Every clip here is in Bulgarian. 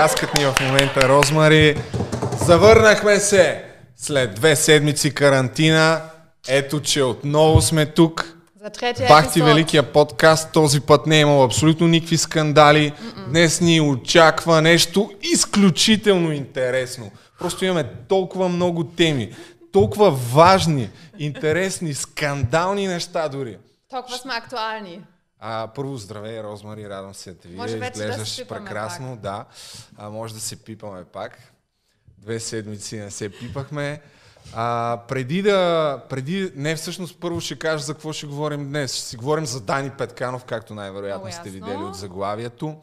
Пляскат ни в момента Розмари. Завърнахме се след две седмици карантина. Ето, че отново сме тук. За третия Бахти епизод. Великия подкаст. Този път не е имал абсолютно никакви скандали. Днес ни очаква нещо изключително интересно. Просто имаме толкова много теми. Толкова важни, интересни, скандални неща дори. Толкова сме актуални. А, първо здравей, Розмари, радвам се да те видя. Да Изглеждаш пипаме прекрасно, да. А, може да се пипаме пак. Две седмици не се пипахме. А, преди да... Преди, не, всъщност първо ще кажа за какво ще говорим днес. Ще си говорим за Дани Петканов, както най-вероятно сте видели от заглавието.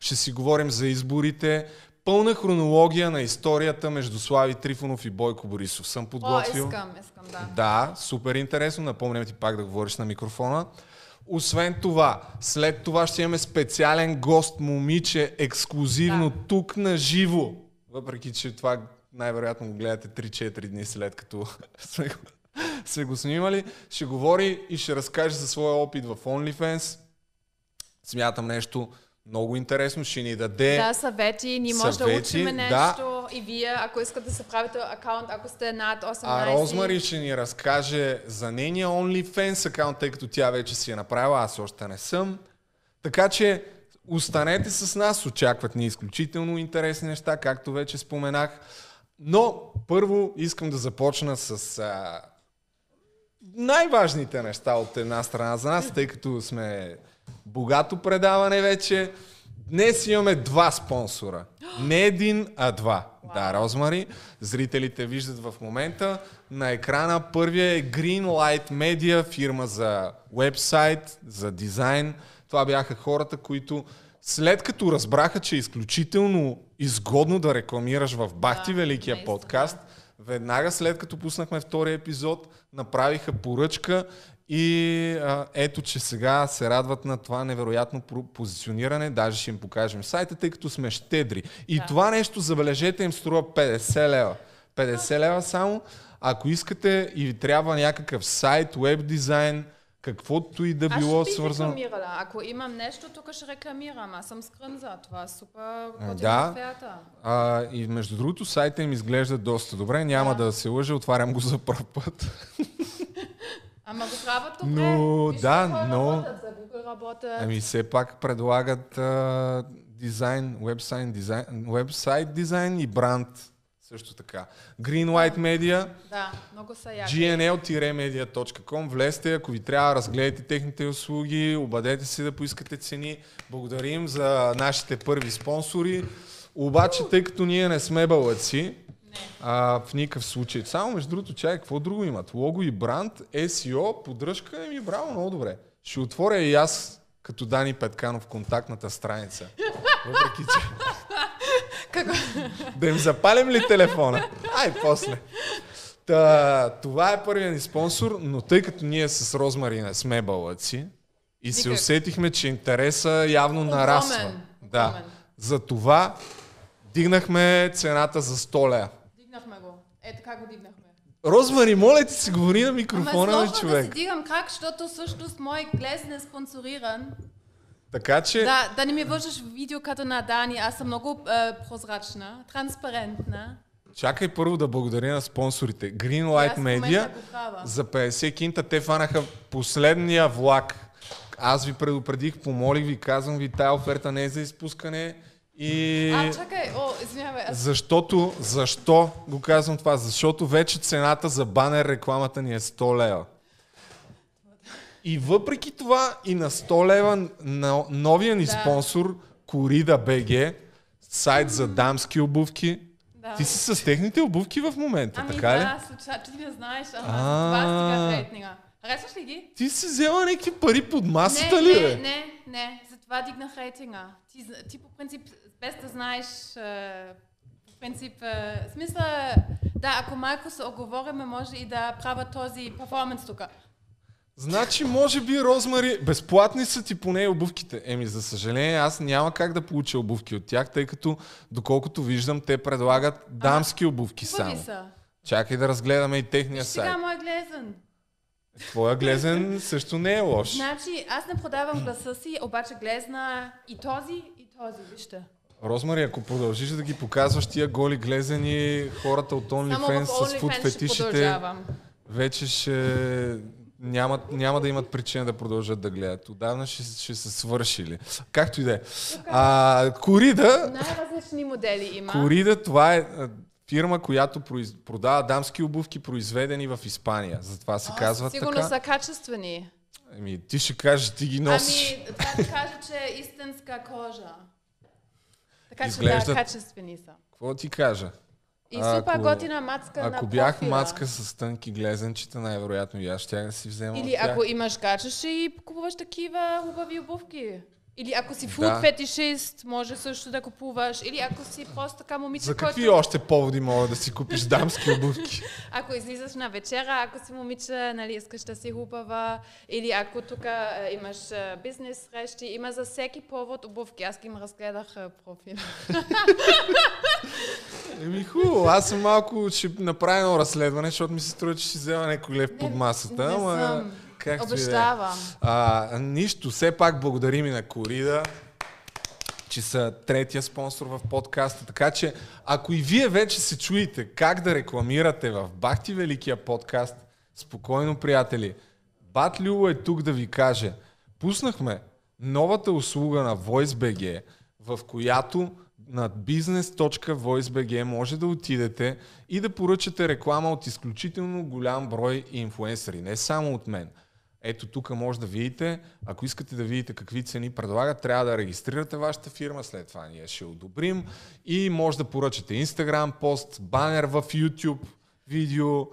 Ще си говорим за изборите. Пълна хронология на историята между Слави Трифонов и Бойко Борисов. Съм О, подготвил. искам, искам, да. Да, супер интересно. Напомням ти пак да говориш на микрофона. Освен това, след това ще имаме специален гост, момиче, ексклюзивно Да. тук на живо. Въпреки, че това най-вероятно го гледате 3-4 дни след като сме го, сме го снимали. Ще говори и ще разкаже за своя опит в OnlyFans. Смятам нещо много интересно. Ще ни даде... Да, съвети, ние може да Съвети, учиме да. нещо и вие, ако искате да се правите акаунт, ако сте над 18. А Розмари ще ни разкаже за нейния OnlyFans акаунт, тъй като тя вече си е направила, аз още не съм. Така че останете с нас, очакват ни изключително интересни неща, както вече споменах. Но първо искам да започна с а, най-важните неща от една страна за нас, тъй като сме богато предаване вече. Днес имаме два спонсора. Не един, а два. Да, Розмари. Зрителите виждат в момента на екрана. Първия е Greenlight Media, фирма за вебсайт, за дизайн. Това бяха хората, които след като разбраха, че е изключително изгодно да рекламираш в Бахти Да, Великия наистина. подкаст, веднага след като пуснахме втория епизод, направиха поръчка и а, ето, че сега се радват на това невероятно позициониране. Даже ще им покажем сайта, тъй като сме щедри. И Да. това нещо, забележете, им струва 50 лева. 50 лева само. Ако искате и ви трябва някакъв сайт, веб дизайн, каквото и да било Аз бих свързано. рекламирала. Ако имам нещо, тук ще рекламирам. Аз съм скрън за това. е Супер Да. оферта. А, и между другото, сайта им изглежда доста добре. Няма да, Да. се лъжа, отварям го за първ път. Ама го правят добре. Но, Виж да, какво но- работят, За Google работят. Ами все пак предлагат а, дизайн, вебсайт дизайн, вебсайт дизайн и бранд също така. Greenlight Media, Да, много са яки. gnl-media.com. Влезте, ако ви трябва, разгледайте техните услуги, обадете се да поискате цени. Благодарим за нашите първи спонсори. Обаче, тъй като ние не сме балъци, Не. А, в никакъв случай. Само между другото, чай, какво друго имат? Лого и бранд, SEO, поддръжка, ми браво, много добре. Ще отворя и аз като Дани Петканов контактната страница. Въпреки, че... Какво? Да им запалим ли телефона? Ай, после. Та, това е първият ни спонсор, но тъй като ние с Розмари не сме балъци и се Никак. усетихме, че интереса явно Огромен, нараства. Да. огромен. За това дигнахме цената за 100 лея. Е, така го дигнахме. Розмари, моля ти си говори на Ама микрофона е на сложно да си човек. дигам крак, защото всъщност мой глез не е спонсориран. Така че, Да, да не ми вържеш видео като на Дани. Аз съм много е, прозрачна, транспарентна. чакай първо да благодаря на спонсорите. Greenlight Media за 50 кинта те фанаха последния влак. Аз ви предупредих, помолих ви, казвам ви, тая оферта не е за изпускане. И... А, чакай, о, извинявай, аз Защото, защо го казвам това? Защото вече цената за банер рекламата ни е 100 лева. И въпреки това и на 100 лева на новия ни Да. спонсор Корида БГ, сайт за дамски обувки. да. Ти си с техните обувки в момента, Ами така ли? да, случай, ти не знаеш, ама това стига рейтинга. Харесваш ли ги? Ти си взела някакви пари под масата не, ли, не, не, не, затова дигнах рейтинга. Ти, ти по принцип, без да знаеш, по принцип, е, смисъл, да, ако малко се оговориме, може и да правя този перформанс тук. Значи, може би, Розмари, безплатни са ти поне обувките. Еми, за съжаление, аз няма как да получа обувки от тях, тъй като, доколкото виждам, те предлагат дамски обувки Хубави само. са. Чакай да разгледаме и техния сайт. Сега мой глезен. Твоя глезен също не е лош. Значи, аз не продавам гласа си, обаче глезна и този, и този, вижте. Розмари, ако продължиш да ги показваш тия голи глезени, хората от OnlyFans с фуд фетишите, вече ще няма, няма да имат причина да продължат да гледат. Отдавна ще, ще се свършили. Както и да е. Корида, Най-различни модели има. Корида, това е фирма, която произ... продава дамски обувки, произведени в Испания. Затова се казва Сигурно така. са качествени. Ами, ти ще кажеш, ти ги носиш. Ами, това да кажа, че е истинска кожа. Така че Изглеждат- да, качествени са. Какво ти кажа? И Ако- супер готина мацка на Ако бях профила. мацка с тънки глезенчета, най-вероятно и аз ще да си взема Или ако имаш ще и купуваш такива хубави обувки. Или ако си фуд Да. фетишист, може също да купуваш. Или ако си просто така момиче, За какви който... още поводи мога да си купиш дамски обувки? Ако излизаш на вечера, ако си момиче, нали, искаш да си хубава, или ако тук имаш бизнес срещи, има за всеки повод обувки. Аз ги им разгледах а, профил. Еми хубаво, аз съм малко, ще направя едно разследване, защото ми се струва, че ще взема някой лев под масата. не ама съм. Както да е. Обещавам. А, нищо, все пак благодарим и на Корида, че са третия спонсор в подкаста. Така че, ако и вие вече се чуете как да рекламирате в Бахти Великия подкаст, спокойно, приятели, Бат Любо е тук да ви каже. Пуснахме новата услуга на VoiceBG, в която на business.voicebg може да отидете и да поръчате реклама от изключително голям брой инфуенсъри, не само от мен. Ето тук може да видите, ако искате да видите какви цени предлагат, трябва да регистрирате вашата фирма, след това ние ще одобрим и може да поръчате Instagram пост, банер в YouTube, видео,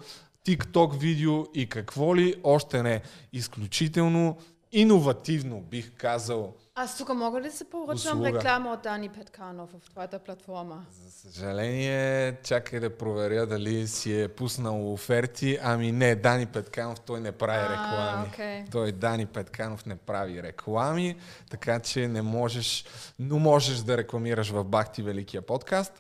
TikTok видео и какво ли още не. Изключително иновативно бих казал. Аз тук мога ли да се поръчам Услуга. реклама от Дани Петканов в твоята платформа? За съжаление, чакай да проверя дали си е пуснал оферти. Ами не, Дани Петканов, той не прави А, реклами. окей. Той Дани Петканов не прави реклами, така че не можеш, но можеш да рекламираш в Бахти Великия подкаст.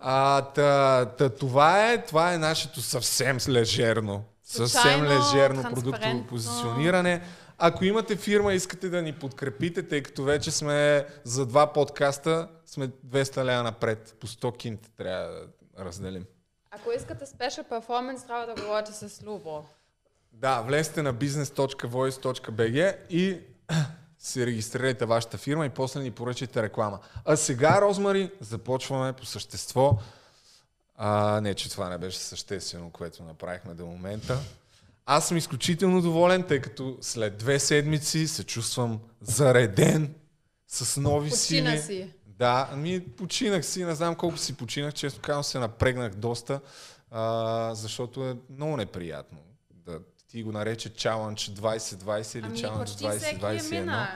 А, та, та, това е, това е нашето съвсем лежерно, съвсем лежерно продуктово позициониране. Ако имате фирма и искате да ни подкрепите, тъй като вече сме за два подкаста, сме 200 лева напред. По 100 кинта трябва да разделим. Ако искате special performance, трябва да говорите с Любо. Да, влезте на business.voice.bg и си регистрирайте вашата фирма и после ни поръчайте реклама. А сега, Розмари, започваме по същество. А, не, че това не беше съществено, което направихме до момента. Аз съм изключително доволен, тъй като след две седмици се чувствам зареден с нови Почина сили. си. Да, ми починах си, не знам колко си починах, често казвам се напрегнах доста, а, защото е много неприятно. Да, ти го нарече Challenge 2020 или Ами е 2021. мина.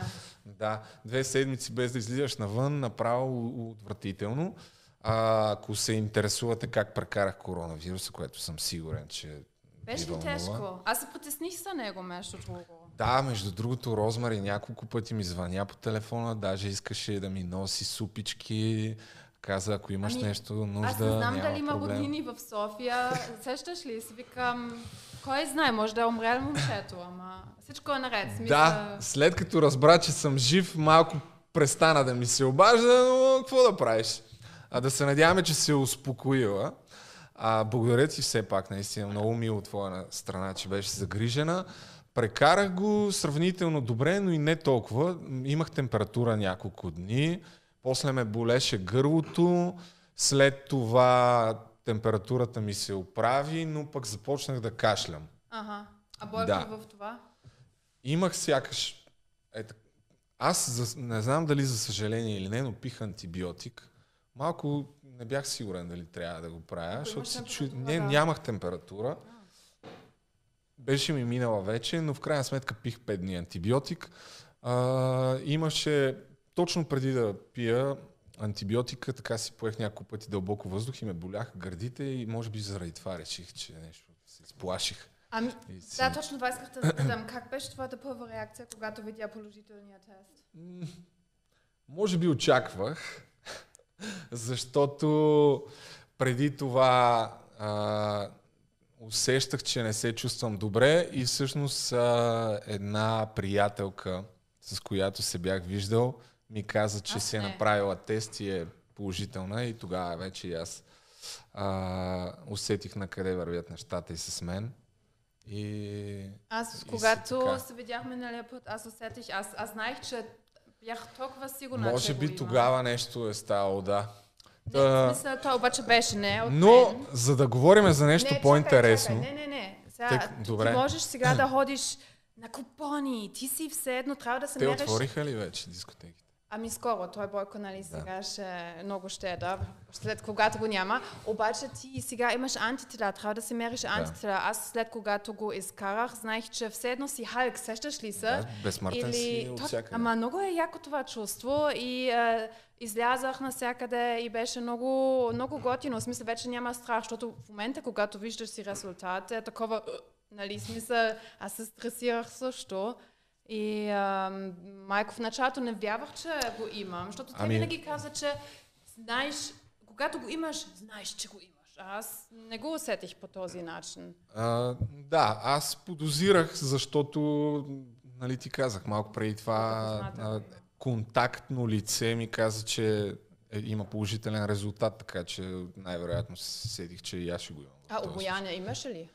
Да, две седмици без да излизаш навън, направо отвратително. А, ако се интересувате как прекарах коронавируса, което съм сигурен, че Беше ли тежко? Аз се потесних за него, между друго. Да, между другото, Розмари няколко пъти ми звъня по телефона, даже искаше да ми носи супички. Каза, ако имаш Ами, нещо нужда, Аз не знам дали има проблем. воднини в София. Сещаш ли? Си викам, кой знае, може да е умрял момчето, ама всичко е наред. Смисъл, Да, след като разбра, че съм жив, малко престана да ми се обажда, но какво да правиш? А да се надяваме, че се е успокоила. А, благодаря ти все пак, наистина много мило от твоя страна, че беше загрижена. Прекарах го сравнително добре, но и не толкова. Имах температура няколко дни, после ме болеше гърлото, след това температурата ми се оправи, но пък започнах да кашлям. Ага. А Бойко Да. в това? Имах сякаш... Ето, аз за, не знам дали за съжаление или не, но пих антибиотик. Малко не бях сигурен дали трябва да го правя, защото имаш се чу... не, нямах температура. Беше ми минала вече, но в крайна сметка пих 5 дни антибиотик. А, имаше, точно преди да пия антибиотика, така си поех няколко пъти дълбоко въздух и ме боляха гърдите и може би заради това реших, че нещо се изплаших. Ами, си- да, точно това исках да запитам. Как беше твоята първа реакция, когато видя положителния тест? Може би очаквах, защото преди това а, усещах, че не се чувствам добре и всъщност а, една приятелка, с която се бях виждал, ми каза, че Аз си е направила тест и е положителна и тогава вече и аз а, усетих на къде вървят нещата и с мен. И, Аз, и когато се видяхме на път, аз усетих, аз, аз знаех, че бях толкова сигурна, Може че би има. тогава нещо е ставало, да. Не, смисъл, той обаче беше не от Но, мен. за да говорим за нещо не, по-интересно, Чакай, чакай. Не, не, не. Сега, ти, добре. ти можеш сега да ходиш на купони. Ти си все едно, трябва да се те мериш. отвориха ли вече дискотеките? Ами скоро, той Бойко, нали, сега ще много ще е да, след когато го няма. Обаче ти сега имаш антитела, трябва да си мериш антитела. Аз след когато го изкарах, знаех, че все едно си Халк, сещаш ли се? Да, безсмъртен си от всякъде. Ама много е яко това чувство и е, излязах навсякъде и беше много, много готино. В смисъл вече няма страх, защото в момента, когато виждаш си резултат, е такова, нали, смисъл, аз се стресирах също. И ам, майко в началото не вярвах, че го имам, защото те Ами- винаги каза, че знаеш, когато го имаш, знаеш, че го имаш. А Аз не го усетих по този начин. А, да, аз подозирах, защото, нали ти казах, малко преди това а, контактно лице ми каза, че е, има положителен резултат, така че най-вероятно се сетих, че и аз ще го имам. А обояния имаш ли?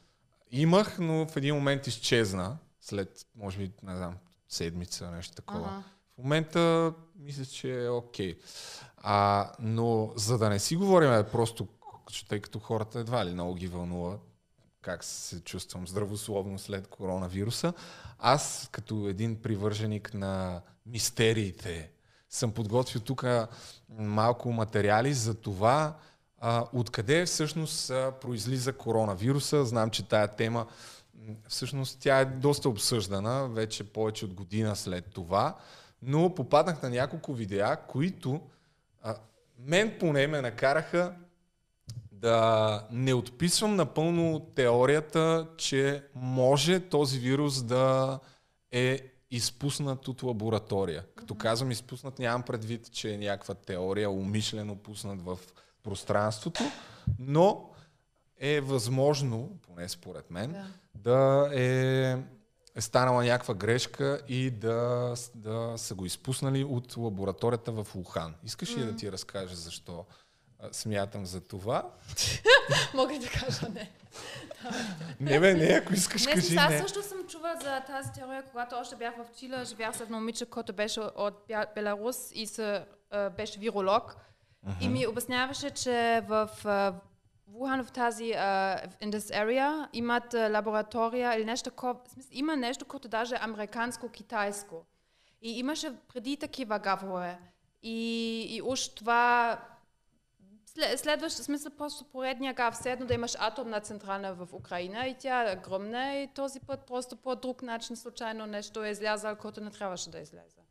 Имах, но в един момент изчезна, след, може би, не знам, седмица, нещо такова. Ага. В момента мисля, че е окей. А, но за да не си говорим е просто, тъй като хората едва ли много ги вълнува как се чувствам здравословно след коронавируса, аз като един привърженик на мистериите съм подготвил тук малко материали за това а, откъде всъщност а, произлиза коронавируса. Знам, че тая тема всъщност тя е доста обсъждана, вече повече от година след това, но попаднах на няколко видеа, които а, мен поне ме накараха да не отписвам напълно теорията, че може този вирус да е изпуснат от лаборатория. Като казвам изпуснат, нямам предвид, че е някаква теория, умишлено пуснат в пространството, но е възможно, поне според мен, Да. да е, е станала някаква грешка и да, да са го изпуснали от лабораторията в Ухан. Искаш ли да ти разкажа защо а, смятам за това? Мога да кажа не. Не бе, не, ако искаш, Не, кажи аз не. също съм чувала за тази теория, когато още бях в Чила, живях с едно момиче, което беше от Беларус и се, беше виролог. И ми обясняваше, че в Wuhan, в тази, а, в- in this area, имат а, лаборатория или нещо такова. Има нещо, което даже американско-китайско. И имаше преди такива гаворе. И, и уж това След, следващ смисъл просто поредния гав, все едно да имаш атомна централа в Украина и тя е огромна и този път просто по друг начин случайно нещо е излязал, което не трябваше да излезе.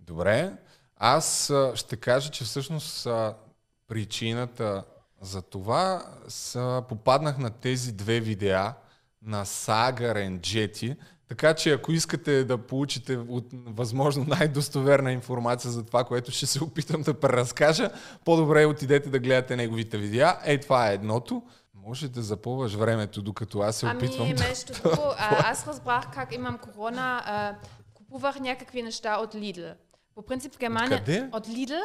Добре, аз ще кажа, че всъщност причината за това са, попаднах на тези две видеа на Сага Ренджети, така че ако искате да получите от, възможно най-достоверна информация за това, което ще се опитам да преразкажа, по-добре отидете да гледате неговите видеа. Ей, това е едното. Може да запълваш времето, докато аз се опитвам ами, да... между друго, аз разбрах как имам корона, купувах някакви неща от Lidl. По принцип в Германия... От Lidl.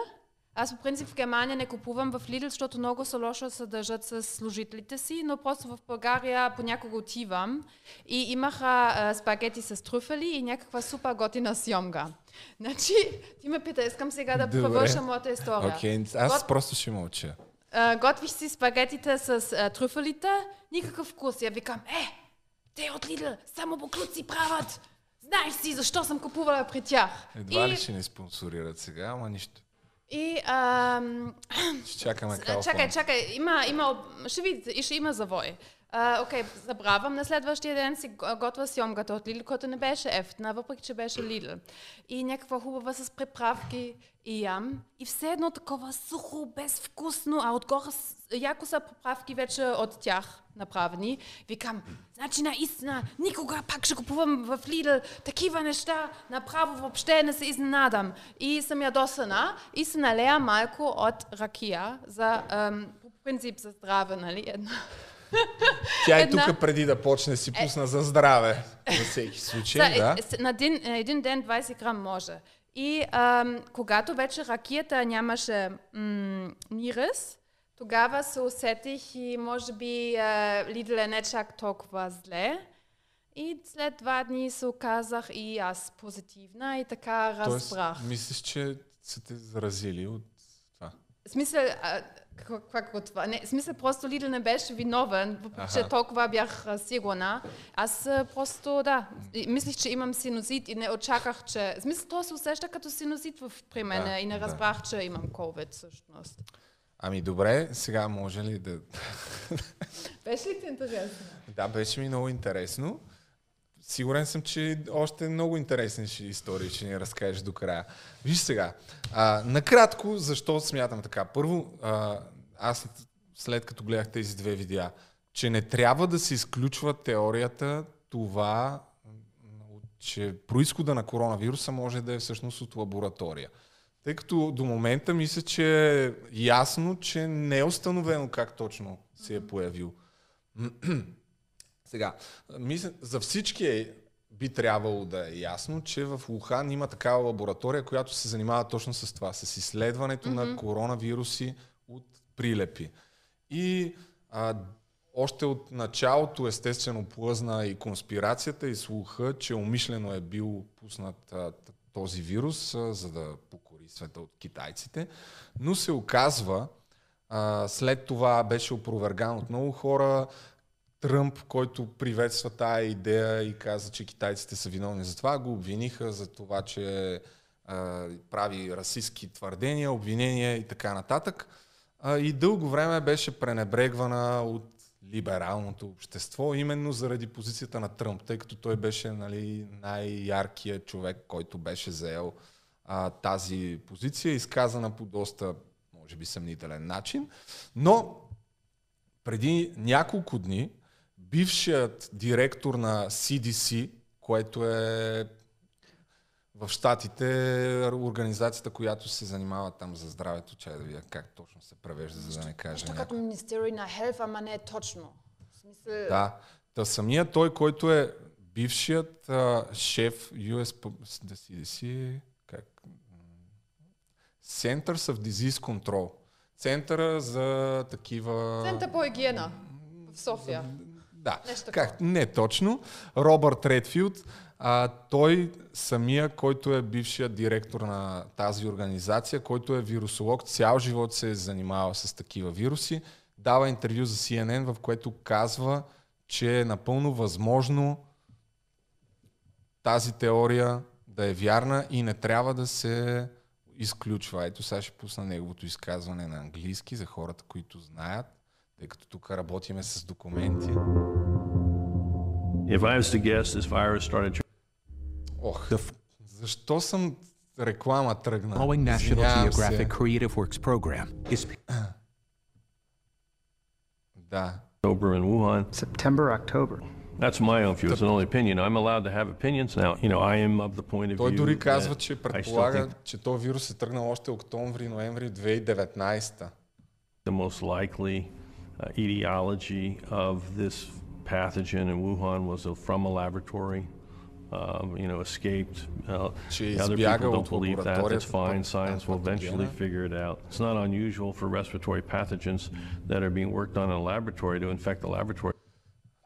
Аз по принцип в Германия не купувам в Lidl, защото много са лошо се държат с служителите си, но просто в България понякога отивам и имаха а, спагети с трюфели и някаква супер готина сьомга. Значи, ти ме пита, искам сега да Добре. провърша моята история. Окей, аз Гот- просто ще мълча. а, готвиш си спагетите с а, трюфелите, никакъв вкус. Я викам, е, те от Lidl само буклуци правят. Знаеш си, защо съм купувала при тях. Едва и, ли ще ни спонсорират сега, ама нищо. Ще чакаме С- калфон. Чакай, чакай, има, има, ще видите, и ще има завой. Окей, забравям. На следващия ден си го- готва сьомгата от Lidl, която не беше ефтина, въпреки че беше Lidl. И някаква хубава с приправки и ям. И все едно такова сухо, безвкусно, а отгоре яко са приправки вече от тях направени. Викам, значи наистина, никога пак ще купувам в Lidl такива неща, направо въобще не се изненадам. И съм ядосана и се налея малко от ракия за, ам, по принцип за здраве, нали? Една. Тя и една- тук преди да почне си пусна за здраве. За всеки случай, За, да. е, с- на един, един ден 20 грам може. И ам, когато вече ракията нямаше м- мирис, тогава се усетих и може би а, Лидл е не чак толкова зле. И след два дни се оказах и аз позитивна и така Тоест, разбрах. мислиш, че са те заразили от това? В смисъл, а, това? Не, в смисъл, просто Лидл не беше виновен, въпреки че толкова бях сигурна. Аз просто, да, мислих, че имам синузит и не очаках, че... В смисъл, то се усеща като синузит в, при мен Да, и не да. разбрах, че имам COVID всъщност. Ами добре, сега може ли да... Беше ли ти интересно? Да, беше ми много интересно. Сигурен съм, че още много интересни ще истории ще ни разкажеш до края. Виж сега, а, накратко, защо смятам така. Първо, а, аз след като гледах тези две видеа, че не трябва да се изключва теорията това, че происхода на коронавируса може да е всъщност от лаборатория. Тъй като до момента мисля, че е ясно, че не е установено как точно се е появил. Сега, мисля, за всички е, би трябвало да е ясно, че в Лухан има такава лаборатория, която се занимава точно с това, с изследването mm-hmm. на коронавируси от прилепи. И а, още от началото, естествено, плъзна и конспирацията и слуха, че умишлено е бил пуснат а, този вирус, а, за да света от китайците. Но се оказва, а, след това беше опроверган от много хора. Тръмп, който приветства тая идея и каза, че китайците са виновни за това, го обвиниха за това, че а, прави расистски твърдения, обвинения и така нататък. А, и дълго време беше пренебрегвана от либералното общество, именно заради позицията на Тръмп, тъй като той беше нали, най-яркият човек, който беше заел а, тази позиция, изказана по доста, може би, съмнителен начин. Но преди няколко дни бившият директор на CDC, което е в Штатите организацията, която се занимава там за здравето, чай да видя как точно се превежда, за да не кажа Нещо като Министерство на Health, ама не е точно. В смисъл... Да, та самия той, който е бившият а, шеф US CDC, Centers of Disease Control. Центъра за такива... Център по хигиена в София. Да, Нещо как, не точно. Робърт Редфилд, а, той самия, който е бившият директор на тази организация, който е вирусолог, цял живот се е занимавал с такива вируси, дава интервю за CNN, в което казва, че е напълно възможно тази теория да е вярна и не трябва да се изключва. Ето сега ще пусна неговото изказване на английски за хората, които знаят, тъй като тук работиме с документи. If I was to guess, this virus started Ох, защо съм реклама тръгна? following National. Geographic Creative Works program is Да. October in Wuhan. September, October. That's my own view. It's an only opinion. I'm allowed to have opinions now. You know, I am of the point of Той view дори казва, that че I still предполага, think че този вирус е тръгнал още октомври, ноември 2019. the most likely uh, etiology of this pathogen in Wuhan was uh, from a laboratory. Um, you know, escaped. Uh, Че other people избягал don't от believe that. That's лабораторията, fine. път- Science will eventually патогена. figure it out. It's not unusual for respiratory pathogens that are being worked on in a laboratory to infect the laboratory.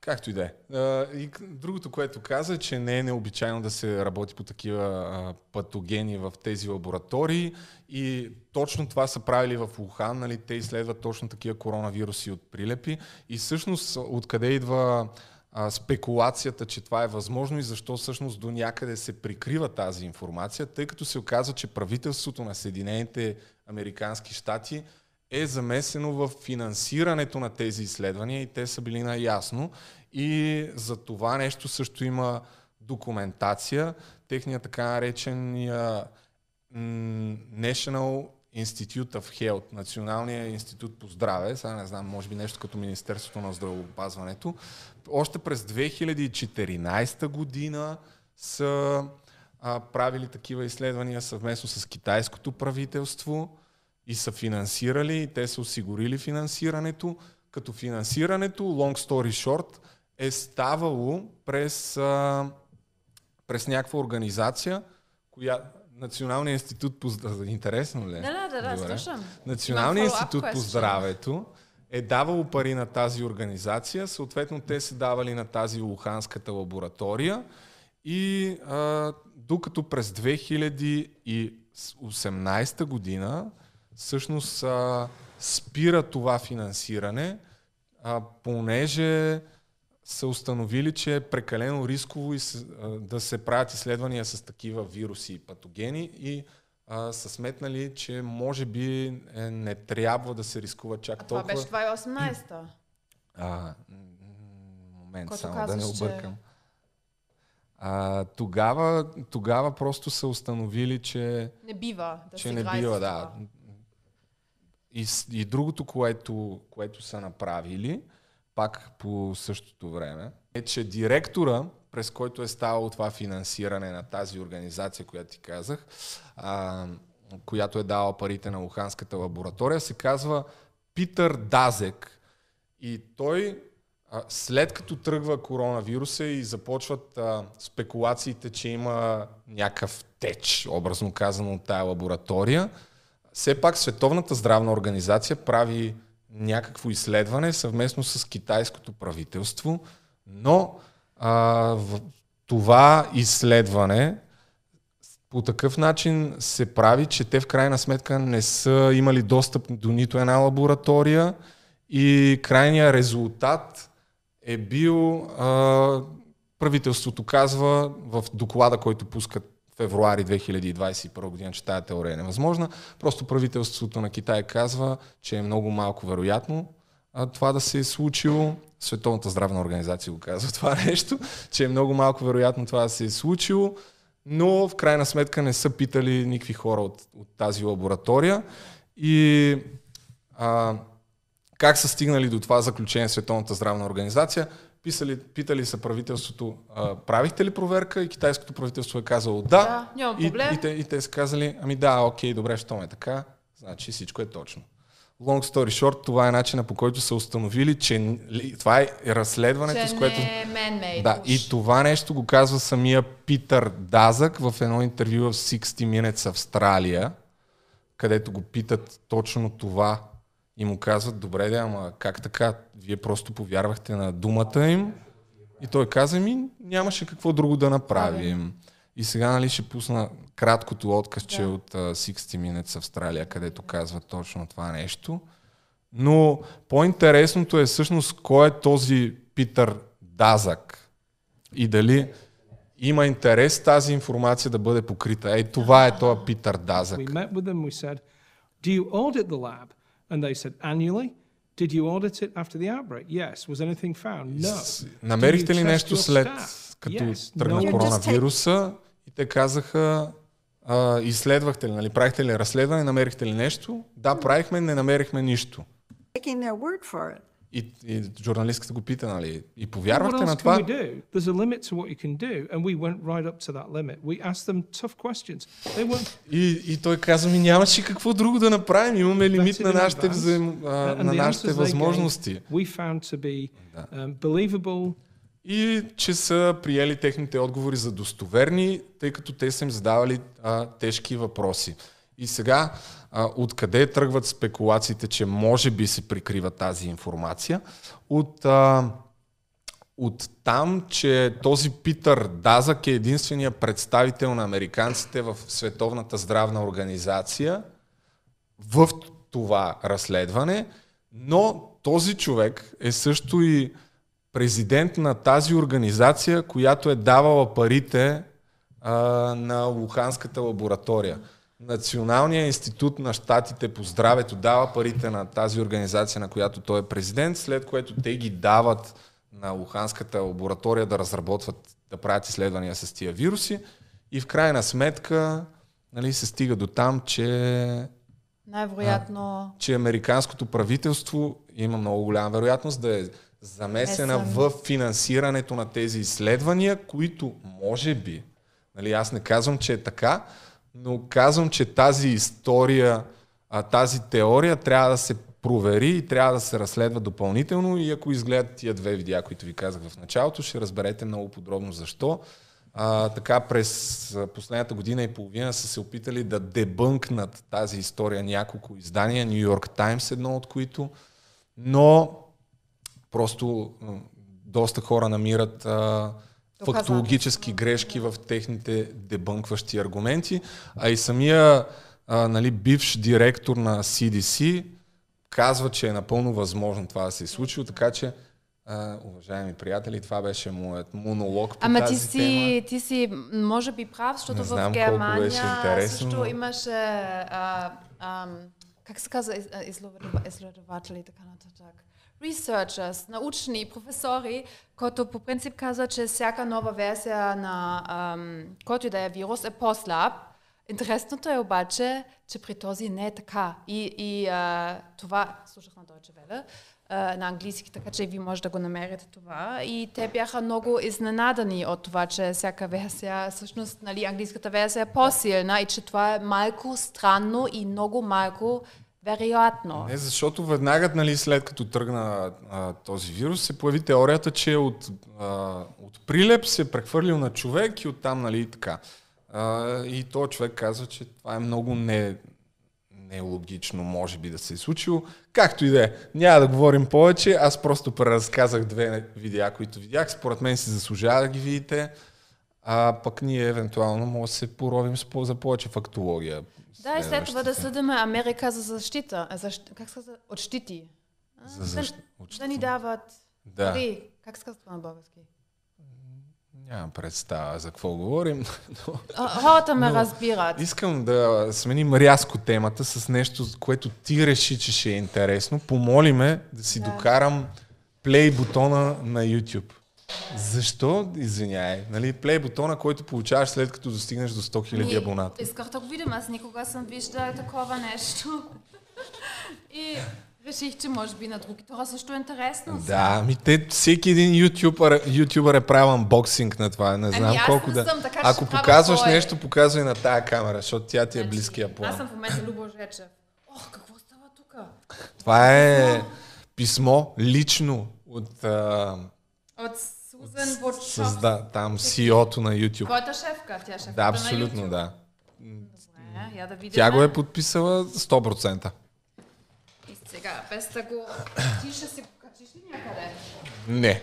Както и да е. И другото, което каза, че не е необичайно да се работи по такива патогени в тези лаборатории и точно това са правили в Ухан, нали, те изследват точно такива коронавируси от прилепи и всъщност откъде идва спекулацията, че това е възможно и защо всъщност до някъде се прикрива тази информация, тъй като се оказва, че правителството на Съединените Американски щати е замесено в финансирането на тези изследвания и те са били наясно. И за това нещо също има документация. Техният така наречения м, National Institute of Health, Националния институт по здраве, сега не знам, може би нещо като Министерството на здравеопазването, още през 2014 година са а, правили такива изследвания съвместно с китайското правителство и са финансирали, и те са осигурили финансирането, като финансирането, long story short, е ставало през, а, през някаква организация, коя, Националният институт по здравето. Интересно ли? е? Да, да, да, Добре. слушам. Follow-up институт по здравето е давало пари на тази организация, съответно те са давали на тази Луханската лаборатория и а, докато през 2018 година всъщност а, спира това финансиране, а, понеже са установили, че е прекалено рисково и с, а, да се правят изследвания с такива вируси и патогени и а, са сметнали, че може би е, не трябва да се рискува чак Това толкова. беше 2018-та. А, момент, Който само да не казваш, че- объркам. А, тогава, тогава просто са установили, че Не бива да че не бива, да. И, и другото, което, което са направили, пак по същото време, е, че директора, през който е ставало това финансиране на тази организация, която ти казах, а, която е дала парите на Луханската лаборатория, се казва Питър Дазек. И той, а, след като тръгва коронавируса и започват а, спекулациите, че има някакъв теч, образно казано, от тая лаборатория, все пак Световната здравна организация прави някакво изследване съвместно с китайското правителство, но а, в това изследване по такъв начин се прави, че те в крайна сметка не са имали достъп до нито една лаборатория и крайният резултат е бил, а, правителството казва в доклада, който пускат февруари 2021 година, че тая теория е невъзможна. Просто правителството на Китай казва, че е много малко вероятно а, това да се е случило. Световната здравна организация го казва това нещо, че е много малко вероятно това да се е случило, но в крайна сметка не са питали никакви хора от, от тази лаборатория. И а, как са стигнали до това заключение Световната здравна организация? Писали, питали са правителството, а, правихте ли проверка? И китайското правителство е казало да. Да, няма и, проблем. и, те, и те са казали, ами да, окей, добре, щом е така, значи всичко е точно. Long story short, това е начина по който са установили, че това е разследването, Че с което... не е. Да, и това нещо го казва самия Питър Дазък в едно интервю в 60 Minutes Австралия, където го питат точно това и му казват, добре, да, ама как така, вие просто повярвахте на думата им и той каза ми, нямаше какво друго да направим. И сега нали, ще пусна краткото откъсче Да. от uh, 60 Minutes Австралия, където казва точно това нещо. Но по-интересното е всъщност кой е този Питър Дазък и дали има интерес тази информация да бъде покрита. Ей, това е този Питър Дазък. We met with them. We said, "Do you audit the lab?" And they said, "Annually." Did you audit it after the outbreak? Yes. Was anything found? No. С- Намерихте Do ли you test нещо your след staff? като Yes. тръгна No. коронавируса? И те казаха, а, изследвахте ли, нали, правихте ли разследване, намерихте ли нещо? Да, правихме, не намерихме нищо. taking their word for it. И, и журналистката го пита, нали, и повярвахте на това? we do? There's a limit to what you can do, and we went right up to that limit. We asked them tough questions. They weren't. И, и той каза ми, нямаше какво друго да направим, имаме лимит на нашите, взаим, а, на нашите възможности. gave, we found to be um, believable. И че са приели техните отговори за достоверни, тъй като те са им задавали а, тежки въпроси. И сега, откъде тръгват спекулациите, че може би се прикрива тази информация? От, а, от там, че този Питър Дазък е единствения представител на американците в Световната здравна организация в това разследване, но този човек е също и президент на тази организация, която е давала парите а, на Луханската лаборатория. Националният институт на щатите по здравето дава парите на тази организация, на която той е президент, след което те ги дават на Луханската лаборатория да разработват, да правят изследвания с тия вируси и в крайна сметка нали, се стига до там, че Най-вероятно... че американското правителство има много голяма вероятност да е замесена Месен. в финансирането на тези изследвания, които може би, нали, аз не казвам, че е така, но казвам, че тази история, а, тази теория трябва да се провери и трябва да се разследва допълнително и ако изгледат тия две видеа, които ви казах в началото, ще разберете много подробно защо. а, така през последната година и половина са се опитали да дебънкнат тази история няколко издания, Нью Йорк Таймс едно от които, но просто доста хора намират а, фактологически грешки в техните дебънкващи аргументи, а и самия а, нали, бивш директор на CDC казва, че е напълно възможно това да се е случило, така че а, уважаеми приятели, това беше моят монолог по Ама тази ти си, тема. ти си, може би прав, защото в Германия беше интересно, също имаше, а, ам, как се казва, из- а, изследова- изследователи и така нататък. Researchers, професори, които по принцип каза, че всяка нова версия на ам, който и да е вирус е по-слаб. Интересното е обаче, че при този не е така. И, и а, това, слушах на Deutsche Welle, а, на английски, така че ви може да го намерите това. И те бяха много изненадани от това, че всяка версия, всъщност, нали, английската версия е по-силна и че това е малко странно и много малко вероятно. Не, защото веднага, нали, след като тръгна а, този вирус, се появи теорията, че от, а, от прилеп се е прехвърлил на човек и оттам, нали, така. А, и този човек казва, че това е много не, нелогично, може би да се е случило. Както и да е. Няма да говорим повече. Аз просто преразказах две видеа, които видях. Според мен си заслужава да ги видите. А пък ние евентуално може да се поровим за повече фактология. Да, и след това да съдиме Америка за защита. а, Защ... Как се? От щити. А, За да- защ- от Да ни дават Да. пари. Как се казва това на български? Нямам представа за какво говорим. Но Хората ме Но- разбират. искам да сменим рязко темата с нещо, което ти реши, че ще е интересно. Помоли ме да си Да. докарам плей бутона на YouTube. Защо? Извиняй. Нали, плей бутона, който получаваш след като достигнеш до 100 000 Ми, абоната. Исках да го видим, аз никога съм виждала такова нещо. И реших, че може би на други хора също е интересно. Да, ми те, всеки един ютубър, ютубър е правил анбоксинг на това. Не знам Ами колко да... съм, така Ако показваш свое. нещо, показвай на тая камера, защото тя ти е Значи, близкия план. Аз съм в момента Любо Жечев. Ох, какво става тук? Това е писмо лично от а, От Сузан Бочов. създа, там CEO-то на YouTube. Твоята шефка, тя е шефка Да, абсолютно, на YouTube. да. Добре, я да видим. Тя го е подписала 100%. И сега, без да го... Ти ще си качиш ли някъде? Не.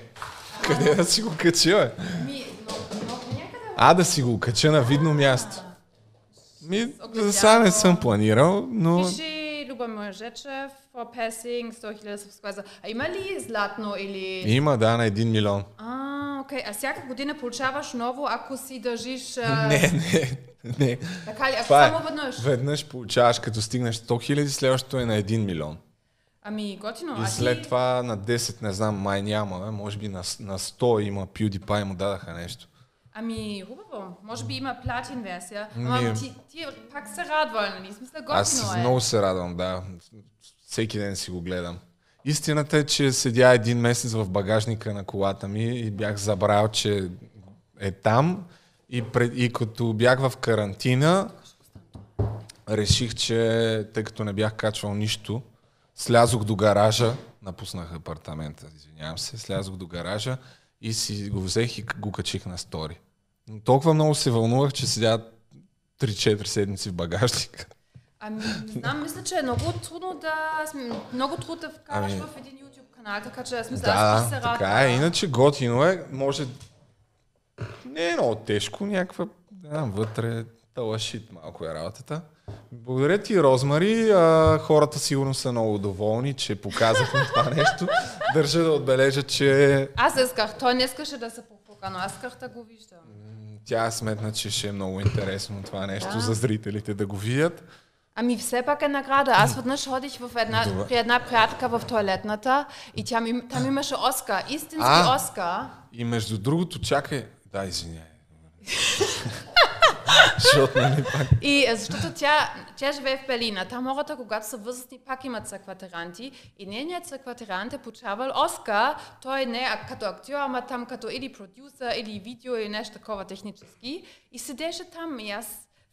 Къде да си го кача, бе? Ми, но, но някъде... А, да си го кача на видно място. Ми, за сега не съм планирал, но... Пиши Любомир Жечев, for passing 100 000 subscribers. А има ли златно или... Има, да, на 1 милион. А, окей. А всяка година получаваш ново, ако си държиш... а, Не, не, не. Така ли? Ако Това е. само веднъж? Веднъж получаваш, като стигнеш 100 хиляди, следващото е на 1 милион. Ами, готино. И а след ти... това на 10, не знам, май няма, може би на, на 100 има PewDiePie му дадаха нещо. Ами, хубаво. Може би има платин версия. Ама Ми- ти, ти пак се радва, нали? Смисъл, готино Аз е. много се радвам, да. Всеки ден си го гледам. Истината е, че седя един месец в багажника на колата ми и бях забрал, че е там. И, пред, и като бях в карантина, реших, че тъй като не бях качвал нищо, слязох до гаража, напуснах апартамента, извинявам се, слязох до гаража и си го взех и го качих на стори. Толкова много се вълнувах, че седя 3-4 седмици в багажника. Ами, не знам, мисля, че е много трудно да... Много трудно да вкараш Ами- в един YouTube канал, така че аз мисля, аз Да, ще се радвам. така е. Иначе готино е. Може... Не е много тежко, някаква... Знам, вътре талашит малко е работата. Благодаря ти, Розмари. А, хората сигурно са много доволни, че показахме това нещо. Държа да отбележа, че Аз исках, той не искаше да се попука, но аз исках да го виждам. Тя сметна, че ще е много интересно това нещо Да. за зрителите да го видят. Ами все пак е награда. Аз веднъж ходих в една, Добре. при една приятелка в туалетната и тя ми, там имаше Оскар, истински А. Оскар. И между другото, чакай... Да, извиняй. Защото, нали, пак... И защото тя, тя живее в Берлин, а там хората, когато са възрастни, пак имат съкватеранти. И нейният съкватерант е получавал Оскар. Той не е като актьор, ама там като или продюсер, или видео, или нещо такова технически. И седеше там и аз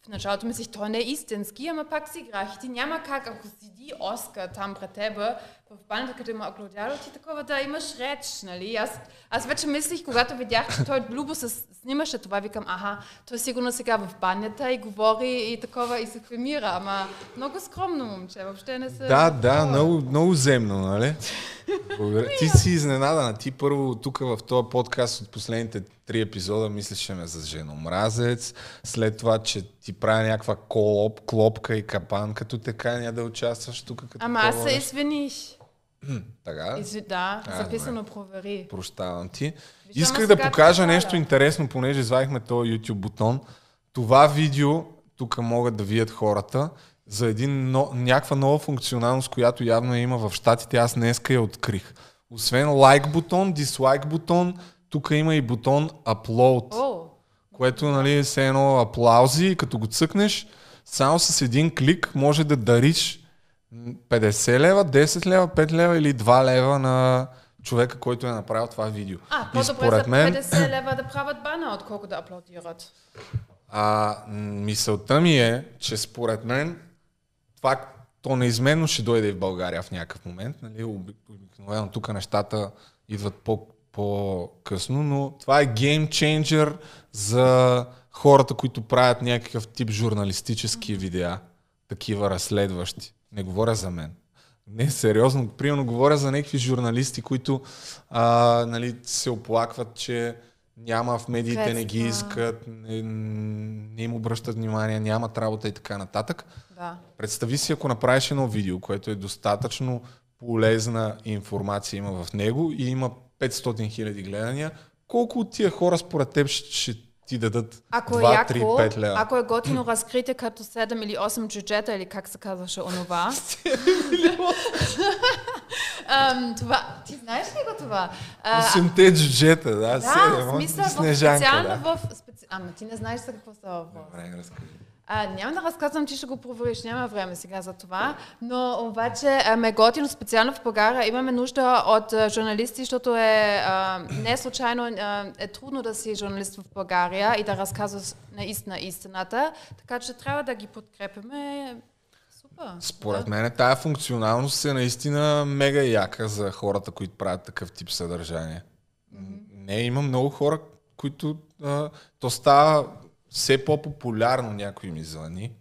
в началото мислих, той не е истински, ама пак си играх. И ти няма как, ако седи Оскар там пред тебе в банята, къде има аплодиало, ти такова да имаш реч, нали? Аз, аз вече мислих, когато видях, че той любо се снимаше това, викам, аха, той сигурно сега в банята и говори и такова и се филмира, ама много скромно момче, въобще не се... Да, да, много, много земно, нали? Благодаря. Ти си изненадана. Ти първо тук в този подкаст от последните три епизода мислеше ме за женомразец, след това, че ти прави някаква колоп, клопка и капан, като така няма да участваш тук. Като Ама аз се нещо. Така? Изви... Да, А, записано провери. Прощавам ти. Виждам, Исках да покажа те нещо хваля. интересно, понеже извадихме този YouTube бутон. Това видео, тук могат да видят хората, за един но, някаква нова функционалност, която явно има в Штатите, аз днеска я открих. Освен лайк бутон, дислайк бутон, тук има и бутон Upload, О, което нали, е все едно аплаузи и като го цъкнеш, само с един клик може да дариш 50 лева, 10 лева, 5 лева или 2 лева на човека, който е направил това видео. а, и според мен, 50 лева да правят бана, отколко да аплодират. а, мисълта ми е, че според мен това то неизменно ще дойде и в България в някакъв момент. Нали? Оби- Обикновено тук нещата идват по, по-късно, но това е гейм ченджер за хората, които правят някакъв тип журналистически видеа, такива разследващи. Не говоря за мен. Не, сериозно. Примерно говоря за някакви журналисти, които а, нали, се оплакват, че няма в медиите, не ги искат, не, не им обръщат внимание, нямат работа и така нататък. Да. Представи си, ако направиш едно видео, което е достатъчно полезна информация има в него и има 500 хиляди гледания, колко от тия хора според теб ще ти дадат Ако е 2, яко, 3, 5 лева? ако е готино разкрите като 7 или 8 джуджета, или как се казваше онова. Ам, това, ти знаеш ли го това? А, Осемте джуджета, да, да, седем, в смисъл, в специално да. в... Специ... Ама ти не знаеш за какво става въпрос. Добре, разкажи. А, няма да разказвам, ти ще го провериш, няма време сега за това, но обаче ме готино специално в България. Имаме нужда от журналисти, защото е а, не случайно а, е трудно да си журналист в България и да разказваш наистина истината, така че трябва да ги подкрепяме. Супер. Според да. мен тая функционалност е наистина мега яка за хората, които правят такъв тип съдържание. Не, има много хора, които а, то става все по-популярно, някой ми звъни.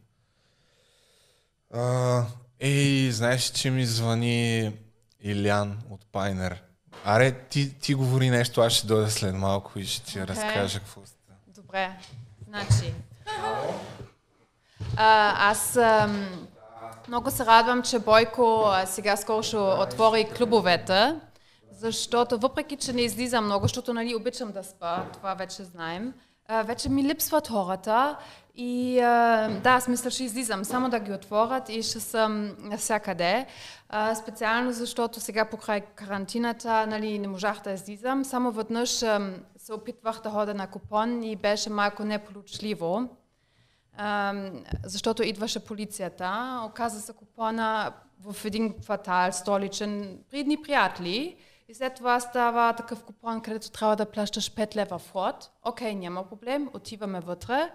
А, ей, знаеш, че ми звъни Илян от Пайнер. Аре, ти, ти говори нещо, аз ще дойда след малко и ще ти Окей. разкажа какво става. Добре, значи. А, аз ам, много се радвам, че Бойко а, сега скоро ще отвори клубовете, защото въпреки, че не излизам много, защото нали, обичам да спа, това вече знаем, вече ми липсват хората и да, аз мисля, ще излизам само да ги отворят и ще съм навсякъде. Специално защото сега покрай карантината нали, не можах да излизам. Само веднъж се опитвах да ходя на купон и беше малко неполучливо. Защото идваше полицията, оказа се купона в един квартал столичен при едни приятели и след това става такъв купон, където трябва да плащаш 5 лева вход. Окей, няма проблем, отиваме вътре.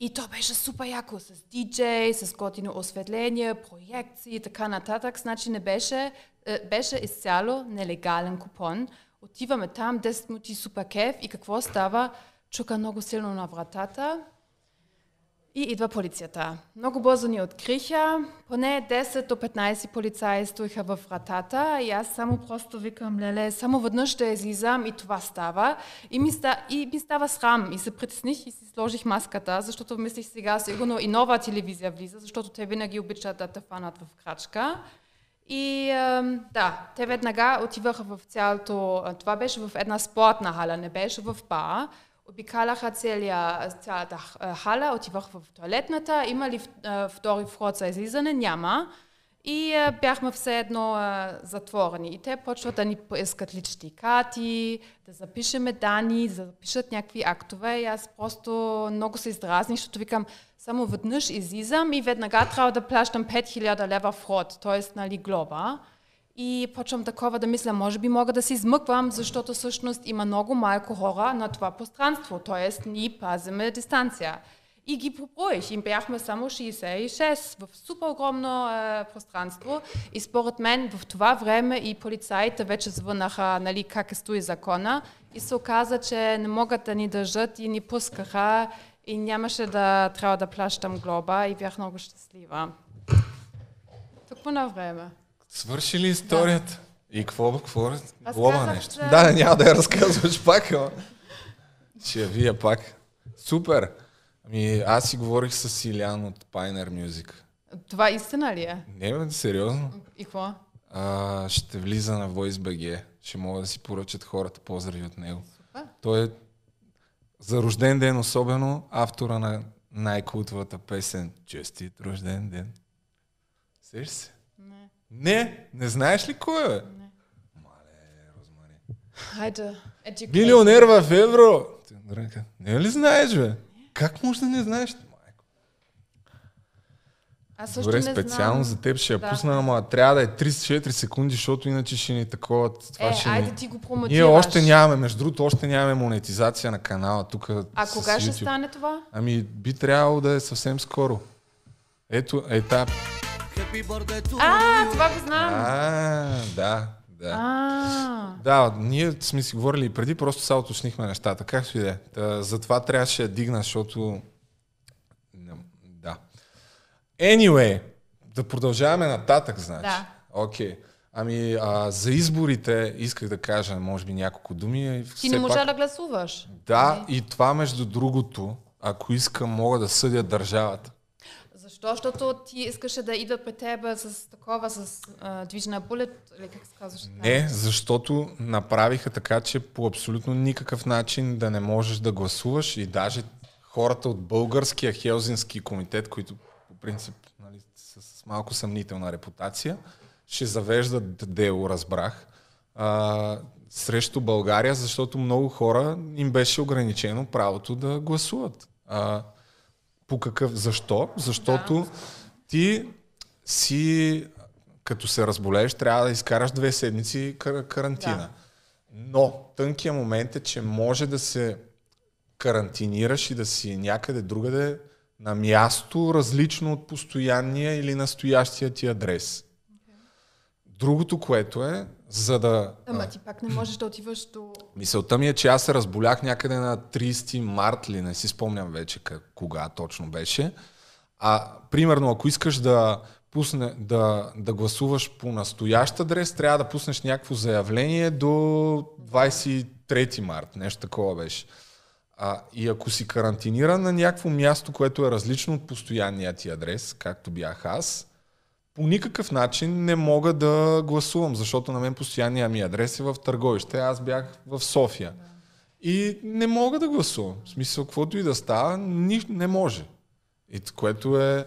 И то беше супер яко, с диджей, с готино осветление, проекции и така нататък. Значи не беше, е, беше изцяло нелегален купон. Отиваме там, 10 минути супер кеф и какво става? Чука много силно на вратата. И идва полицията. Много бързо ни откриха. Поне 10 до 15 полицаи стоиха в вратата и аз само просто викам, леле, само веднъж ще излизам и това става. И ми, ста, и ми става срам и се притесних и си сложих маската, защото мислих сега сигурно и нова телевизия влиза, защото те винаги обичат да те фанат в крачка. И да, те веднага отиваха в цялото... Това беше в една спортна hala, не беше в бар. Обикаляха целия, цялата хала, отиваха в туалетната, има ли втори вход за излизане? Няма. И бяхме все едно затворени. И те почват да ни поискат лични карти, да запишеме данни, да запишат някакви актове. И аз просто много се издразних, защото викам, само веднъж излизам и веднага трябва да плащам 5000 лева вход, т.е. нали глоба. И почвам такова да мисля, може би мога да се измъквам, защото всъщност има много малко хора на това пространство, т.е. ние пазиме дистанция. и ги поброих. Им бяхме само 66 в супер огромно е, пространство. И според мен в това време и полицаите вече звънаха нали, как е стои закона. И се оказа, че не могат да ни държат и ни пускаха. И нямаше да трябва да плащам глоба и бях много щастлива. Тъкмо на време. Свърши ли историята? И какво, какво? Глоба казах, нещо. че- Да, няма да я разказваш пак, ама. Ще я вия пак. Супер. Ами, аз си говорих с Илян от Pioneer Music. Това истина ли е? Не, бе, сериозно. И какво? А, ще влиза на VoiceBG. Ще могат да си поръчат хората поздрави от него. Супер. Той е за рожден ден особено автора на най-култовата песен Честит рожден ден. Сеш се? Не. Не, не знаеш ли кой е? бе? Мале, Розмари. Хайде, educate. Милионер в евро! Ти, Дрънка, Не ли знаеш, бе? Как може да не знаеш? Майко. Аз също Добре, не специално знам. за теб ще я Да. пусна, ама трябва да е 34 секунди, защото иначе ще ни такова. Това Е, ще айде ни... ти го промотираш. Ние още нямаме, между другото, още нямаме монетизация на канала тук. А кога ще YouTube. стане това? Ами би трябвало да е съвсем скоро. Ето, етап. А, това го знам. А, да, да. А, Да, ние сме си говорили и преди, просто сега уточнихме нещата. Както и да е. Та, Затова трябваше да дигна, защото... Не, Да. Anyway, да продължаваме нататък, значи. Да. Окей. Ами, а, за изборите исках да кажа, може би, няколко думи. ти Все не можа пак- да гласуваш. Да, и това, между другото, ако искам, мога да съдя държавата. Защо? Защото ти искаше да идва при тебе с такова, с а, движна булет, или как се казваш? Не, защото направиха така, че по абсолютно никакъв начин да не можеш да гласуваш и даже хората от българския Хелзински комитет, които по принцип нали, са с малко съмнителна репутация, ще завеждат дело, разбрах, а, срещу България, защото много хора им беше ограничено правото да гласуват. А, по какъв? Защо? Защото ти си, като се разболееш, трябва да изкараш две седмици кар- карантина. Да. Но тънкият момент е, че може да се карантинираш и да си някъде другаде на място, различно от постоянния или настоящия ти адрес. Другото, което е, за да... Ама ти пак не можеш да отиваш до... Мисълта ми е, че аз се разболях някъде на 30 март ли, не си спомням вече как, кога точно беше. А примерно, ако искаш да, пусне, да, да гласуваш по настоящ адрес, трябва да пуснеш някакво заявление до 23 март. Нещо такова беше. А, и ако си карантиниран на някакво място, което е различно от постоянния ти адрес, както бях аз, по никакъв начин не мога да гласувам, защото на мен постоянния ми адрес е в Търговище, аз бях в София. И не мога да гласувам. В смисъл, каквото и да става, ни, не може. И което е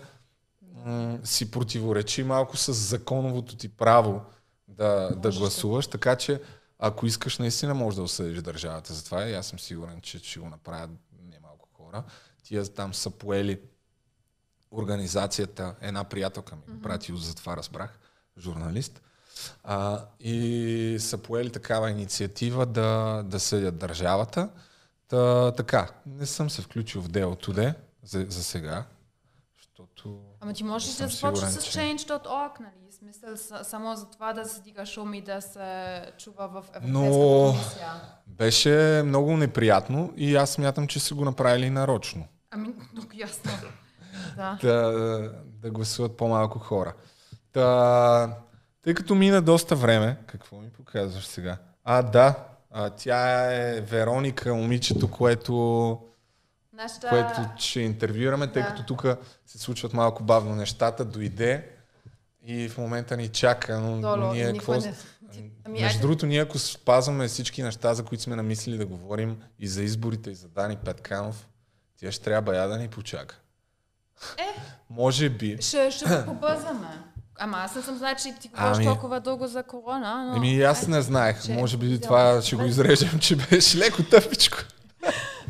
м- си противоречи малко с законовото ти право да, да гласуваш, така че ако искаш, наистина можеш да осъдиш държавата. Затова и аз съм сигурен, че ще го направят немалко хора. Тия там са поели организацията, една приятелка ми го прати, за това разбрах, журналист, а, и са поели такава инициатива да, да съдят държавата. Та, така, не съм се включил в делото де, за, за сега, защото... Ама ти можеш да започнеш с change.org, нали? Смисъл, само за това да се дига шум и да се чува в Европейската Но- комисия. Беше много неприятно и аз смятам, че са го направили нарочно. Ами, много ясно. Да. да, да гласуват по-малко хора. Та, тъй като мина доста време, какво ми показваш сега? А, да, а, тя е Вероника, момичето, което, Нашата... което ще интервюираме, тъй Да. като тук се случват малко бавно нещата, дойде и в момента ни чака, но Долу, ние какво... не- Ами, Между другото, ние ако спазваме всички неща, за които сме намислили да говорим и за изборите, и за Дани Петканов, тя ще трябва я да ни почака. Е. Може би. Ще, ще го побързаме. Ама аз не съм знае, че ти говориш Ами- толкова дълго за корона, но... Еми, и аз не знаех. Ще- Може би това ще го изрежем, че беше леко тъпичко.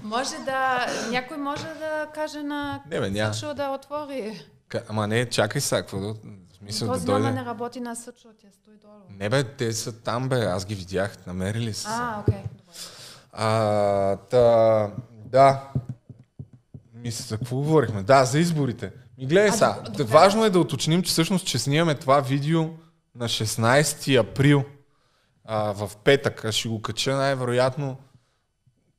Може да... Някой може да каже на... Не, бе, няма. Съчо да отвори. Ка- Ама не, чакай сега, какво да... В смисъл да Този номер дойде. не работи на Съчо, тя стои долу. Не бе, те са там бе, аз ги видях, намерили са. се. А, окей. добре. А, та, да. Мисля, за какво говорихме? Да, за изборите. Ми гледай А, сега. добре. Важно е да уточним, че всъщност, че снимаме това видео на 16 април а, в петък. Аз ще го кача най-вероятно.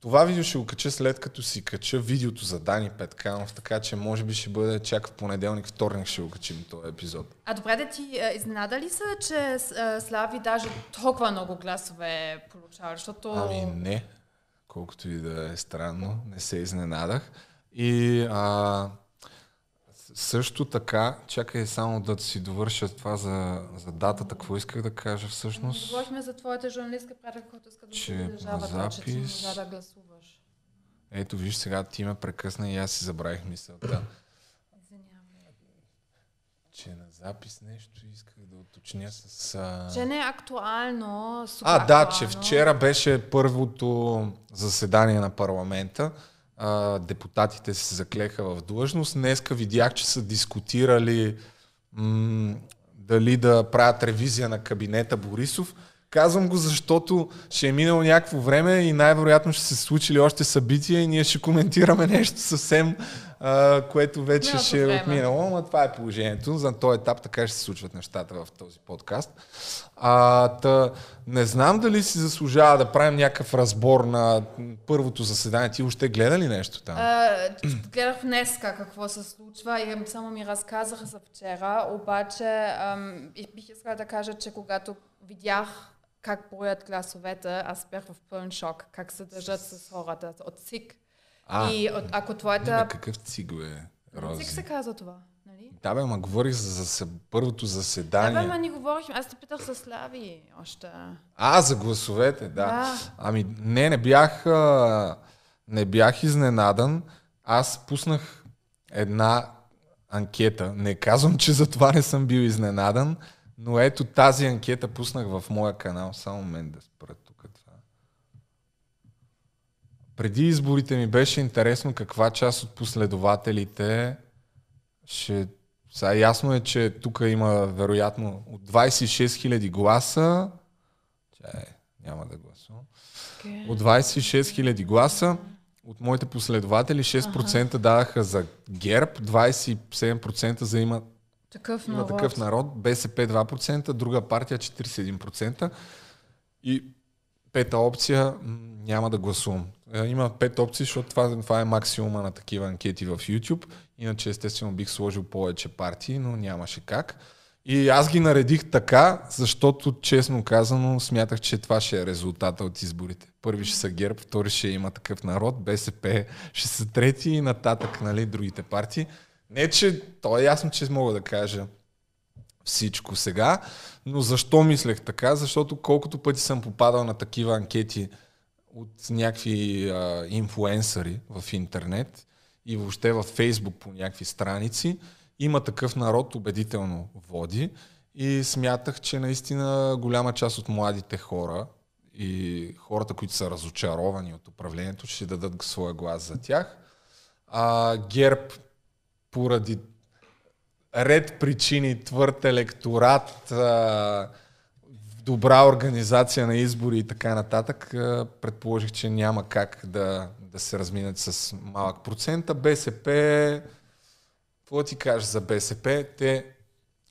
Това видео ще го кача след като си кача видеото за Дани Петканов, така че може би ще бъде чак в понеделник, вторник ще го качим този епизод. А добре да ти е, изненада ли се, че е, Слави даже толкова много гласове получава, защото... Ами не, колкото и да е странно, не се изненадах. И а, също така, чакай само да си довърша това за, за датата, какво исках да кажа всъщност. Говорихме за твоята журналистка практика, която иска да Че държава, на че ти запис- можа да гласуваш. Ето виж сега ти ме прекъсна и аз си забравих мисълта. Че на запис нещо исках да уточня с... А... Че не е актуално, супер А, да, актуално. че вчера беше първото заседание на парламента. А, депутатите се заклеха в длъжност. Днеска видях, че са дискутирали м- дали да правят ревизия на кабинета Борисов. Казвам го, защото ще е минало някакво време и най-вероятно ще се случили още събития и ние ще коментираме нещо съвсем, а, което вече Миналото ще е отминало, но това е положението. За този етап така ще се случват нещата в този подкаст. А, та, не знам дали си заслужава да правим някакъв разбор на първото заседание. Ти още гледа ли нещо там? А, гледах днеска какво се случва и само ми разказаха за вчера, обаче ам, бих искала да кажа, че когато видях как броят гласовете, аз бях в пълен шок, как се държат с хората от ЦИК. А, и от, ако Не, твоята... бе, какъв циг, бе, ЦИК Рози? се казва това, нали? Да, бе, ма говорих за, за първото Да, заседание. бе, ма ни говорихме. Аз те питах за Слави още. А, за гласовете, да. Да. Ами, не, не бях, а, не бях изненадан. Аз пуснах една анкета. Не казвам, че за това не съм бил изненадан, но ето тази анкета пуснах в моя канал. Само мен да спра тук това. Преди изборите ми беше интересно каква част от последователите ще... Сега ясно е, че тук има вероятно от 26 000 гласа. Чай, няма да гласувам. Okay. От 26 000 гласа, от моите последователи 6% даваха за ГЕРБ, 27% за има, Такъв има народ. такъв народ, БСП 2%, друга партия 41% и пета опция няма да гласувам. Е, Има пет опции, защото това, това е максимума на такива анкети в YouTube. Иначе естествено бих сложил повече партии, но нямаше как. И аз ги наредих така, защото честно казано смятах, че това ще е резултата от изборите. Първи ще са ГЕРБ, втори ще има такъв народ, БСП ще са трети и нататък, нали, другите партии. Не, че то е ясно, че мога да кажа всичко сега, но защо мислех така? Защото колкото пъти съм попадал на такива анкети от някакви а, инфуенсъри в интернет и въобще във Фейсбук по някакви страници, има такъв народ, убедително води и смятах, че наистина голяма част от младите хора и хората, които са разочаровани от управлението, ще дадат своя глас за тях. А, ГЕРБ поради ред причини, твърд електорат, добра организация на избори и така нататък, предположих, че няма как да, да се разминат с малък процент. А БСП, какво ти кажеш за БСП? Те,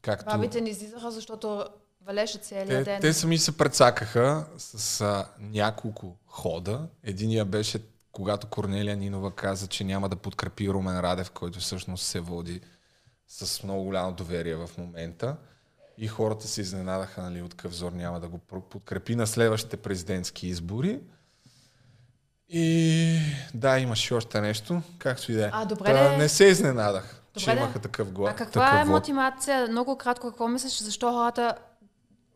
както... Бабите не излизаха, защото валеше целият Те, ден. те сами се прецакаха с а, няколко хода. Единия беше когато Корнелия Нинова каза, че няма да подкрепи Румен Радев, който всъщност се води с много голямо доверие в момента. И хората се изненадаха, нали, от какъв зор няма да го подкрепи на следващите президентски избори. И да, имаше още нещо, както и да е. А, добре Та де. Не се изненадах, че Добре де. имаха такъв глас. А каква е мотивация? Много кратко, какво мислиш, защо хората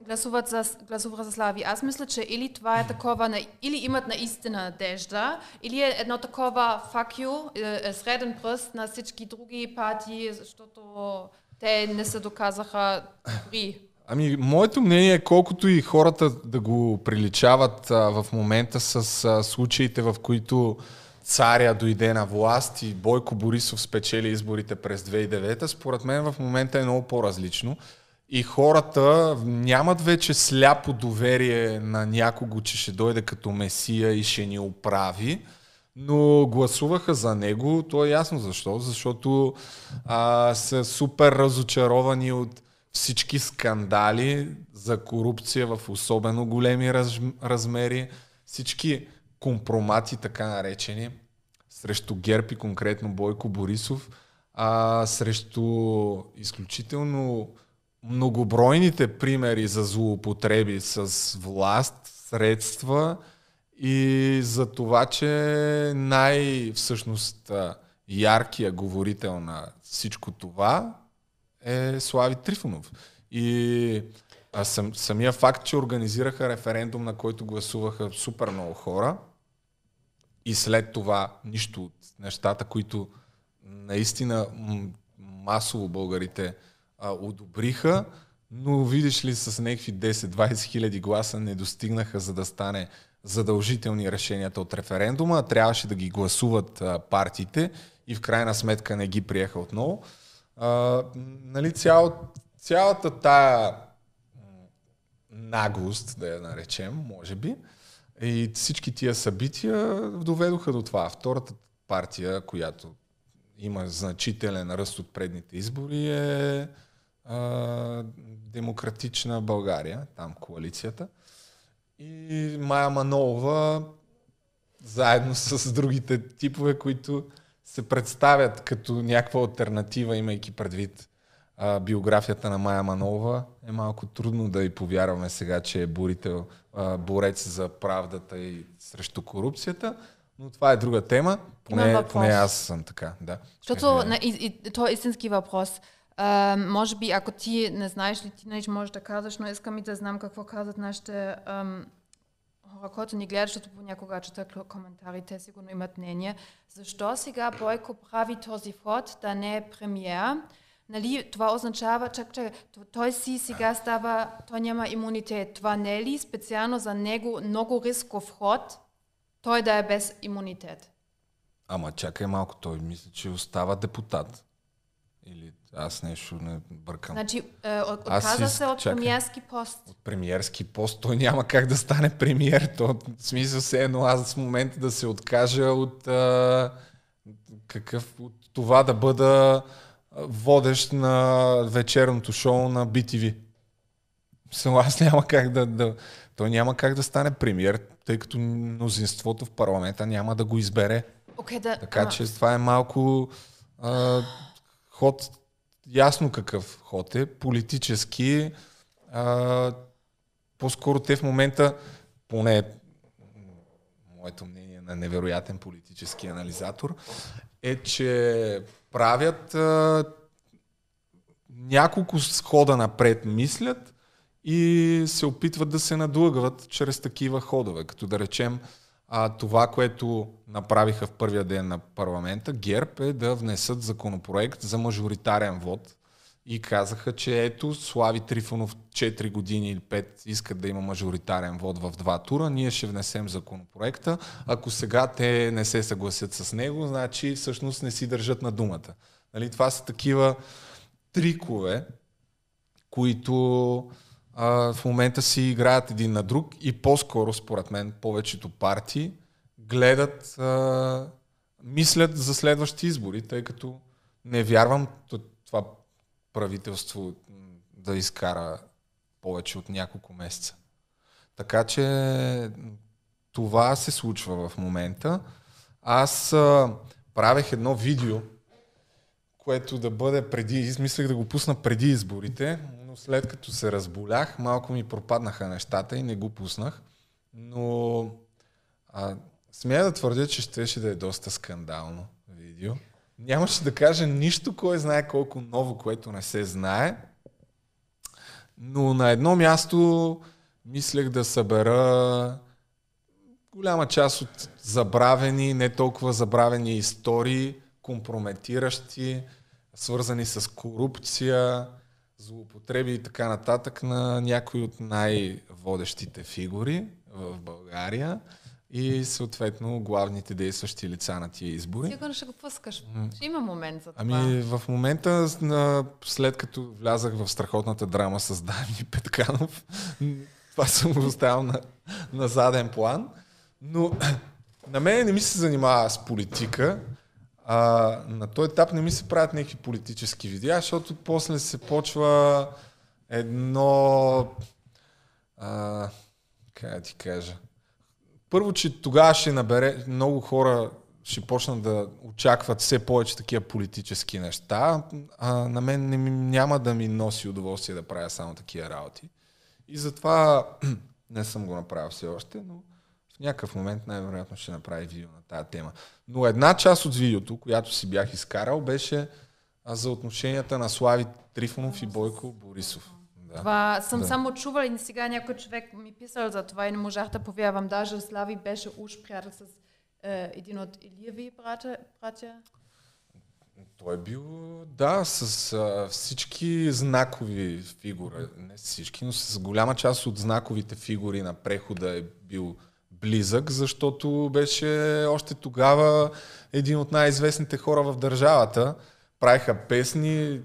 гласуват за, гласуват за Слави? Аз мисля, че или това е такова, на, или имат наистина надежда, или е едно такова fuck you, е, е среден пръст на всички други партии, защото те не се доказаха добри. Ами, моето мнение е колкото и хората да го приличават а, в момента с а, случаите, в които царя дойде на власт и Бойко Борисов спечели изборите през 2009, според мен в момента е много по-различно. И хората нямат вече сляпо доверие на някого, че ще дойде като месия и ще ни оправи. но гласуваха за него. То е ясно защо. Защото а, са супер разочаровани от всички скандали за корупция в особено големи раз, размери, всички компромати, така наречени, срещу ГЕРБ и конкретно Бойко Борисов, а, срещу изключително многобройните примери за злоупотреби с власт, средства и за това, че най- всъщност а, яркия говорител на всичко това е Слави Трифонов. И а сам, самия факт, че организираха референдум, на който гласуваха супер много хора и след това нищо от нещата, които наистина масово българите а, одобриха, но видиш ли с някакви 10-20 хиляди гласа не достигнаха за да стане задължителни решенията от референдума, трябваше да ги гласуват а, партиите и в крайна сметка не ги приеха отново. А, нали, цял, цялата тая наглост, да я наречем, може би, и всички тия събития доведоха до това. Втората партия, която има значителен ръст от предните избори е а, Демократична България, там коалицията. И Майя Манолова, заедно с другите типове, които се представят като някаква альтернатива, имайки предвид а, биографията на Майя Манолова, е малко трудно да й повярваме сега, че е борител, а, борец за правдата и срещу корупцията, но това е друга тема. Поне, поне аз съм така, да. Защото Е, и, и, то е истински въпрос. А, може би, ако ти не знаеш ли, ти нещо можеш да казваш, но искам и да знам какво казват нашите ам, хора, които ни гледат, защото понякога чета коментарите, сигурно имат мнение. Защо сега Бойко прави този ход да не е премиер? Нали, това означава, чак, чак, той си сега става, той няма имунитет. Това не е ли специално за него много рисков ход, той да е без имунитет? Ама чакай малко, той мисля, че остава депутат. Или аз нещо не бъркам. Значи, е, от- Аз отказа се от чакай. премиерски пост. От премиерски пост той няма как да стане премиер. То, в смисъл се едно аз в момента да се откажа от, а, какъв, от това да бъда водещ на вечерното шоу на BTV. Аз няма как да, да... Той няма как да стане премиер, тъй като мнозинството в парламента няма да го избере. Окей, да. Така ама- че това е малко а, ход, ясно какъв ход е, политически. А, по-скоро те в момента, поне моето мнение на невероятен политически анализатор, е, че правят а, няколко хода напред мислят и се опитват да се надлъгват чрез такива ходове, като да речем а, това, което направиха в първия ден на парламента, ГЕРБ е да внесат законопроект за мажоритарен вод и казаха, че ето Слави Трифонов 4 години или 5 искат да има мажоритарен вод в два тура, ние ще внесем законопроекта. Ако сега те не се съгласят с него, значи всъщност не си държат на думата. Нали, това са такива трикове, които а, в момента си играят един на друг и по-скоро, според мен, повечето партии гледат, а, мислят за следващи избори, тъй като не вярвам това правителство да изкара повече от няколко месеца. Така че това се случва в момента. Аз а, правех едно видео, което да бъде преди, измислях да го пусна преди изборите, след като се разболях, малко ми пропаднаха нещата и не го пуснах. Но а, смея да твърдя, че щеше да е доста скандално видео. Нямаше да кажа нищо, кой знае колко ново, което не се знае. Но на едно място мислех да събера голяма част от забравени, не толкова забравени истории, компрометиращи, свързани с корупция, злоупотреби и така нататък на някои от най-водещите фигури в България и съответно главните действащи лица на тия избори. Сигурно ще го пускаш. Ще има момент за това. Ами в момента, след като влязах в страхотната драма с Дани Петканов, това съм го оставил на, на заден план, но на мен не ми се занимава с политика. А, на този етап не ми се правят някакви политически видеа, защото после се почва едно... А, как да ти кажа? Първо, че тогава ще набере много хора ще почнат да очакват все повече такива политически неща, а на мен не няма да ми носи удоволствие да правя само такива работи. И затова не съм го направил все още, но в някакъв момент най-вероятно ще направя видео на тази тема. Но една част от видеото, която си бях изкарал, беше за отношенията на Слави Трифонов и Бойко Борисов. Да. Това съм Да. само чувала и сега някой човек ми писал за това и не можах да повярвам. Даже Слави беше уж приятел с е, един от Илиеви братя. братя. Той е бил, да, с а, всички знакови фигури, не всички, но с голяма част от знаковите фигури на прехода е бил близък, защото беше още тогава един от най-известните хора в държавата. Правиха песни,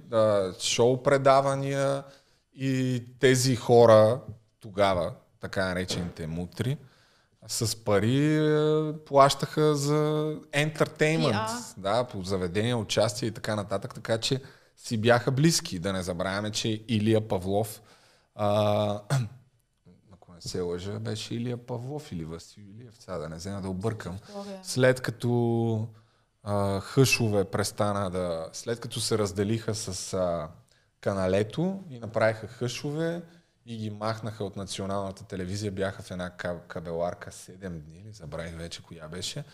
шоу предавания и тези хора тогава, така наречените мутри, с пари е, плащаха за ентертеймент, PR. да, по заведения, участие и така нататък, така че си бяха близки. Да не забравяме, че Илия Павлов, а, се лъжа, беше Илия Павлов или Васил Илиев, сега да не взема да объркам. След като а, Хъшове престана да... След като се разделиха с а, каналето и направиха Хъшове и ги махнаха от националната телевизия, бяха в една каб- кабеларка 7 дни, или забравих вече коя беше.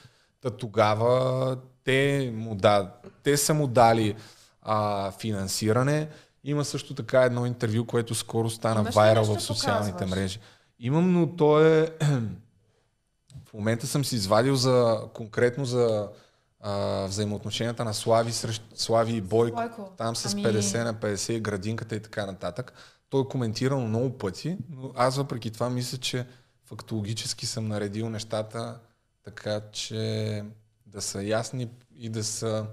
Та тогава те, му да, те са му дали а, финансиране. Има също така едно интервю, което скоро стана Имаш вайрал в социалните показваш? мрежи. Имам, но то е... В момента съм си извадил за, конкретно за а, взаимоотношенията на Слави, срещу, Слави и Бойко. Бойко. Там с Ами- 50 на 50, градинката и така нататък. Той е коментирал много пъти, но аз въпреки това мисля, че фактологически съм наредил нещата така, че да са ясни и да, са,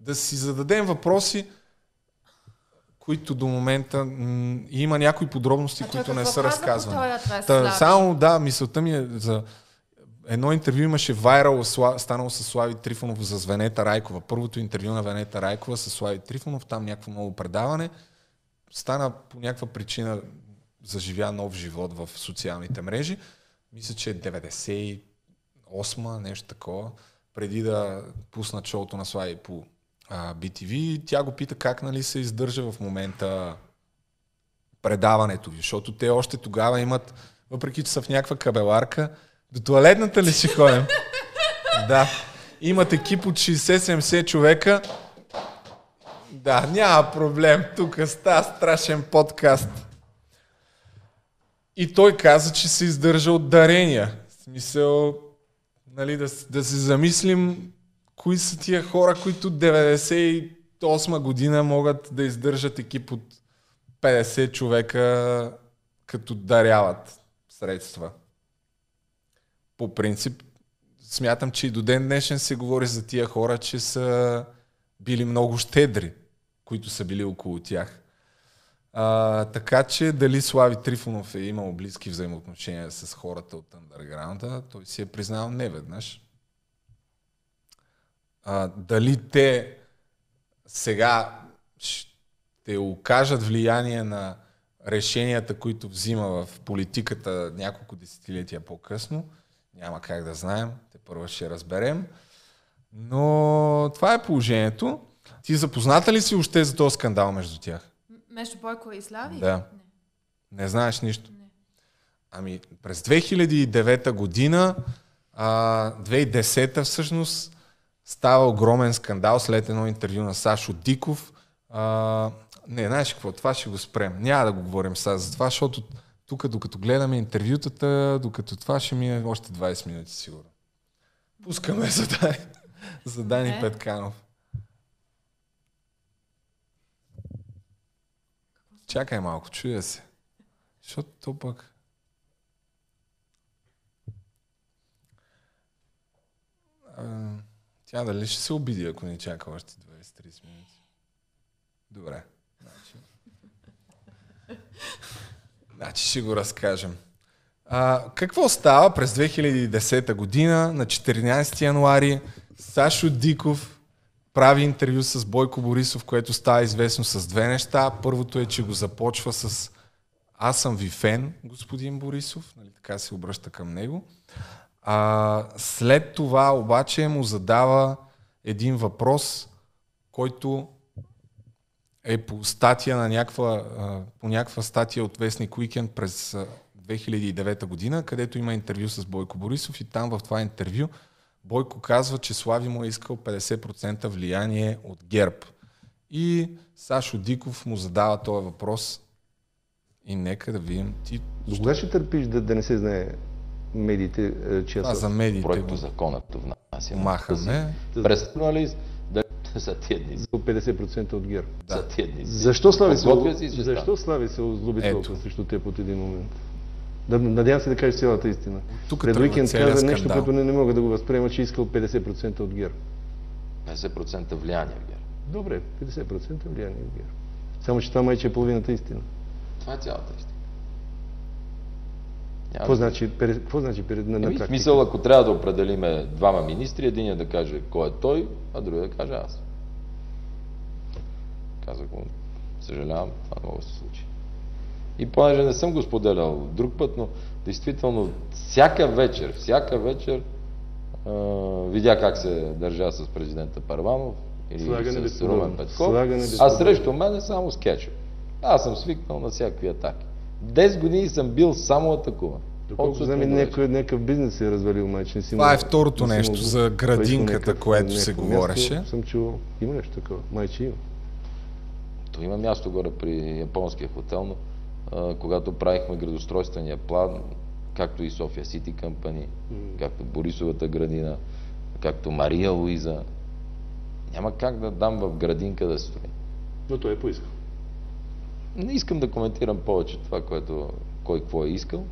да си зададем въпроси, които до момента м- има някои подробности, А които не са разказвани. Та, само да, мисълта ми е за едно интервю имаше вайрал, станало с Слави Трифонов за Венета Райкова. Първото интервю на Венета Райкова с Слави Трифонов, там някакво ново предаване. Стана по някаква причина заживя нов живот в социалните мрежи. Мисля, че е 98-ма, нещо такова, преди да пуснат шоуто на Слави по а, BTV. Тя го пита как нали, се издържа в момента предаването ви, защото те още тогава имат, въпреки че са в някаква кабеларка, до туалетната ли ще ходим? да. Имат екип от 60-70 човека. Да, няма проблем. Тук ста страшен подкаст. И той каза, че се издържа от дарения. В смисъл, нали, да, да се замислим кои са тия хора, които 98 година могат да издържат екип от 50 човека, като даряват средства. По принцип, смятам, че и до ден днешен се говори за тия хора, че са били много щедри, които са били около тях. А, така че дали Слави Трифонов е имал близки взаимоотношения с хората от андерграунда, той си е признал неведнъж. А, дали те сега ще окажат влияние на решенията, които взима в политиката няколко десетилетия по-късно, няма как да знаем, те първо ще разберем. Но това е положението. Ти запозната ли си още за този скандал между тях? Между Бойко и Слави? Да. Не. Не знаеш нищо. Не. Ами, през 2009 година, а, 2010 всъщност, става огромен скандал след едно интервю на Сашо Диков. А, не, знаеш какво, това ще го спрем. Няма да го говорим сега за това, защото тук, докато гледаме интервютата, докато това ще ми е още 20 минути сигурно. Пускаме за Дани, за Дани Добре. Петканов. Чакай малко, чуя се. Защото то пък... А, тя дали ще се обиди, ако не чака още 20-30 минути? Добре. Значи, значи ще го разкажем. А, какво става през 2010 година на 14 януари? Сашо Диков прави интервю с Бойко Борисов, което става известно с две неща. Първото е, че го започва с Аз съм ви фен, господин Борисов, нали, така се обръща към него. А, след това обаче му задава един въпрос, който е по статия на някаква, по някаква статия от Вестник Уикенд през а, 2009 година, където има интервю с Бойко Борисов и там в това интервю Бойко казва, че Слави му е искал 50% влияние от ГЕРБ. И Сашо Диков му задава този въпрос и нека да видим ти. До кога ще търпиш да, да не се знае медиите, е, чия Това са? за медиите проекто го закона внасяме. махаме. Престъпналист да за тия дни. За 50% от ГЕРБ. За тия дни. Защо Слави се, защо Слави се озлоби толкова срещу теб от един момент? Да, надявам се да кажеш цялата истина. Тук Пред уикенд каза нещо, което не, не мога да го възприема, че искал 50% от ГЕРБ. 50% влияние в ГЕРБ. Добре, 50% влияние от ГЕРБ. Само, че това майче е половината истина. Това е цялата истина. Няма Какво да- значи, какво значи на, на практика? смисъл, ако трябва да определиме двама министри, един да каже кой е той, а другия да каже аз. Казах му, съжалявам, това да се случи. И понеже не съм го споделял друг път, но действително всяка вечер, всяка вечер а, видя как се държа с президента Парванов или Слагане с. Румен Петков, Слагане а срещу мен е само скетчове. Аз съм свикнал на всякакви атаки. 10 години съм бил само атакуван. Доколко знам, някой, някакъв бизнес се е развалил майчин си. Това му- е второто не нещо му за градинката, някакъв- което се говореше. място Съм чувал. Има нещо такова. Майче има. То има място горе при японския хотел, но а, когато правихме градостройствения план, както и София Сити Company, както Борисовата градина, както Мария Луиза, няма как да дам в градинка да строи. Но той е поискал. Не искам да коментирам повече това, което кой какво е искал.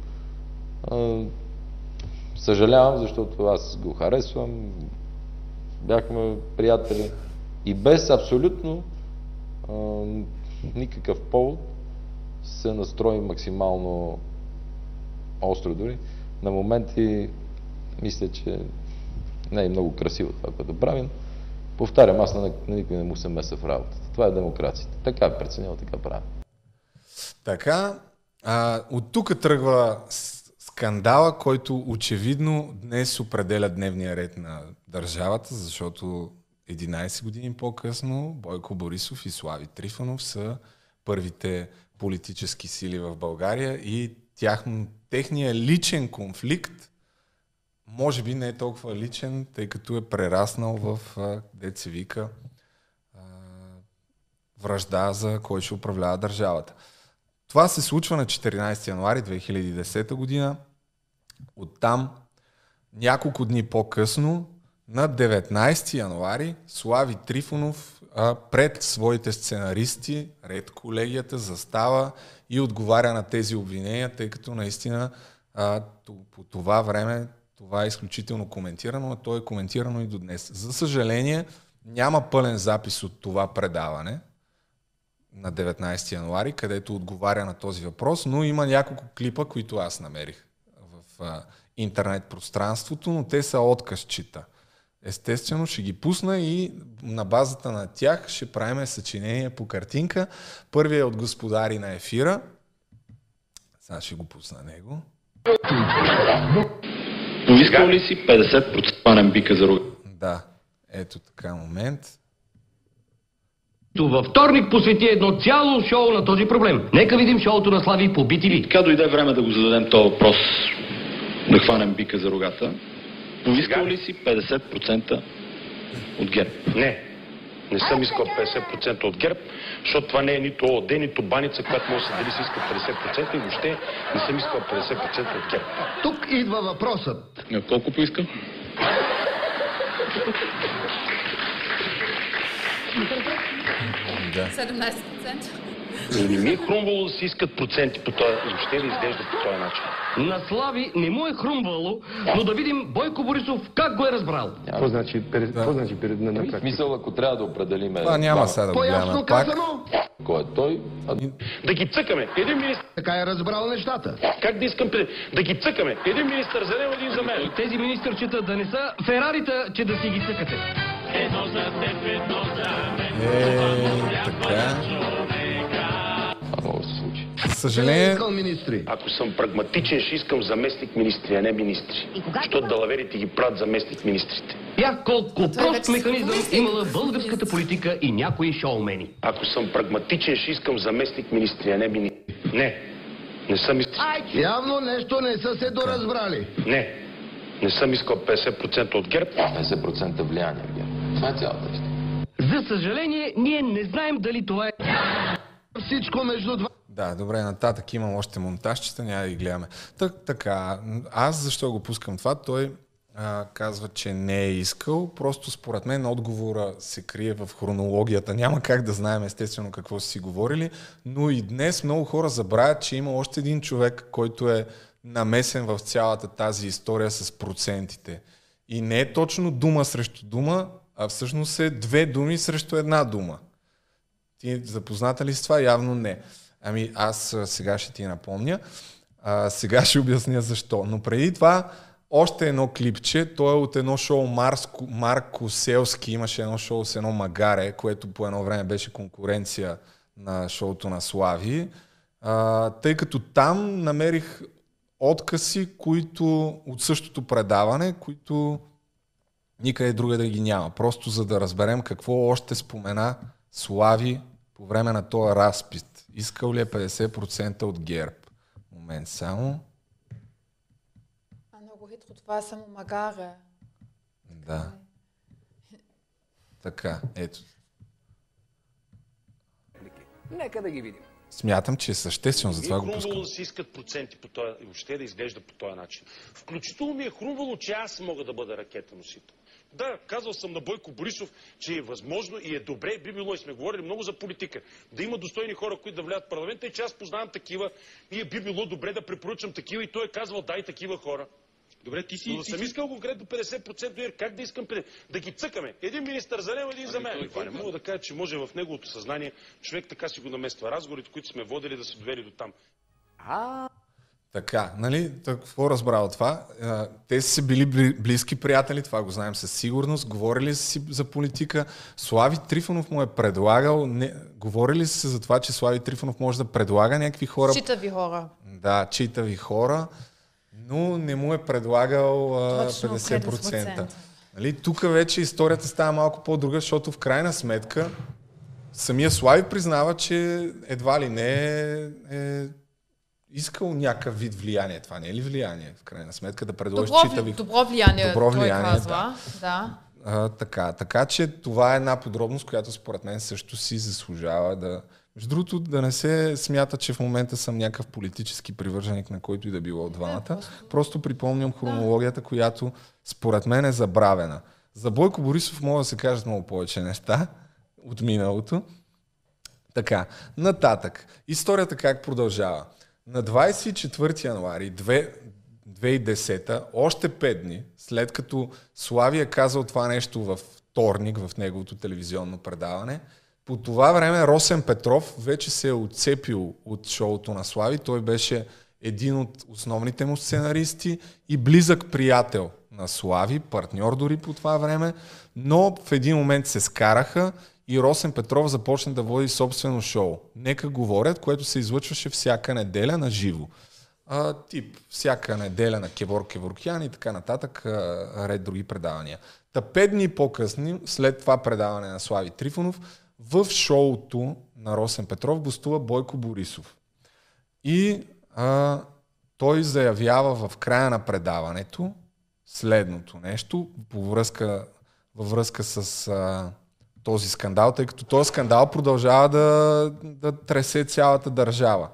Съжалявам, защото аз го харесвам, бяхме приятели и без абсолютно никакъв повод се настрои максимално остро дори. На моменти мисля, че не е много красиво това, което правим. Повтарям, аз на, никой не му се меса в работата. Това е демокрацията. Така е преценил, така правим. Така, а, от тук тръгва скандала, който очевидно днес определя дневния ред на държавата, защото 11 години по-късно Бойко Борисов и Слави Трифонов са първите политически сили в България и тяхно, техния личен конфликт може би не е толкова личен, тъй като е прераснал в, дет вика, връжда за кой ще управлява държавата. Това се случва на 14 януари 2010 година. Оттам няколко дни по-късно, на 19 януари, Слави Трифонов а, пред своите сценаристи, ред колегията, застава и отговаря на тези обвинения, тъй като наистина а, по това време това е изключително коментирано, а то е коментирано и до днес. За съжаление, няма пълен запис от това предаване, на 19 януари, където отговаря на този въпрос, но има няколко клипа, които аз намерих в а, интернет пространството, но те са откъсчита. Естествено ще ги пусна и на базата на тях ще правим съчинение по картинка. Първият е от господари на ефира. Сега ще го пусна него. Поискал ли си 50% панен бика за рога? Да, ето така момент. Във вторник посвети едно цяло шоу на този проблем. Нека видим шоуто на Слави побити ли. Така дойде време да го зададем този въпрос, да хванем бика за рогата. Поискал ли си 50% от ГЕРБ? Не. Не съм искал 50% от ГЕРБ, защото това не е нито ООД, нито баница, която може да се дели си иска 50% и въобще не съм искал 50% от ГЕРБ. Тук идва въпросът. А колко поиска? Да. 17%. Не ми е хрумвало да се искат проценти по този, въобще да изглежда по този начин. На Слави не му е хрумвало, но да видим Бойко Борисов как го е разбрал. Какво значи, перед, значи перед на, на практика? смисъл, ако трябва да определиме... Това няма сега да го По-ясно гледаме пак. казано, кой е той. А... Да ги цъкаме. Един министр... Така е разбрал нещата. Как да искам... Да ги цъкаме. Един министър за него, един за мен. Тези министърчета да не са Ферарита, че да си ги цъкате. Е, така. Това се случи. Съжаление. Ако съм прагматичен, ще искам заместник министри, а не министри. Защото далаверите ги правят заместник министрите. Я колко прост механизъм имала българската политика и някои шоумени. Ако съм прагматичен, ще искам заместник министри, а не министри. Не. Не съм искал. Явно нещо не са се доразбрали. Не. Не съм искал 50% от ГЕРБ. 50% влияние. в ГЕРБ. Това е цялата истина. За съжаление, ние не знаем дали това е всичко между два. Да, добре, нататък имам още монтажчета, няма да ги гледаме. Так, така, аз защо го пускам това? Той а, казва, че не е искал, просто според мен отговора се крие в хронологията. Няма как да знаем естествено какво са си говорили, но и днес много хора забравят, че има още един човек, който е намесен в цялата тази история с процентите. И не е точно дума срещу дума, а всъщност е две думи срещу една дума. Ти запозната ли с това? Явно не. Ами аз сега ще ти напомня. А, сега ще обясня защо. Но преди това още едно клипче. То е от едно шоу Марско, Марко Селски. Имаше едно шоу с едно магаре, което по едно време беше конкуренция на шоуто на Слави. А, тъй като там намерих откази, които от същото предаване, които никъде друга да ги няма. Просто за да разберем какво още спомена Слави по време на този разпит. Искал ли е 50% от ГЕРБ? Момент само. А много хитро, това е само магаре. Да. Така, ето. Нека да ги видим. Смятам, че е съществено, затова го пускам. да се искат проценти по този, и въобще да изглежда по този начин. Включително ми е хрумвало, че аз мога да бъда ракетен носител. Да, казал съм на Бойко Борисов, че е възможно и е добре, би било и сме говорили много за политика, да има достойни хора, които да влядат в парламента и че аз познавам такива и е би било добре да препоръчам такива и той е казвал дай такива хора. Добре, ти си... Но да ти съм си- искал конкретно 50% и как да искам 50%? Да ги цъкаме. Един министър за него, един за мен. той Това не мога да кажа, че може в неговото съзнание човек така си го намества. Разговорите, които сме водили, да се довели до там. Така, нали? Так, какво разбра от това? Те са били бли- близки приятели, това го знаем със сигурност. Говорили са си за политика. Слави Трифонов му е предлагал. Не, говорили са се за това, че Слави Трифонов може да предлага някакви хора. Читави хора. Да, читави хора, но не му е предлагал Точно, 50%. 50%. Нали, тук вече историята става малко по-друга, защото в крайна сметка самия Слави признава, че едва ли не е, е искал някакъв вид влияние. Това не е ли влияние, в крайна сметка, да предложи Добро, читави... добро влияние, Добро той влияние, казва. Да. А, така, така че това е една подробност, която според мен също си заслужава да... Между другото, да не се смята, че в момента съм някакъв политически привърженик на който и да било от двамата. просто- Просто припомням хронологията, която според мен е забравена. За Бойко Борисов мога да се кажат много повече неща от миналото. Така, нататък. Историята как продължава? На 24 януари 2 2010, още 5 дни, след като Слави е казал това нещо във вторник в неговото телевизионно предаване, по това време Росен Петров вече се е отцепил от шоуто на Слави. Той беше един от основните му сценаристи и близък приятел на Слави, партньор дори по това време, но в един момент се скараха и Росен Петров започна да води собствено шоу. Нека говорят, което се излъчваше всяка неделя на живо. А, тип всяка неделя на Кевор Кеворкян и така нататък, а, ред други предавания. Та пет дни по-късно, след това предаване на Слави Трифонов, в шоуто на Росен Петров гостува Бойко Борисов. И а, той заявява в края на предаването следното нещо по връзка, във връзка с а, този скандал, тъй като този скандал продължава да, да тресе цялата държава.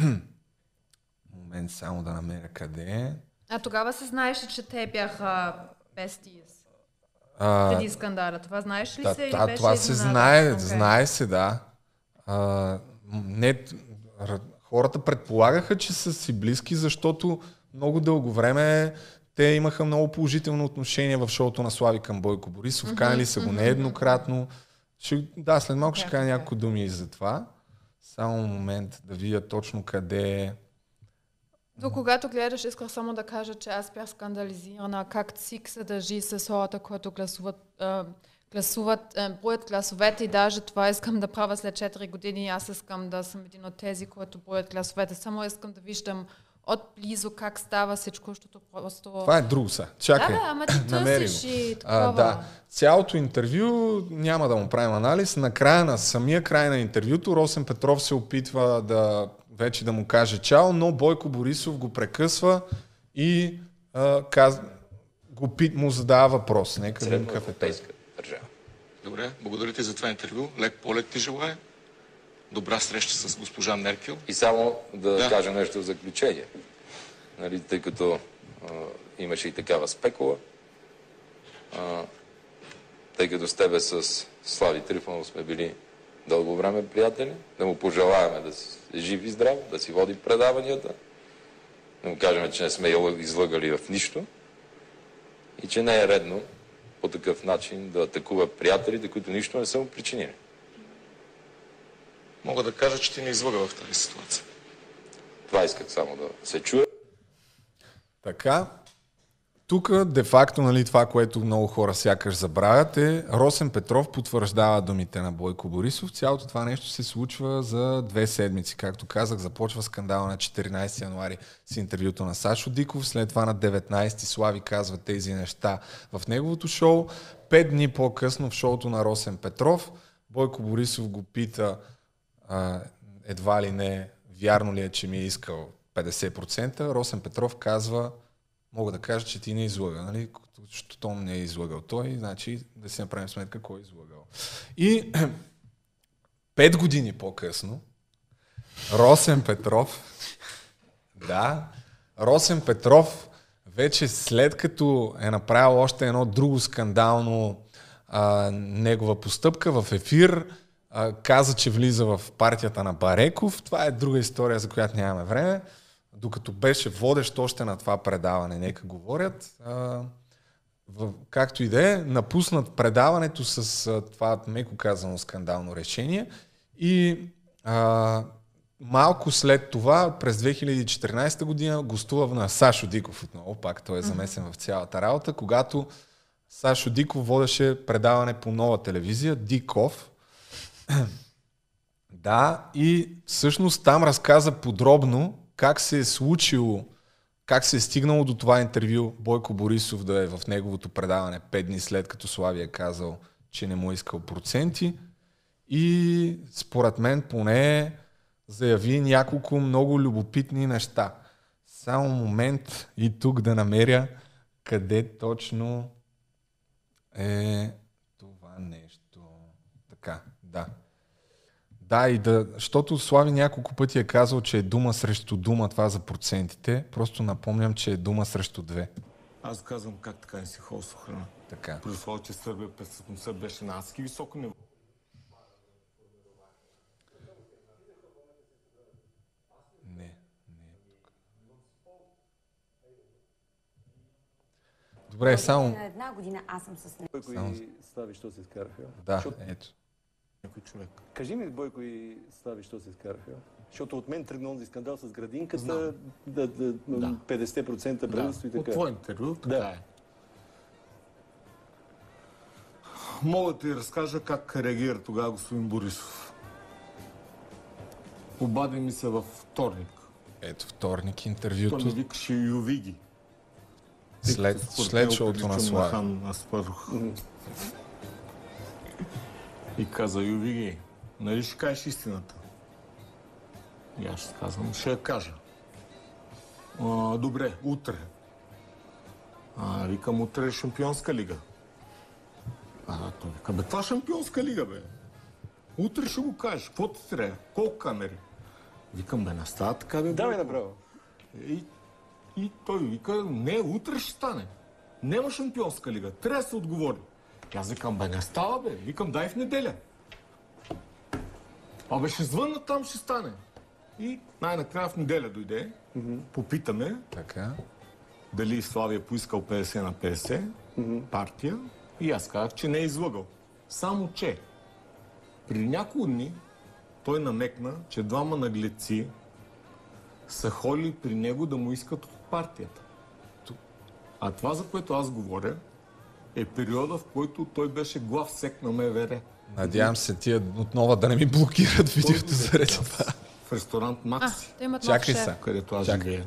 Момент само да намеря къде е. А тогава се знаеше, че те бяха besties. А, Преди скандала. Това знаеш ли да, се? да, това се знае, Окей. знае се, да. А, не, хората предполагаха, че са си близки, защото много дълго време те имаха много положително отношение в шоуто на Слави към Бойко Борисов. Мгм, Канали са го нееднократно. Ще, да, след малко ще кажа няколко думи и за това. Само момент да видя точно къде е. До когато гледаш, исках само да кажа, че аз бях скандализирана как ЦИК се държи с хората, които гласуват, е, гласуват е, броят гласовете и даже това искам да правя след 4 години. Аз искам да съм един от тези, които броят гласовете. Само искам да виждам отблизо как става всичко, защото просто... Това е друго са. Чакай. Да, бе, ама ти търсиш и А, такова. да. Цялото интервю няма да му правим анализ. Накрая на самия край на интервюто Росен Петров се опитва да вече да му каже чао, но Бойко Борисов го прекъсва и а, каз... го пит, му задава въпрос. Нека видим какъв е той. държава. Добре, благодаря ти за това интервю. Лек полет ти желая. Добра среща с госпожа Меркел. И само да, Да. кажа нещо в заключение. Нали, тъй като а, имаше и такава спекула, а, тъй като с тебе с Слави Трифонов сме били дълго време приятели, да му пожелаваме да си жив и здрав, да си води предаванията, да му кажем, че не сме излъгали в нищо и че не е редно по такъв начин да атакува приятелите, които нищо не са му причинили. Мога да кажа, че ти не излъга в тази ситуация. Това исках само да се чуе. Така. Тук, де-факто, нали, това, което много хора сякаш забравят е, Росен Петров потвърждава думите на Бойко Борисов. Цялото това нещо се случва за две седмици. Както казах, започва скандала на 14 януари с интервюто на Сашо Диков, след това на 19 Слави казва тези неща в неговото шоу. Пет дни по-късно в шоуто на Росен Петров Бойко Борисов го пита а, едва ли не, вярно ли е, че ми е искал 50%, Росен Петров казва, мога да кажа, че ти не е излъга, нали? Защото не е излъгал той, значи да си направим сметка кой е излъгал. И пет години по-късно, Росен Петров, да, Росен Петров вече след като е направил още едно друго скандално а, негова постъпка в ефир, а, каза, че влиза в партията на Бареков. Това е друга история, за която нямаме време. Докато беше водещ още на това предаване, нека говорят. А, в, както и да е, напуснат предаването с а, това, меко казано, скандално решение. И а, малко след това, през 2014 година, гостува на Сашо Диков отново, пак той е замесен в цялата работа, когато Сашо Диков водеше предаване по нова телевизия, Диков. да, и всъщност там разказа подробно как се е случило, как се е стигнало до това интервю Бойко Борисов да е в неговото предаване пет дни след като Слави е казал, че не му е искал проценти. И според мен поне заяви няколко много любопитни неща. Само момент и тук да намеря къде точно е това нещо. Така, да. Да, и да, защото Слави няколко пъти е казал, че е дума срещу дума това за процентите. Просто напомням, че е дума срещу две. Аз казвам как така не си ходил с храна. Така. При условие, че Сърбия престъпността беше на адски високо ниво. Не, не. Добре, само... На една година аз съм с него. Само- Слави, що се изкараха? Да, ето. Някой човек. Кажи ми, Бойко и Слави, що се изкараха? Защото от мен тръгна онзи скандал с градинката, Знам. да, да, Да. 50% правителство и От така. твое интервю, така Да. е. Мога да ти разкажа как реагира тогава господин Борисов. Обади ми се във вторник. Ето вторник Той ми интервюто. викаше Ювиги. След, след него шоуто на приличам Слави. И каза Ювиги, нали ще кажеш истината? И аз ще казвам, ще я кажа. А, добре, утре. А, викам, утре е Шампионска лига. А, той вика, бе, това Шампионска лига, бе. Утре ще го кажеш, какво ти трябва? Колко камери? Викам, бе, не става така, бе. Да, ми Бойко. направо. И, и той вика, не, утре ще стане. Нема шампионска лига. Трябва да се отговори. Аз викам, бе, не става, бе. Викам, дай в неделя. Абе, ще звънна там, ще стане. И най-накрая в неделя дойде. Попитаме Така. дали Славия поискал 50 на 50 партия. И аз казах, че не е излъгал. Само, че При няколко дни той намекна, че двама наглеци са холи при него да му искат от партията. А това, за което аз говоря, е периода, в който той беше глав сек на МВР. Надявам се тия отново да не ми блокират видеото заради това. В ресторант Макси. А, те имат нов Чакай се. където аз живея.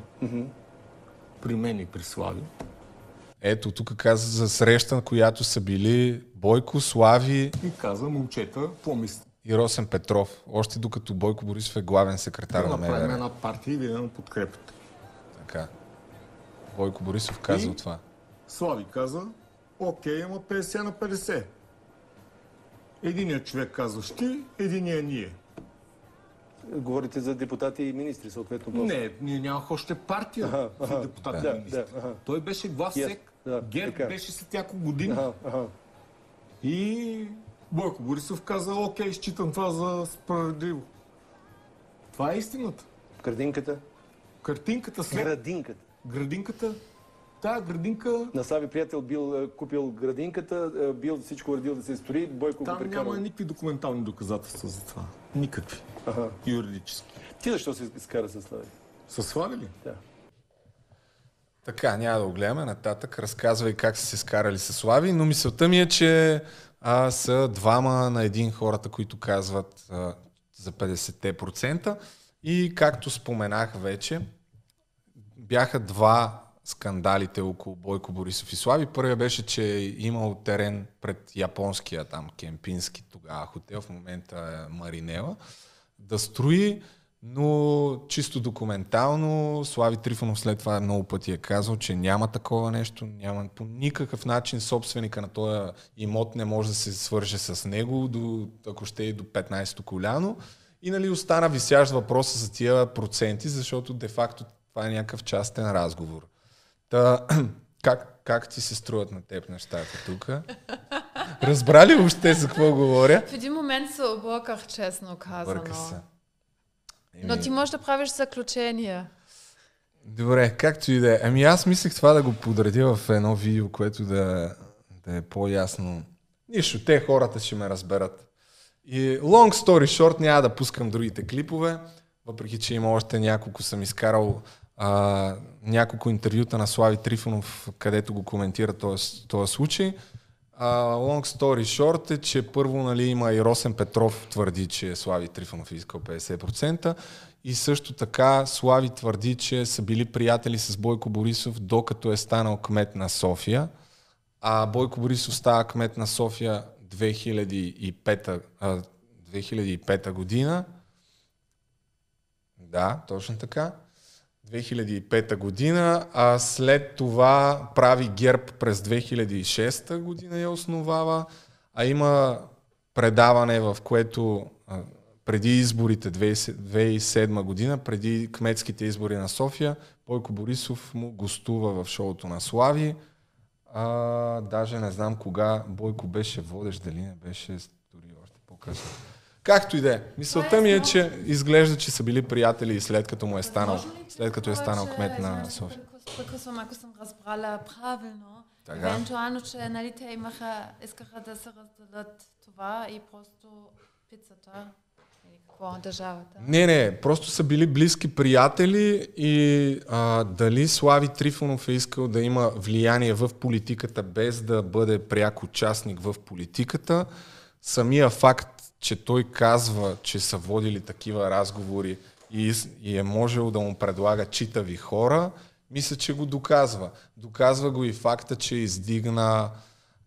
При мен и при Слави. Ето, тук каза за среща, на която са били Бойко, Слави И каза, момчета, какво мислите? и Росен Петров. Още докато Бойко Борисов е главен секретар Да на направим МВР. една партия и вие ме подкрепите. Така. Бойко Борисов казал И? това. Слави каза, окей, ама 50 на 50. Единият човек казваш ти, единият ние. Говорите за депутати и министри, съответно. после. Не, ние нямах още партия Аха, за аха. депутати Да, и министри. да, аха. Той беше глав Yes, сек. да, ГЕРБ така. беше след няколко години. Аха, аха. И Бойко Борисов каза, окей, считам това за справедливо. Това е истината. Градинката? Картинката след... Градинката. Градинката? Да, градинка... На Слави приятел бил е, купил градинката, е, бил всичко редил да се строи, Бойко го Там прекарал. няма никакви документални доказателства за това. Никакви. Аха. Юридически. Ти защо се изкара с Слави? С Слави ли? Да. Така, няма да го гледаме нататък. Разказвай как са се скарали с Слави, но мисълта ми е, че а, са двама на един хората, които казват а, за 50%. И както споменах вече, бяха два скандалите около Бойко Борисов и Слави. Първият беше, че е имал терен пред японския там кемпински тогава хотел, в момента е Маринела, да строи, но чисто документално Слави Трифонов след това много пъти е казал, че няма такова нещо, няма по никакъв начин собственика на този имот не може да се свърже с него, до, ако ще и до 15-то коляно. И нали остана висящ въпроса за тия проценти, защото де-факто това е някакъв частен разговор. Та, как, как ти се струват на теб нещата тук? Разбрали въобще за какво говоря? В един момент се обърках, честно казано. Се. Но ти можеш да правиш заключение. Добре, както и да е. Ами аз мислех това да го подредя в едно видео, което да, да е по-ясно. Нищо, те хората ще ме разберат. И long story short, няма да пускам другите клипове, въпреки че има още няколко, съм изкарал а, няколко интервюта на Слави Трифонов, където го коментира този, случай. А, long story short е, че първо нали, има и Росен Петров твърди, че Слави Трифонов е искал 50%. И също така Слави твърди, че са били приятели с Бойко Борисов, докато е станал кмет на София. А Бойко Борисов става кмет на София 2005, а, 2005 година. Да, точно така. 2005 година, а след това прави ГЕРБ през 2006 година я основава, а има предаване, в което преди изборите 2007 година, преди кметските избори на София, Бойко Борисов му гостува в шоуто на Слави. А, даже не знам кога Бойко беше водещ, дали не беше дори още по-късно. Както и да е. Мисълта ми е, че изглежда, че са били приятели и след като му е станал, след като е станал кмет на София. Прекъсвам, ако съм разбрала правилно. Така. Евентуално, че нали, те имаха, искаха да се разделят това и просто пицата. Или какво, държавата. Не, не, просто са били близки приятели и а, дали Слави Трифонов е искал да има влияние в политиката без да бъде пряк участник в политиката. Самия факт, че той казва, че са водили такива разговори и, и е можел да му предлага читави хора, мисля, че го доказва. Доказва го и факта, че издигна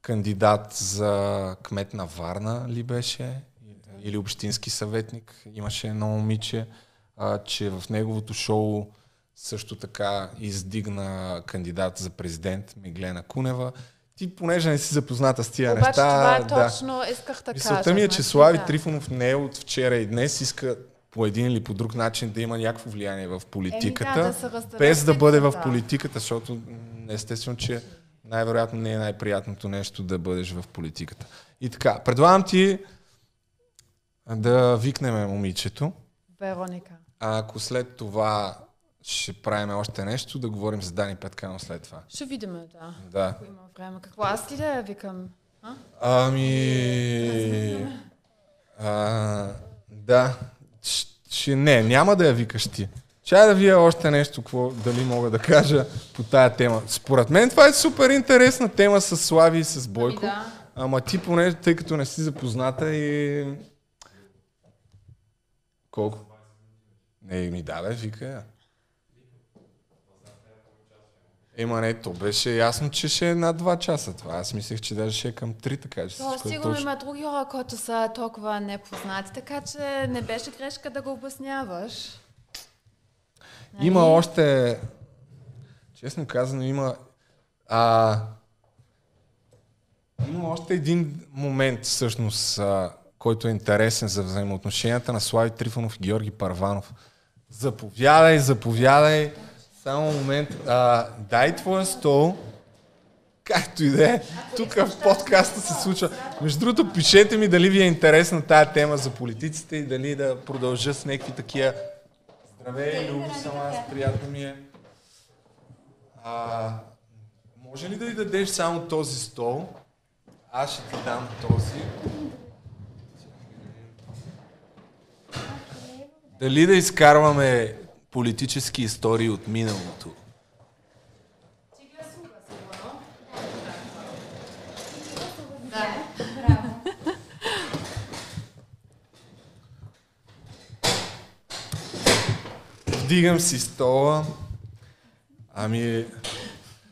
кандидат за кмет на Варна ли беше? Или общински съветник. Имаше едно момиче, а, че в неговото шоу също така издигна кандидат за президент Миглена Кунева. Ти, понеже не си запозната с тия Обаче неща... това да. точно исках да Мисълта кажа. ми е, че значи, Слави да. Трифонов не е от вчера и днес, иска по един или по друг начин да има някакво влияние в политиката, да се разделят без да бъде в политиката, защото естествено, че най-вероятно не е най-приятното нещо да бъдеш в политиката. И така, предлагам ти да викнем момичето, Вероника. а ако след това ще правим още нещо, да говорим за Дани Петканов след това. Ще видим, да. Да. Ако има време. Какво аз ли да я викам? А? Ами... А, да. Ще, не, няма да я викаш ти. Чай да вия още нещо, какво, дали мога да кажа по тая тема. Според мен това е супер интересна тема с Слави и с Бойко. Ами да. Ама ти поне, тъй като не си запозната и... Колко? Не, ми да, бе, вика Ема не, то беше ясно, че ще е над 2 часа това. Аз мислех, че даже ще е към 3, така че То, сигурно точно. има други хора, които са толкова непознати, така че не беше грешка да го обясняваш. Има още, честно казано, има, а, има още един момент, всъщност, а, който е интересен за взаимоотношенията на Слави Трифонов и Георги Парванов. Заповядай, заповядай. Само момент. А, дай твоя стол. Както и да е. Тук в подкаста се случва. Между другото, пишете ми дали ви е интересна тая тема за политиците и дали да продължа с някакви такива Здравей, Любо съм аз, приятно ми е. А, може ли да й дадеш само този стол? Аз ще ти дам този. Дали да изкарваме политически истории от миналото? Вдигам си стола. Ами,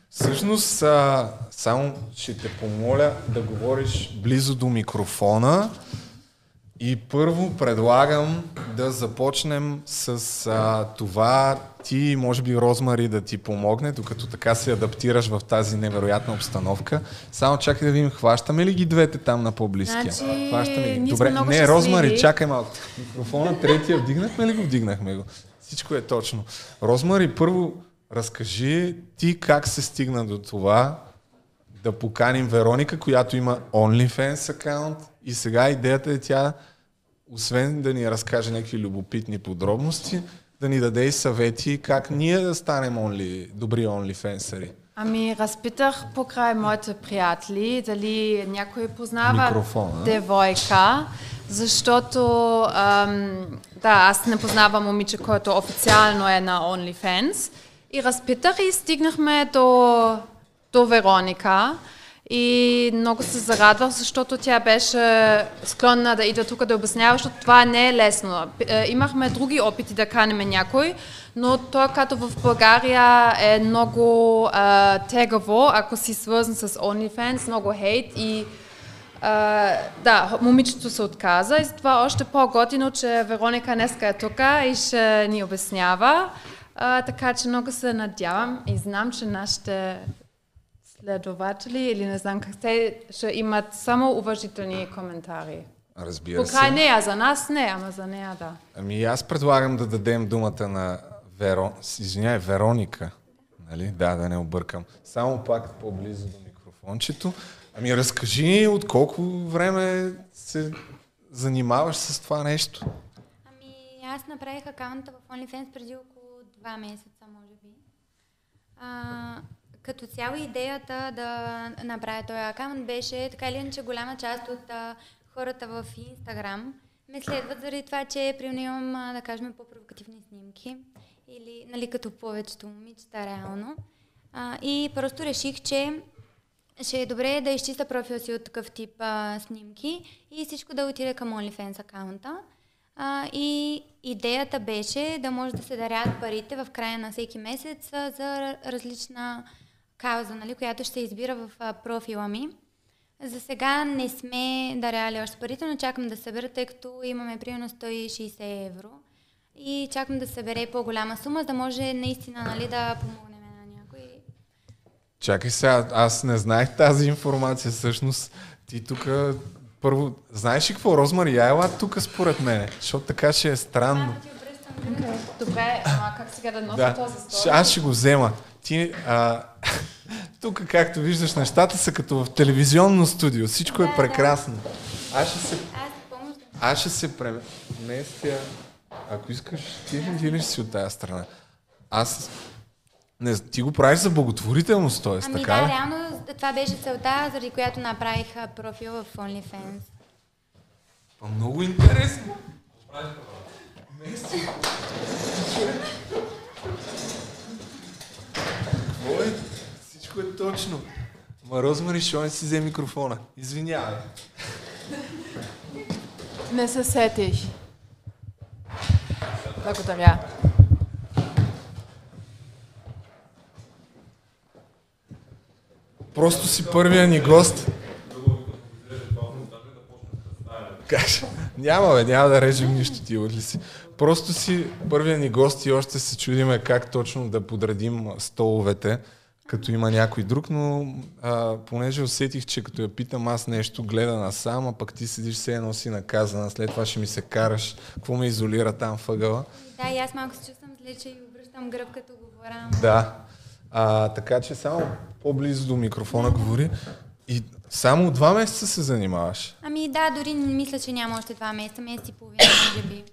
всъщност, а, само ще те помоля да говориш близо до микрофона. И първо предлагам да започнем с а, това ти, може би Розмари да ти помогне, докато така се адаптираш в тази невероятна обстановка. Само чакай да видим, хващаме ли ги двете там на по-близкия? Значи, хващаме ги. Добре, не, щастливи. Розмари, чакай малко. Микрофона третия, вдигнахме ли го? Вдигнахме го. Всичко е точно. Розмари, първо разкажи ти как се стигна до това да поканим Вероника, която има OnlyFans акаунт и сега идеята е тя, освен да ни разкаже някакви любопитни подробности, да ни даде и съвети как ние да станем only, добри OnlyFansери. Ами, разпитах покрай моите приятели дали някой познава Микрофона. девойка, защото ам, да, аз не познавам момиче, което официално е на OnlyFans. И разпитах и стигнахме до, до Вероника. И много се зарадвах, защото тя беше склонна да иде тук да обяснява, защото това не е лесно. Е, Имахме други опити да канеме някой, но то като в България е много а, тегаво, ако си свързан с OnlyFans, много хейт и а, да, момичето се отказа и затова още по-готино, че Вероника днеска е тук и ще ни обяснява. А, така че много се надявам и знам, че нашите следователи или не знам как те ще имат само уважителни коментари. Разбира Покрай се. нея, за нас не, ама за нея да. Ами аз предлагам да дадем думата на Веро... Извинявай, Вероника. Нали? Да, да не объркам. Само пак по-близо до микрофончето. Ами разкажи ни от колко време се занимаваш с това нещо. И аз направих акаунта в OnlyFans преди около два месеца, може би. А, като цяло идеята да направя този акаунт беше така или иначе голяма част от а, хората в Instagram ме следват заради това, че примерно имам, а, да кажем, по-провокативни снимки или нали, като повечето момичета реално. А, и просто реших, че ще е добре да изчиста профила си от такъв тип а, снимки и всичко да отиде към OnlyFans акаунта. А, и идеята беше да може да се дарят парите в края на всеки месец а, за ра- различна кауза, нали, която ще избира в а, профила ми. За сега не сме даряли още парите, но чакам да събера, тъй като имаме примерно 160 евро. И чакам да събере по-голяма сума, за да може наистина нали, да помогнем на някой. Чакай сега, аз не знаех тази информация всъщност. Ти тук първо, знаеш ли какво, Розмари, я ела тук според мен, защото така ще е странно. Добре, ама как сега да нося Да, този стол? аз ще го взема. Ти, а, тук, както виждаш, нещата са като в телевизионно студио. Всичко е прекрасно. Аз ще се, аз ще се преместя. Ако искаш, ти ти ли си от тази страна? Аз... Не, ти го правиш за благотворителност, т.е. Ами така да, реално това беше целта, заради която направих профил в OnlyFans. А, много интересно. Меси. Е? Всичко е точно. Ма Розмари, що не си взе микрофона? Извинявай. Не се сетих. Благодаря. Просто си първия ни гост. Как? Няма, бе, няма да режем нищо ти, ли си. Просто си първия ни гост и още се чудиме как точно да подредим столовете, като има някой друг, но а, понеже усетих, че като я питам аз нещо, гледа насам, а пък ти седиш все едно си наказана, след това ще ми се караш, какво ме изолира там въгъла. Да, и аз малко се чувствам зле, че и обръщам гръб като говоря. Да. А, така че само по-близо до микрофона говори. И само два месеца се занимаваш. Ами да, дори не мисля, че няма още два месеца, месец и половина, може би.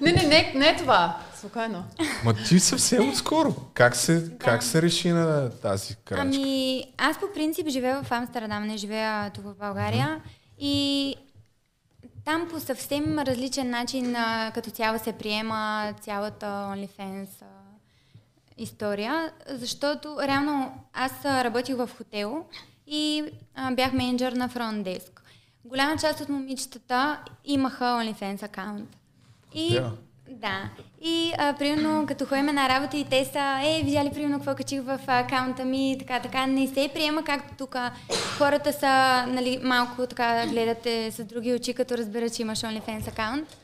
Не, не, не, не е това. Спокойно. Ма ти съвсем отскоро. Как се, да. как се реши на тази крачка? Ами, аз по принцип живея в Амстердам, не живея тук в България. Mm-hmm. И там по съвсем различен начин като цяло се приема цялата OnlyFans история, защото реално аз работих в хотел и а, бях менеджер на Front Desk. Голяма част от момичетата имаха OnlyFans акаунт. И yeah. Да. И а, примерно, като ходим на работа и те са, е, видя ли примерно какво качих в акаунта ми, така, така, не се приема както тук. Хората са, нали, малко така гледате с други очи, като разбират, че имаш OnlyFans акаунт.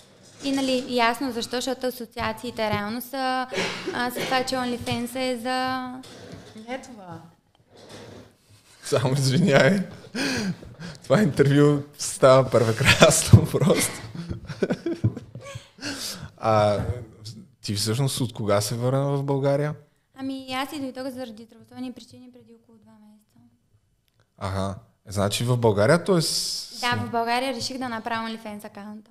И нали, ясно защо, защото асоциациите реално са а, с това, че OnlyFans е за... Не е това. Само извиняй. Това интервю става прекрасно просто. А ти всъщност от кога се върна в България? Ами аз и дойдох заради здравословни причини преди около два месеца. Ага. Значи в България, т.е. Да, в България реших да направя OnlyFans акаунта.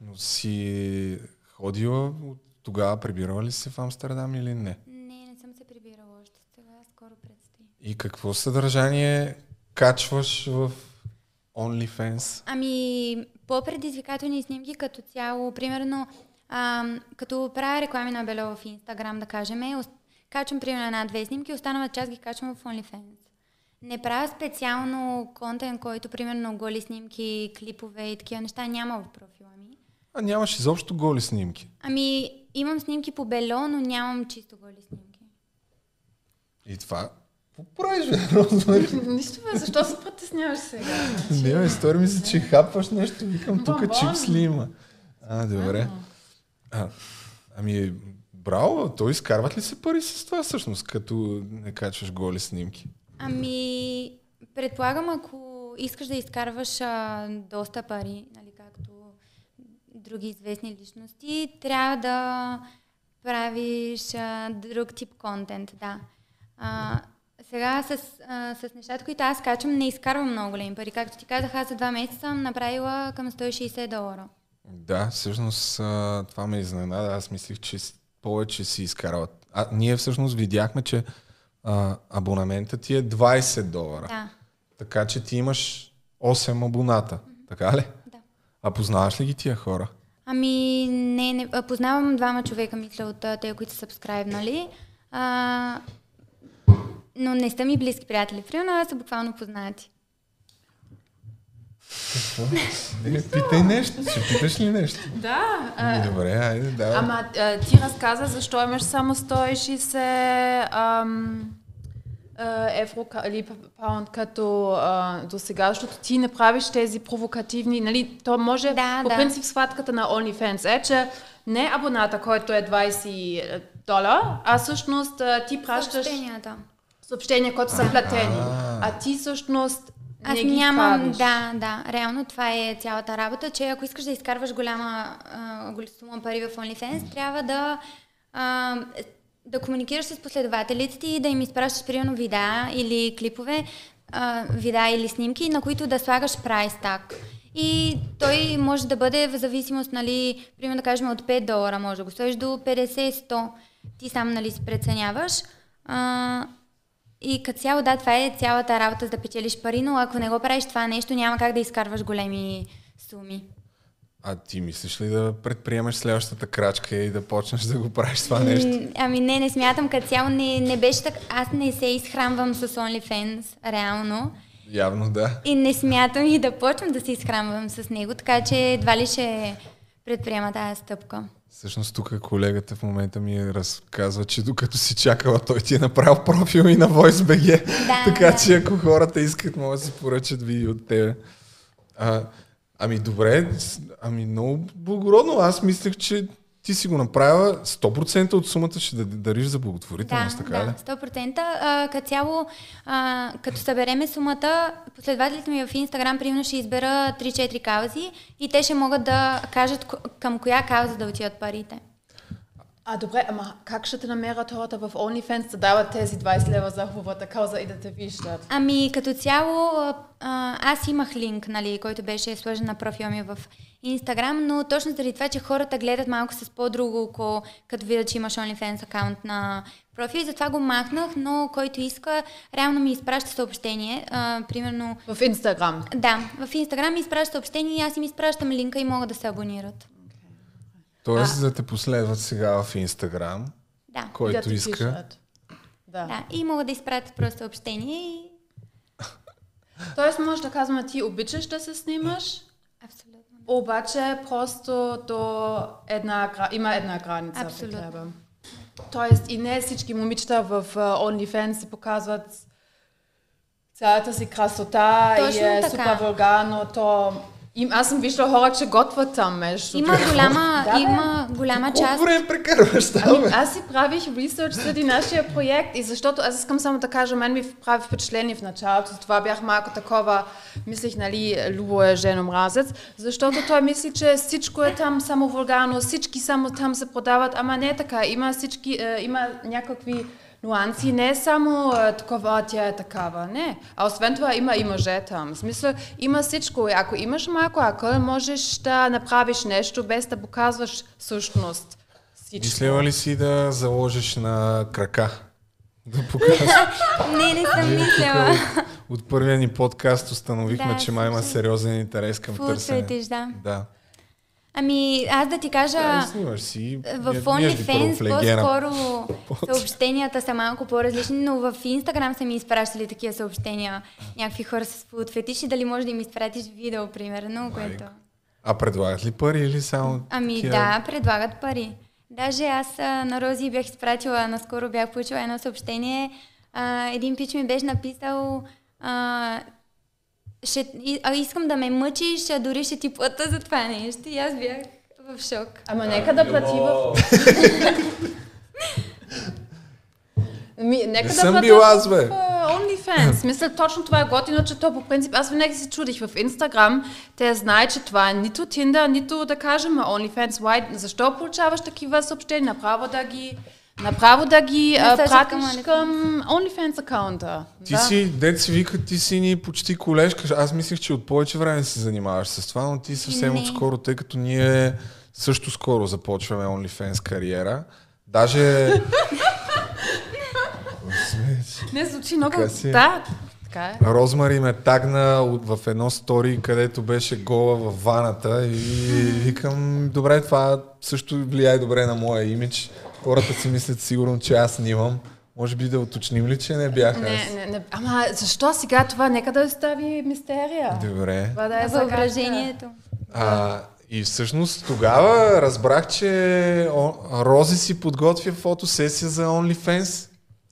Но си ходила от тогава, прибирала ли се в Амстердам или не? Не, не съм се прибирала още. Сега скоро предстои. И какво съдържание качваш в OnlyFans? Ами, по-предизвикателни снимки като цяло. Примерно, а, като правя реклами на Бело в Инстаграм, да кажем, качвам примерно една-две снимки, останалата част ги качвам в OnlyFans. Не правя специално контент, който примерно голи снимки, клипове и такива неща няма в профила ми. А нямаш изобщо голи снимки? Ами, имам снимки по бело, но нямам чисто голи снимки. И това какво правиш, бе, Нищо, бе, защо се притесняваш сега? Не, бе, стори ми се, че хапваш нещо. Викам, тук чипс ли има? А, добре. А, ами, браво, то изкарват ли се пари с това всъщност, като не качваш голи снимки? Ами, предполагам, ако искаш да изкарваш а, доста пари, нали, както други известни личности, трябва да правиш а, друг тип контент, да. А, сега с, а, с нещата, които аз качвам, не изкарвам много големи пари. Както ти казах, аз за два месеца съм направила към 160 долара. Да, всъщност това ме изненада. Аз мислих, че повече си изкарват. А ние всъщност видяхме, че а, абонамента ти е 20 долара. Да. Така че ти имаш 8 абоната. Mm-hmm. Така ли? Да. А познаваш ли ги тия хора? Ами, не, не познавам двама човека, мисля, от тези, които са сабскрайбнали. А, но не са ми близки приятели. Примерно, са буквално познати. Какво? Не, питай нещо. Ще питаш ли нещо? Да. А... Добре, айде, да. Ама а, ти разказа защо имаш само 160 ам, евро или паунд като а, до сега, защото ти не правиш тези провокативни, нали, то може да, по да. принцип схватката на OnlyFans е, че не абоната, който е 20 долара, а всъщност ти пращаш Съобщенията. Съобщения, които са платени. А ти всъщност аз не ги нямам, правиш. да, да, реално това е цялата работа, че ако искаш да изкарваш голяма а, сума пари в OnlyFans, трябва да, а, да комуникираш с последователите ти и да им изпращаш примерно видеа или клипове, а, видеа или снимки, на които да слагаш прайс так. И той може да бъде в зависимост, нали, примерно да кажем от 5 долара, може да го стоиш до 50-100. Ти сам, нали, си преценяваш. А, И като цяло, да, това е цялата работа за да печелиш пари, но ако не го правиш това нещо, няма как да изкарваш големи суми. А ти мислиш ли да предприемеш следващата крачка и да почнеш да го правиш това нещо? Ами не, не смятам, като цяло не, не беше така. Аз не се изхранвам с OnlyFans, реално. Явно да. И не смятам и да почвам да се изхранвам с него, така че едва ли ще предприема тази стъпка. Всъщност тук колегата в момента ми разказва, че докато си чакала, той ти е направил профил и на VoiceBG. Да, така да. че ако хората искат, могат да си поръчат видео от тебе. А, ами добре, ами много благородно. Аз мислех, че ти си го направила 100% от сумата ще да дариш за благотворителност, Да, така ли? да, 100%. А, като цяло, а, като събереме сумата, последователите ми в Инстаграм, примерно ще избера 3-4 каузи и те ще могат да кажат към коя кауза да отидат парите. А добре, ама как ще те намерят хората в OnlyFans да дават тези 20 лева за хубавата кауза и да те виждат? Ами, като цяло, а, аз имах линк, нали, който беше сложен на профила ми в Инстаграм, но точно заради това, че хората гледат малко с по-друго око, като видят, че имаш OnlyFans акаунт на профил, и затова го махнах, но който иска, реално ми изпраща съобщение, а, примерно... В Инстаграм? Да, в Инстаграм ми изпраща съобщение и аз им изпращам линка и могат да се абонират. Тоест да те последват сега в Инстаграм, Да. който Да ти иска. пишат. Да. Да, и могат да изпратят просто съобщение и... Тоест може да казваме, ти обичаш да се снимаш, Абсолютно. обаче просто до една, има една граница Абсолютно. при тебе. Тоест и не всички момичета в а, OnlyFans си показват цялата си красота Точно и е така. супер вулгарно. То... Им, аз съм виждала хора, че готвят там между Има голяма, Да, има голяма част... време прекарваш там, Ами, аз си правих ресърч заради нашия проект и защото аз искам само да кажа, мен ми прави впечатление в началото, това бях малко такова, мислих, нали, Любо е женомразец, защото той мисли, че всичко е там само вулгарно, всички само там се продават, ама не е така, има всички, е, има някакви нюанси, не е само е, такова, а тя е такава, не. А освен това има и мъже там. В смисъл, има всичко. И ако имаш малко акъл, можеш да направиш нещо без да показваш същност. Всичко. Мислила ли си да заложиш на крака? Да покажеш. Не, не съм мислила. От, от първия ни подкаст установихме, Да, че май има сериозен интерес към търсене. да. Да. Ами, аз да ти кажа, Да, си. в OnlyFans по-скоро съобщенията са малко по-различни, но в Instagram са ми изпращали такива съобщения. Някакви хора с фуд фетиши, дали може да им изпратиш видео, примерно, което... А предлагат ли пари или само Ами такива- да, предлагат пари. Даже аз а, на Рози бях изпратила, наскоро бях получила едно съобщение. А, един пич ми беше написал а, ще, и, а, искам да ме мъчиш, а дори ще ти плата за това нещо. И аз бях в шок. Ама нека да плати в... Ми, нека Не да съм аз, бе. OnlyFans. Мисля, точно това е готино, че то по принцип, аз винаги се чудих в Instagram, те знаят, че това е нито Tinder, нито да кажем OnlyFans. Why? Защо получаваш такива съобщения? Направо да ги, направо да ги а, пратиш OnlyFans. към OnlyFans акаунта. Ти да. си, дет си вика, ти си ни почти колежка. Аз мислех, че от повече време се занимаваш с това, но ти съвсем Не. отскоро, тъй като ние също скоро започваме OnlyFans кариера. Даже... Не звучи много... Така си е. Да, така е. Розмари ме тагна в едно стори, където беше гола в ваната и викам, добре, това също влияе добре на моя имидж. Хората си мислят сигурно, че аз снимам. Може би да уточним ли, че не бях аз? Не, не, не. Ама защо сега това? Нека да остави мистерия. Добре. Това да е въображението. А, и всъщност тогава разбрах, че Рози си подготвя фотосесия за OnlyFans.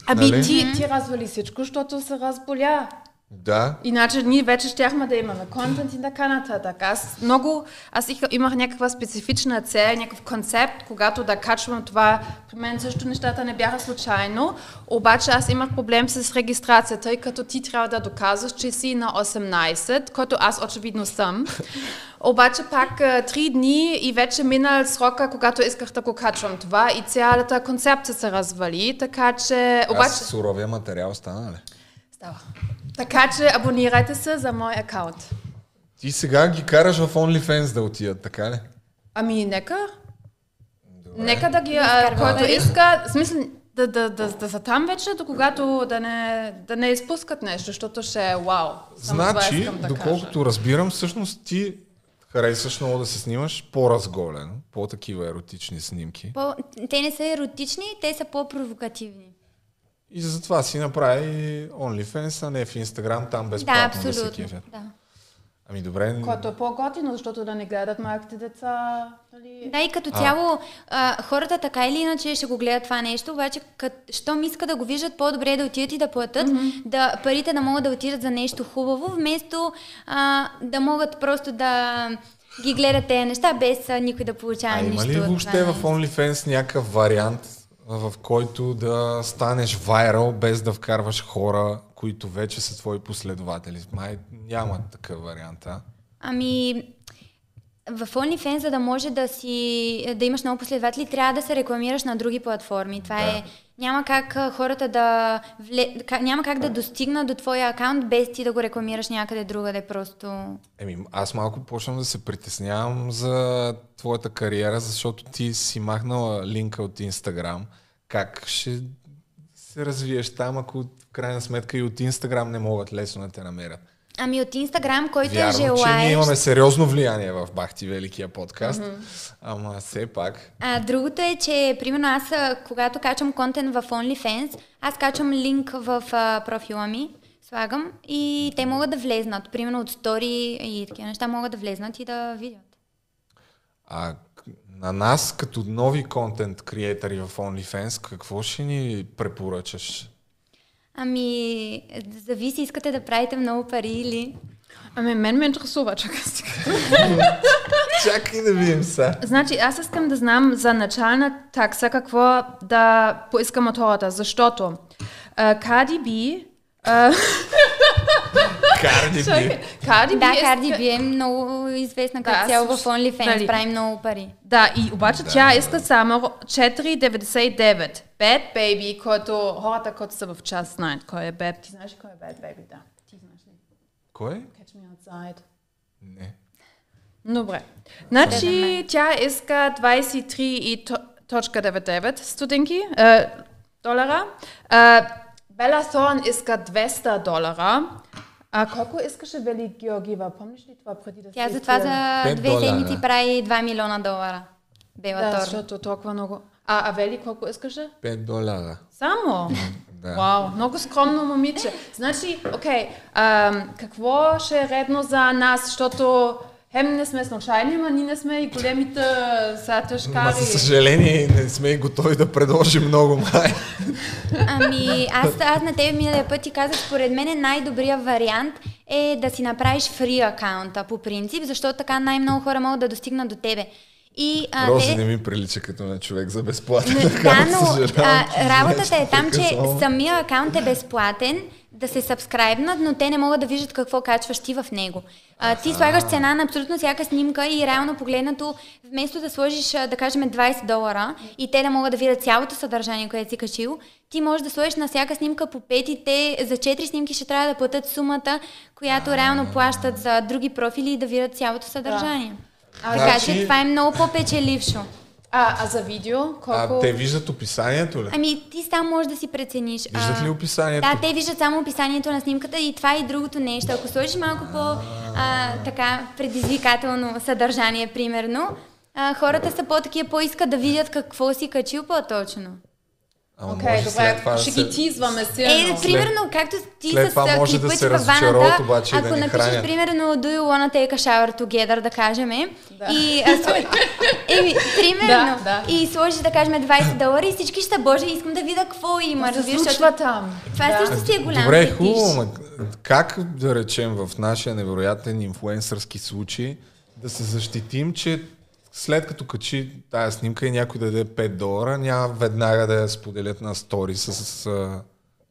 Ами Нали? ти, ти развали всичко, защото се разболя. Да. Иначе ние вече щяхме да имаме контент и така нататък. Аз много, аз имах някаква специфична цел, някакъв концепт, когато да качвам това. При мен също нещата не бяха случайно, обаче аз имах проблем с регистрацията, тъй като ти трябва да доказваш, че си на 18, който аз очевидно съм. Обаче пак три дни и вече минал срока, когато исках да го качвам това и цялата концепция се развали, така че... Обаче... Обаче, Аз суровия материал стана ли? Става. Така че абонирайте се за мой акаунт. Ти сега ги караш в OnlyFans да отидат, така ли? Ами, нека. Нека да ги, а, който иска, в смисъл, да, да, да, да са там вече, до когато да не, да не изпускат нещо, защото ще е вау. Само Значи, да доколкото кажа. разбирам, всъщност ти харесваш много да се снимаш по-разголен, по-такива еротични снимки. По... Те не са еротични, те са по-провокативни. И затова си направи OnlyFans, а не в Instagram, там Да, безплатно да, се абсолютно. кефят. Да. Ами добре, Което е по-готино, защото да не гледат малките деца. Нали? Да, и като А. цяло а, хората така или иначе ще го гледат това нещо, обаче кът, щом иска да го виждат, по-добре е да отидат и да платят, да, парите да могат да отидат за нещо хубаво, вместо а, да могат просто да ги гледат тези неща, без а, никой да получава а има нищо. ли от въобще в OnlyFans някакъв вариант, в който да станеш вайрал, без да вкарваш хора, които вече са твои последователи? Май няма такъв вариант, а? Ами, в OnlyFans, за да може да си, да имаш много последователи, трябва да се рекламираш на други платформи. Това Да. е, няма как а, хората да, вле, няма как да достигнат до твоя акаунт без ти да го рекламираш някъде другаде просто. Еми, аз малко почвам да се притеснявам за твоята кариера, защото ти си махнала линка от Инстаграм. Как ще се развиеш там, ако в крайна сметка и от Инстаграм не могат лесно да те намерят? Ами от Инстаграм, който Вярно, е че ние желаеш. имаме сериозно влияние в Бахти Великия подкаст, Мгм. ама все пак. А, другото е, че примерно аз, когато качвам контент в OnlyFans, аз качвам линк в а, профила ми, слагам и те могат да влезнат. Примерно от стори и такива неща могат да влезнат и да видят. А на нас, като нови контент креатори в OnlyFans, какво ще ни препоръчаш? Ами, зависи, искате да правите много пари или... Ами, мен ме интересува, чакай сега. Чакай да видим сега. Значи, аз искам да знам за начална такса какво да поискам от хората, защото uh, Cardi B... Uh, B. Cardi B Да, е- Cardi B е много известна като Да, цяло в OnlyFans, нали. прави много пари. Да, и обаче Да. тя иска само 4,99. Bad Baby, който хората, които са в час знаят кой е Bad. Ти знаеш кой е Bad Baby? Да. Ти знаеш ли? Кой? Catch me outside. Не. Добре. Значи тя иска 23,99 стотинки, е, долара. Е, Бела Thorne иска 200 долара. А колко искаше Вели Георгиева? Помниш ли това преди да Тя се затова за две седмици прави 2 милиона долара. Бела Да, защото толкова много. А, а Вели колко искаше? 5 долара. Само? Да. Вау, много скромно момиче. Значи, окей, ам, какво ще е редно за нас, защото хем не сме случайни, ама ние не сме и големите са Ма тъжкари. за съжаление не сме и готови да предложим много май. Ами, аз, аз на тебе миналия път ти казах, според мен е най-добрият вариант е да си направиш фри акаунта по принцип, защото така най-много хора могат да достигнат до тебе. И, а, Рози те- не ми прилича като на човек за безплатен да, но а, работата е там, че приказвам. самия акаунт е безплатен, да се сабскрайбнат, но те не могат да виждат какво качваш ти в него. А, ти слагаш цена на абсолютно всяка снимка и реално погледнато, вместо да сложиш, да кажем, 20 долара и те да могат да видят цялото съдържание, което си качил, ти можеш да сложиш на всяка снимка по 5 и те за 4 снимки ще трябва да платят сумата, която реално плащат за други профили и да видят цялото съдържание. А, Така значи- че това е много по-печелившо. А, а за видео, колко... А те виждат описанието ли? Ами ти сам можеш да си прецениш. Виждат ли описанието? Да, те виждат само описанието на снимката и това е и другото нещо. Ако сложиш малко по а, така предизвикателно съдържание, примерно, а, хората са по-такива, по-искат да видят какво си качил по-точно. Ама Окей, може добре, след това да ще се... ги тизваме силно. Е, примерно, както ти след с това а, може да клипът се разочароват обаче и ако да ни напишеш, хранят. примерно, do you wanna take a shower together, да кажем, и, а, сл- Еми, примерно, Да, да. и сложиш, да кажем, 20 долара и всички ще, боже, искам да видя какво има, се разбираш, случва защото там? Това Да. също си е голям Добре, хубаво, как да речем в нашия невероятен инфлуенсърски случай да се защитим, че след като качи тая снимка и някой даде 5 долара, няма веднага да я споделят на стори с... с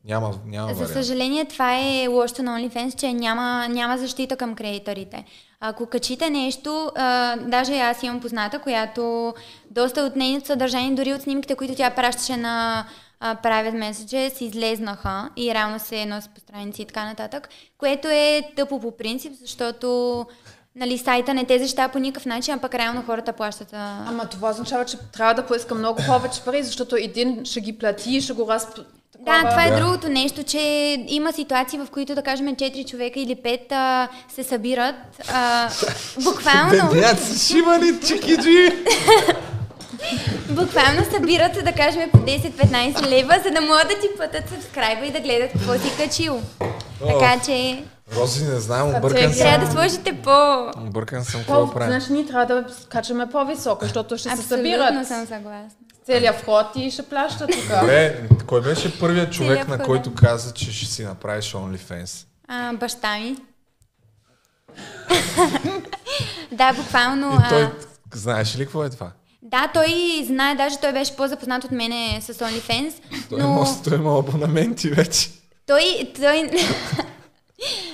няма, няма За съжаление, това е лошото на OnlyFans, че няма, няма защита към кредиторите. Ако качите нещо, а, даже аз имам позната, която доста от нейното съдържание, дори от снимките, които тя пращаше на а, private messages, излезнаха и реално се носят по страници и така нататък, което е тъпо по принцип, защото нали, сайта не те защитава по никакъв начин, а пък реално хората плащат. А... Ама това означава, че трябва да поиска много повече пари, защото един ще ги плати, ще го разп... Да, това е Да. другото нещо, че има ситуации, в които, да кажем, 4 човека или 5 а, се събират. А, буквално, шибани чикиджи! буквално събират, да кажем, по 10-15 лева, за да могат да ти платят сабскрайба и да гледат какво си качил. Така че Рози, не знам, объркан трябва да съм. сложите по... Объркан съм, какво правим. значи ние трябва да качаме по-високо, защото ще се Абсолютно събират съм съгласна. целият вход и ще плаща тук. Добре, кой беше първият човек, на който каза, че ще си направиш OnlyFans? А, баща ми. да, буквално. И той, а, знаеш ли какво е това? Да, той знае, даже той беше по-запознат от мене с OnlyFans, Той, но има, той има абонаменти вече. той, той...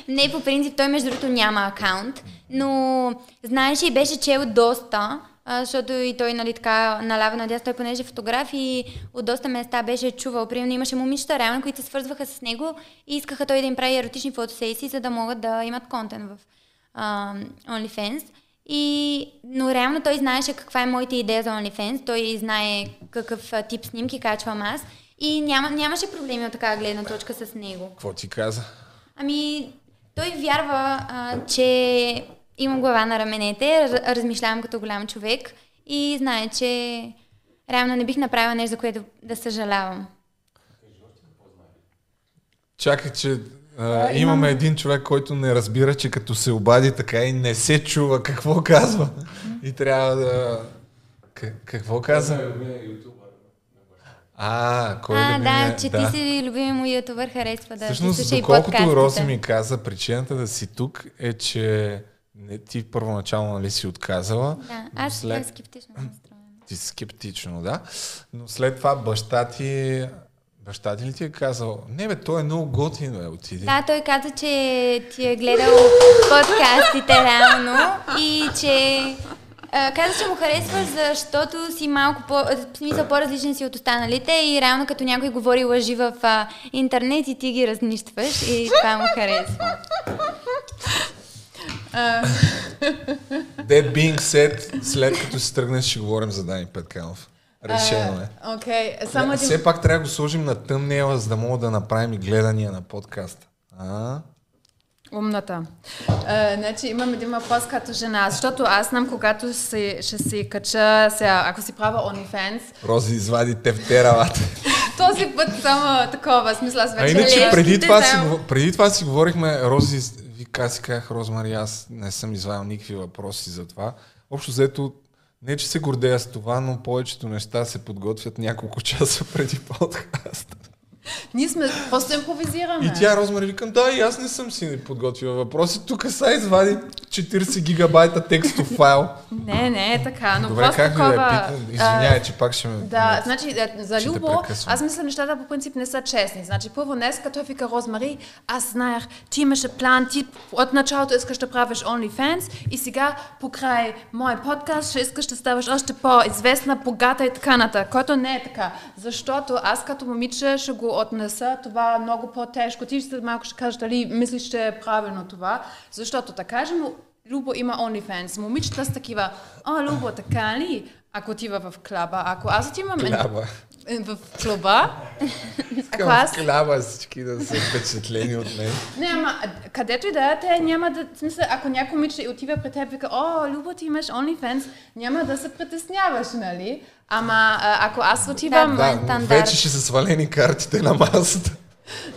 не, по принцип, той между другото няма акаунт, но знаеш и беше чел доста, защото и той, нали, така, наляво надясно, той понеже е фотограф и от доста места беше чувал. Примерно имаше момичета, реално, които се свързваха с него и искаха той да им прави еротични фотосесии, за да могат да имат контент в а, OnlyFans. И, но реално той знаеше каква е моята идея за OnlyFans, той знае какъв тип снимки качвам аз и няма, нямаше проблеми от такава гледна точка с него. Какво ти каза? Ами, той вярва, а, че имам глава на раменете, раз- размишлявам като голям човек и знае, че реално не бих направила нещо, за което да съжалявам. Чакай, че а, имаме един човек, който не разбира, че като се обади така и не се чува какво казва. И трябва да... К- какво каза? А, кой е а, да, че ти си любими му ютубър, харесва да Всъщност, слуша и доколкото. Рози ми каза, причината да си тук е, че не, ти първоначално нали си отказала. Да, аз след... след... скептично настроена. Ти си скептично, да. Но след това баща ти... Баща ти ли ти е казал? Не бе, той е много готин, бе, отиди. Да, той каза, че ти е гледал подкастите реално и че а, каза, че му харесваш, защото си малко по, в смисъл по-различен си от останалите и реално като някой говори лъжи в а, интернет и ти ги разнищваш и това му харесва. That being said, след като си тръгнеш, ще говорим за Дани Петканов. Решено е. Окей, само един... Все пак трябва да го сложим на тъмнела, за да мога да направим и гледания на подкаста. А? Умната. А, значи имам един въпрос като жена, защото аз знам, когато си, ще си кача, сега, ако си правя OnlyFans, Рози извади тефтералата. този път само такова, смисъл аз А вече иначе преди това, си, преди това си говорихме, Рози, ви аз си казах, Розмари, аз не съм извадил никакви въпроси за това. Общо взето, не че се гордея с това, но повечето неща се подготвят няколко часа преди подкаст. Ние сме, просто импровизираме. И тя Розмари викам, да, и аз не съм си подготвила въпроси. Тук са извади 40 гигабайта текстов файл. Не, не е така, но Добре, просто как ви да такова... Питам, Извинявай, че пак ще ме... Да, значи е, за Любо, аз мисля нещата по принцип не са честни. Значи първо днес, като вика Розмари, аз знаех, ти имаше план, ти от началото искаш да правиш OnlyFans и сега покрай мой подкаст ще искаш да ставаш още по-известна, богата и така нататък, което не е така. Защото аз като момиче ще го отнеса това много по-тежко. Ти ще малко ще кажеш дали мислиш, че е правилно това. Защото да кажем, Любо има OnlyFans. Момичета са такива, о, Любо, така ли? Ако отива в клаба, ако аз отивам Кляба. В клуба, ако аз... в кляба всички да са впечатлени от мен. Не, ама където и да е, те няма да... Смисъл, ако някой момиче отива при теб и вика, о, Любо, ти имаш OnlyFans, няма да се притесняваш, нали? Ама ако аз отивам... Да, вече ще са свалени картите на масата.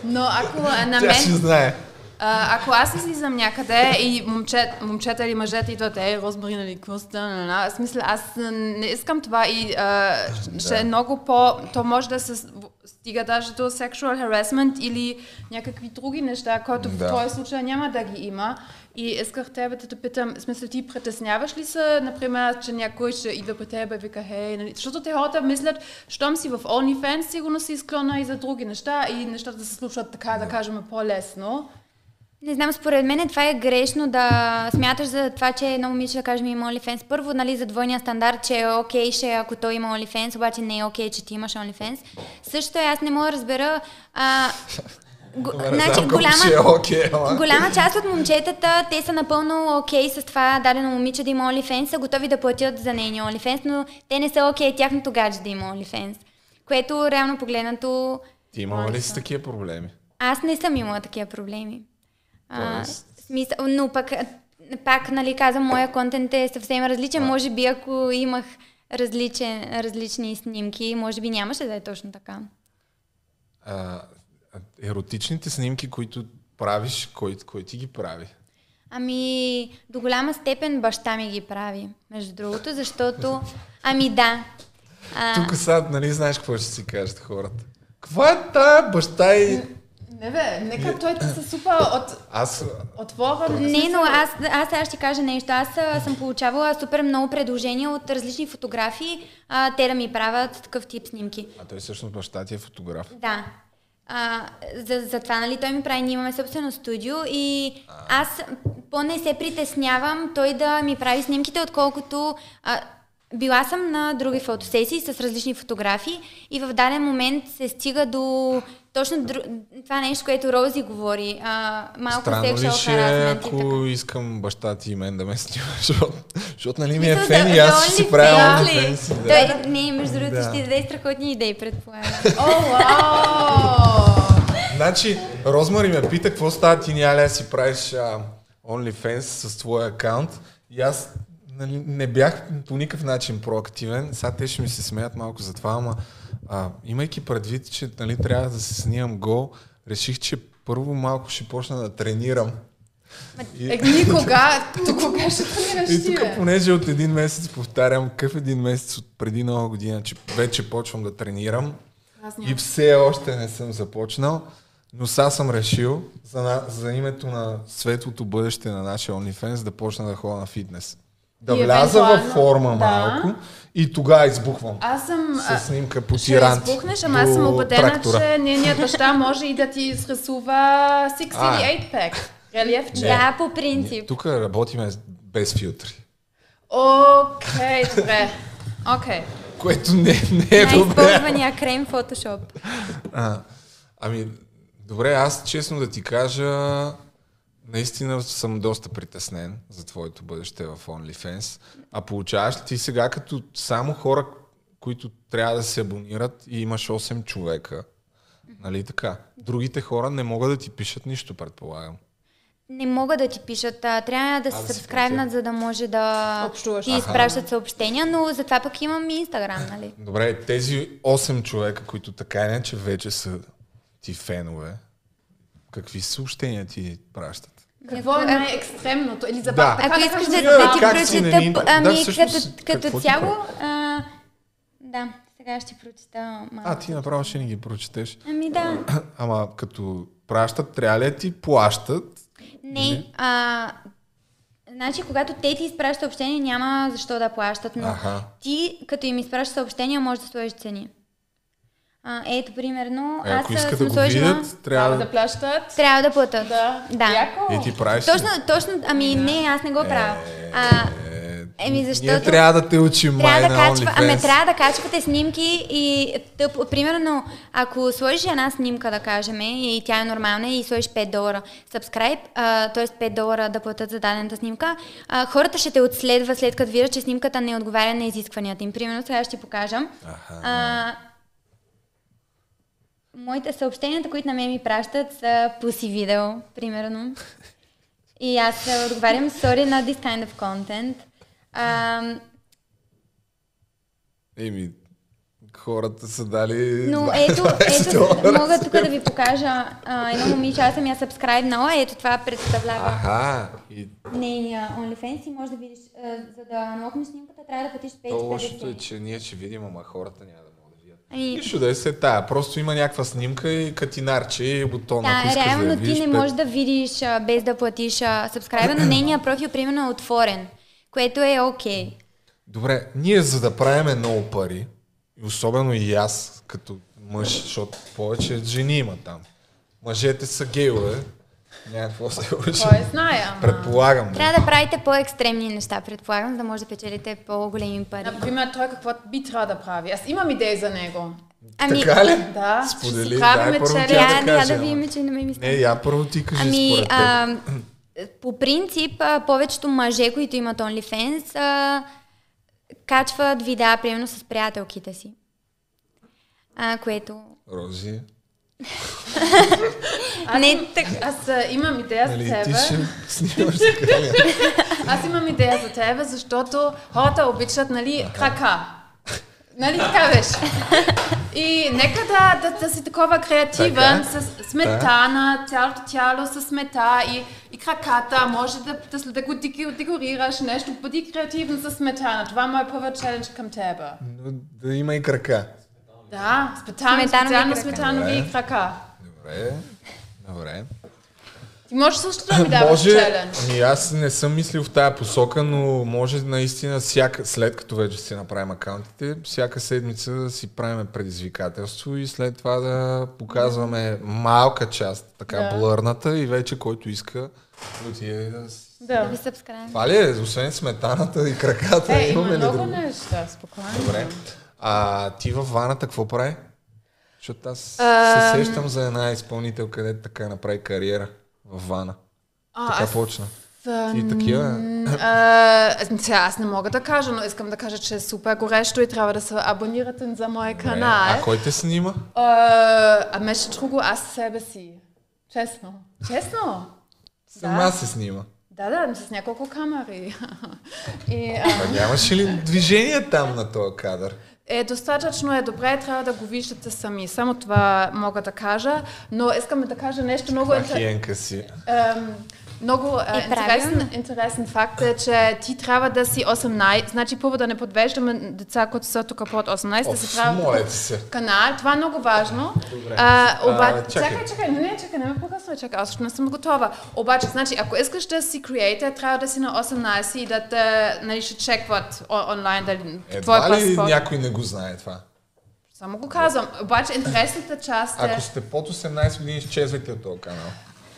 Но ако на Тя ще мен... знае. А, ако аз излизам някъде и момчет, момчета или мъжете идват, е, Розмарина или какво ста, на, в смисъл, аз не искам това и а, ще е много по... То може да се стига даже до sexual harassment или някакви други неща, които Да. в този случай няма да ги има. И исках тебе да те питам, смисъл ти притесняваш ли се, например, че някой ще идва при тебе и вика, хей, нали? защото те хората мислят, щом си в OnlyFans, сигурно си склонна и за други неща и нещата да се случват така, да кажем, по-лесно. Не знам, според мен това е грешно да смяташ за това, че едно момиче, да кажем, има OnlyFans. Първо, нали, за двойния стандарт, че е окей, ще, ако той има OnlyFans, обаче не е окей, че ти имаш OnlyFans. Също е, аз не мога да разбера, а, Го, не значи, голяма, е ама. голяма част от момчетата, те са напълно окей с това дадено момиче да има OnlyFans, са готови да платят за нейния OnlyFans, но те не са окей тяхното гадже да има OnlyFans. Което реално погледнато, Ти имала ли си такива проблеми? аз не съм имала такива проблеми. А, Тоест? смисъл, но пък, а, пак, нали, казвам, моя контент е съвсем различен. Може би, ако имах различен, различни снимки, може би нямаше да е точно така. А, а, еротичните снимки, които правиш, кой, кой ти ги прави? Ами, до голяма степен баща ми ги прави, между другото, защото... Ами да. А, Тук сега, нали знаеш какво ще си кажат хората? Каква е тая баща и... Не бе, нека той да се супа от, Аз... отворен. Не, но аз, аз сега ще кажа нещо. Аз а, съм получавала супер много предложения от различни фотографии, а, те да ми правят такъв тип снимки. А той всъщност баща ти е фотограф. Да. А, за, за това, нали, той ми прави, ние имаме собствено студио и аз по-не се притеснявам той да ми прави снимките, отколкото а, била съм на други фотосесии с различни фотографии и в даден момент се стига до точно дру... това нещо, което Рози говори, а, малко Странно ли ще е, и така. ако искам баща ти и мен да ме снима, защото, защото нали ми е фен и аз ще си правя. Да. Той, не, между другото, Да. ще даде страхотни идеи, предполагам. О, вау! Значи, Розмари ме пита какво става ти няма ли да си правиш а, OnlyFans с твоя акаунт и аз нали, не бях по никакъв начин проактивен. Сега те ще ми се смеят малко за това, ама а, имайки предвид, че нали, трябва да се снимам гол, реших, че първо малко ще почна да тренирам. И- Е, никога, до кога ще тренираш И тук, понеже от един месец повтарям, какъв един месец от преди нова година, че вече почвам да тренирам и все още не съм започнал, но сега съм решил за, на, за името на светлото бъдеще на нашия OnlyFans да почна да ходя на фитнес. Да И вляза в евентуално- форма да. малко и тогава избухвам. Аз съм... С снимка по Ще тиранти избухнеш, ама аз съм убедена, трактора. че нейният баща може и да ти изрисува 68 пек. Релиефче. Да, по принцип. Тук работиме без филтри, Окей, добре. Окей. което не, не е добре. използвания крем Photoshop. А, ами, добре, аз честно да ти кажа, наистина съм доста притеснен за твоето бъдеще в OnlyFans. А получаваш ли ти сега като само хора, които трябва да се абонират и имаш 8 човека, нали така? Другите хора не могат да ти пишат нищо, предполагам. Не мога да ти пишат. А, трябва да А, да се си сабскрайбнат, за да може да Общуваш. ти Аха. изпращат съобщения, но затова пък имам и Инстаграм, нали? Добре, тези 8 човека, които така иначе вече са ти фенове, какви съобщения ти пращат? Какво е най-екстремното? Или за Да. така Ако да искаш да, да ти прочета, да, ами всъщност, като, като цяло, а, да, сега ще прочета малко. А, ти направо ще ни ги прочетеш. Ами да. Ама като пращат, трябва ли да ти плащат? Не, а, значи когато те ти изпращат съобщения, няма защо да плащат, но Аха. ти като им изпращаш съобщения, можеш да сложиш цени. А, ето, примерно, Е, аз ако искат съм да го сложила... видят, трябва да плащат. Трябва да платят. Да. да. Яко. И ти правиш? Точно, точно, ами не, аз не го правя. А, еми защото... Ние трябва да те учим май Трябва да на качва, ами трябва да качвате снимки и тъп, примерно, ако сложиш една снимка, да кажем, и тя е нормална и сложиш 5 долара subscribe, т.е. 5 долара да платят за дадената снимка, а, хората ще те отследват след като видят, че снимката не отговаря на изискванията им. Примерно, сега ще ти покажа. А, моите съобщенията, които на мен ми пращат, са пуси видео, примерно. И аз а, отговарям, sorry, not this kind of content. А, Еми, хората са дали Но 20 ето, ето мога тук да ви покажа а, едно момиче, аз съм я сабскрайбнала, ето това представлява Аха, и нейния OnlyFans и може да видиш, а, за да анлокнеш снимката, трябва да платиш то лошото е, 5,50. че ние ще видим, ама хората няма да. Ами, Нищо да е се тая, просто има някаква снимка и катинарче и бутон, ако да, да я реално видиш. ти не пет- можеш да видиш а, без да платиш сабскрайба, но нейния профил примерно е отворен, което е окей. Добре, ние за да правиме много пари, особено и аз, като мъж, защото повече жени има там. Мъжете са гейове, някакво се учи. Кой знае, ама... Предполагам. Трябва да правите по-екстремни неща, предполагам, за да може да печелите по-големи пари. Например, той какво би трябвало да прави? Аз имам идеи за него. Ами, Така ли? Да, Сподели, ще правиме тя Я, да я каже. да видим, че не ме ми Не, я първо ти кажи Ами, според а, по принцип, повечето мъже, които имат OnlyFans, а, качват видеа, примерно с приятелките си. А, което... Рози. Аз, Не, им- аз а, имам идея за Нали, тебе. Аз имам идея за тебе, защото хората обичат, нали, крака. Нали така беше? И нека да, да, да си такова креативен, Така. с сметана, цялото тяло с смета и, и краката, може да, да, да го деко- декорираш нещо, бъди креативен с сметана. Това е мой първи челендж към тебе. Но да има и крака. Да, сметана, Сметанови специално крака. сметанови Добре. крака. Добре. Добре. Ти можеш също да ми даваш може, челендж. ами аз не съм мислил в тая посока, но може наистина всяка, след като вече си направим акаунтите, всяка седмица да си правим предизвикателство и след това да показваме малка част, така Да. блърната и вече който иска да отиде да... Да. ви subscribe. Това ли е? Освен сметаната и краката, Е, има ли много друго? неща, спокойно. Добре. А ти във ваната какво прави? Защото аз се Ам. сещам за една изпълнител, където така направи кариера в вана. А, така аз почна. И такива. А, сега аз не мога да кажа, но искам да кажа, че е супер горещо и трябва да се абонирате за моя канал. А кой те снима? А, а между друго, аз себе си. Честно. Честно. Сама се снима. Да, да, с няколко камери. и, а, А нямаше ли движение там на този кадър? Е, достатъчно е добре, трябва да го виждате сами. Само това мога да кажа, но искам да кажа нещо много интересно. Ахиенка си. Ем, много а, Е, интересен, интересен факт е, че ти трябва да си 18, значи първо да не подвеждаме деца, които са тук под 18, да Оф, се трябва се. канал, това е много важно. Добре. А, А, обаче, чакай. чакай, чакай, не, чакай, не ме прекъсвай, чакай, аз още не съм готова. Обаче, значи, ако искаш да си креатор, трябва да си на 18 и да те, нали, ще чекват онлайн дали твой Едва ли паспорт. някой не го знае това? Само го казвам. Обаче, интересната част е... Ако сте под 18 години, изчезвайте от този канал.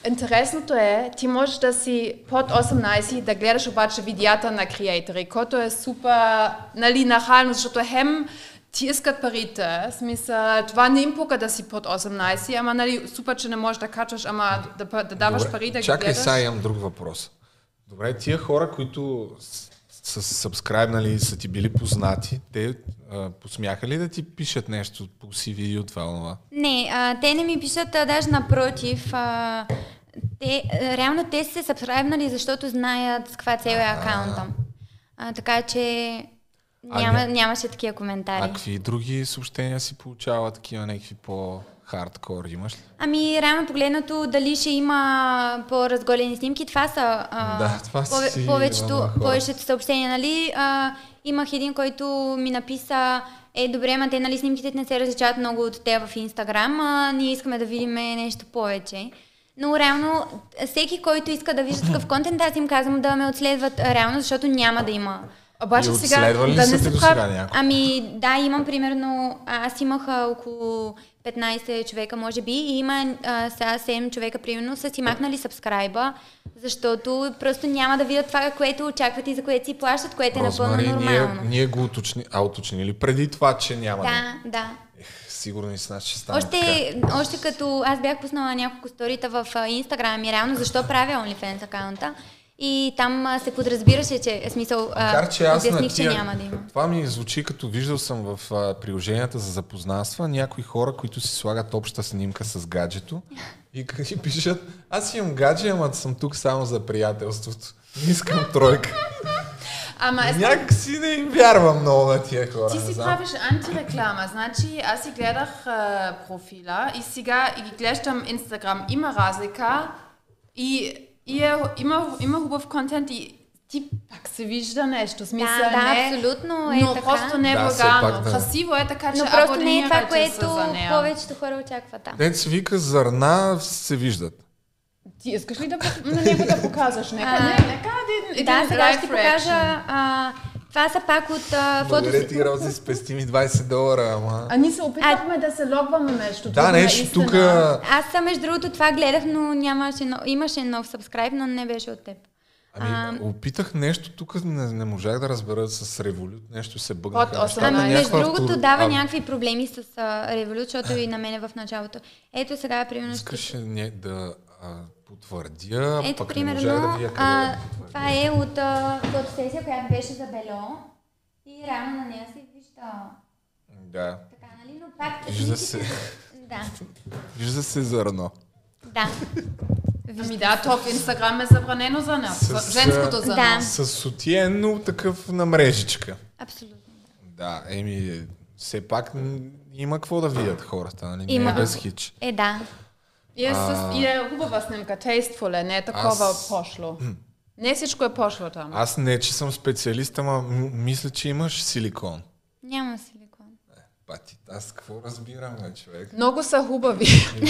Интересното е, ти можеш да си под 18 и да гледаш обаче видеята на креатори, което е супер, нали, нахално, защото хем ти искат парите, смисъл, това не им пука да си под 18, ама нали, супер, че не можеш да качваш, ама да, да, да даваш Добре. пари да ги Чакай, гледаш. сега имам друг въпрос. Добре, тия хора, които са сабскрайбнали и са ти били познати, те а, посмяха ли да ти пишат нещо по CV от това? Не, а, те не ми пишат, а, даже напротив. А, те, а, реално те са се сабскрайбнали, защото знаят с каква цел е акаунта. А, така че А, няма, не. нямаше такива коментари. А какви други съобщения си получава, такива някакви по-хардкор имаш ли? Ами, реално погледнато, дали ще има по-разголени снимки, това са а, Да, това пове- си повечето, хора. повечето съобщения, нали? А, имах един, който ми написа, е, добре, ма те, нали, снимките не се различават много от те в Инстаграм, а ние искаме да видим нещо повече. Но реално, всеки, който иска да вижда такъв контент, аз им казвам да ме отследват реално, защото няма да има. Обаче И сега да са не някой? Ами да, имам примерно, аз имах около 15 човека, може би, и има а, сега 7 човека, примерно, са си махнали сабскрайба, защото просто няма да видят това, което очакват и за което си плащат, което е напълно Розмари, ние, нормално. ние го уточни, а уточнили преди това, че няма да. Да. Сигурно и с нас ще стане така. Още, още като аз бях пуснала няколко сторита в Инстаграм и реално защо правя OnlyFans акаунта. И там а, се подразбираше, че, в смисъл, а, Макар, че аз обясних, тия, че няма да има. Това ми звучи като виждал съм в а, приложенията за запознанства някои хора, които си слагат обща снимка с гаджето и си пишат, аз имам гадже, ама съм тук само за приятелството. Не искам тройка. Ама искам- Някак си не им вярвам много на тия хора. Ти си знам. правиш антиреклама, значи аз си гледах а, профила и сега и ги гледам Инстаграм. Има разлика и, и е, има, има хубав контент и ти пак се вижда нещо. Смисъл, Да, да, не, абсолютно е но така. просто не е Да, пак да. Красиво е така, че Но просто не е това, което повечето хора очакват. Да. Се вика зърна се виждат. Ти искаш ли да на него да показваш? Нека, А, не, нека един, Да, един сега ще ти покажа. А, това са пак от а, Благодаря фото... ти, Рози, спести ми 20 долара, ама... А ние се опитахме да се логваме между Да, нещо тук... Аз съм, между другото, това гледах, но нямаше, но, имаше нов сабскрайб, но не беше от теб. Ами, А, опитах нещо тук, не, не можах да разбера с револют, нещо се бъгнаха. Под нещата, Ами, между другото, автор- дава а, някакви проблеми с а, Revolut, защото и на мене в началото. Ето сега, примерно, ще... Искаше не, да а, потвърдя, Ето, пък не да примерно, видя къде а, да това е от фотосесия, която беше за Бело. И реално на нея се вижда Да. така, нали? Но пак... Вижда се, Да, вижда се зърно. да. Ами да, то в Инстаграм е забранено за нас. С, Женското за Да. нас. С сутиен, но такъв на мрежичка. Абсолютно. Да, еми, все пак има какво да видят хората, нали? Не Има. е без хич. Е, да. И е, с, А. и е хубава снимка, tasteful е, не е такова Аз- пошло. Не всичко е пошло там. Аз не, че съм специалист, ама мисля, че имаш силикон. Няма силикон. Пати, аз какво разбирам, бе, човек? Много са хубави.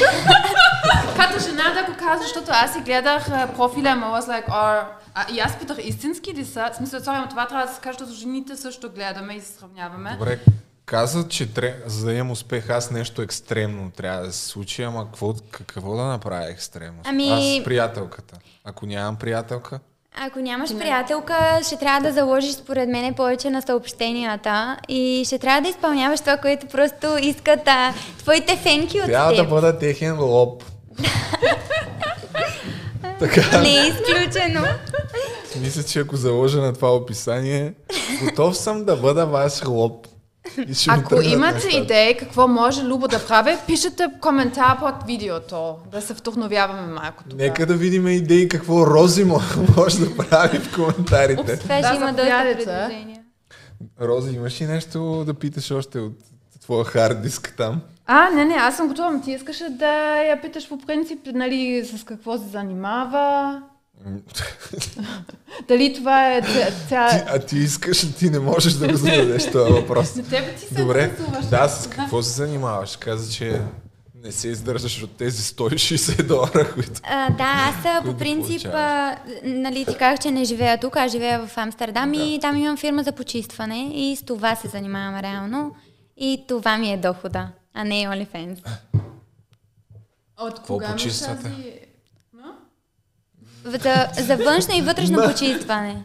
Като жена да го казва, защото аз си гледах а, профиля, I was like, or... а, и аз питах, истински ли са? В смисъл, това трябва да се каже, защото жените също гледаме и се сравняваме. Добре, каза, че тря... за да имам успех, аз нещо екстремно трябва да се случи, ама какво, какво да направя екстремно? Ами- Аз с приятелката. Ако нямам приятелка, Ако нямаш приятелка, ще трябва да заложиш според мен повече на съобщенията и ще трябва да изпълняваш това, което просто искат а, твоите фенки от трябва теб. да бъда техен лоб. така, Не е изключено. мисля, че ако заложа на това описание, готов съм да бъда ваш лоб. Ако имате идеи какво може Любо да прави, пишете коментар под видеото, да се вдохновяваме малко. тук. Нека да видим идеи какво Рози мо- може да прави в коментарите. Това ще Да, има доста. Рози, имаш ли нещо да питаш още от твоя хард диск там? А, не, не, аз съм готова. Ти искаше да я питаш по принцип, нали, с какво се занимава? Дали това е ця... Ти, а ти искаш, ти не можеш да го зададеш този въпрос. За тебе ти се Добре, да, с какво се занимаваш? Каза, че не се издържаш от тези 160 долара, които... А, да, аз а, по принцип, а, нали ти казах, че не живея тук, аз живея в Амстердам и там имам фирма за почистване и с това се занимавам реално. И това ми е дохода, а не OnlyFans. От Какво кога имаш почиствате? тази... За, за външно и вътрешно почистване.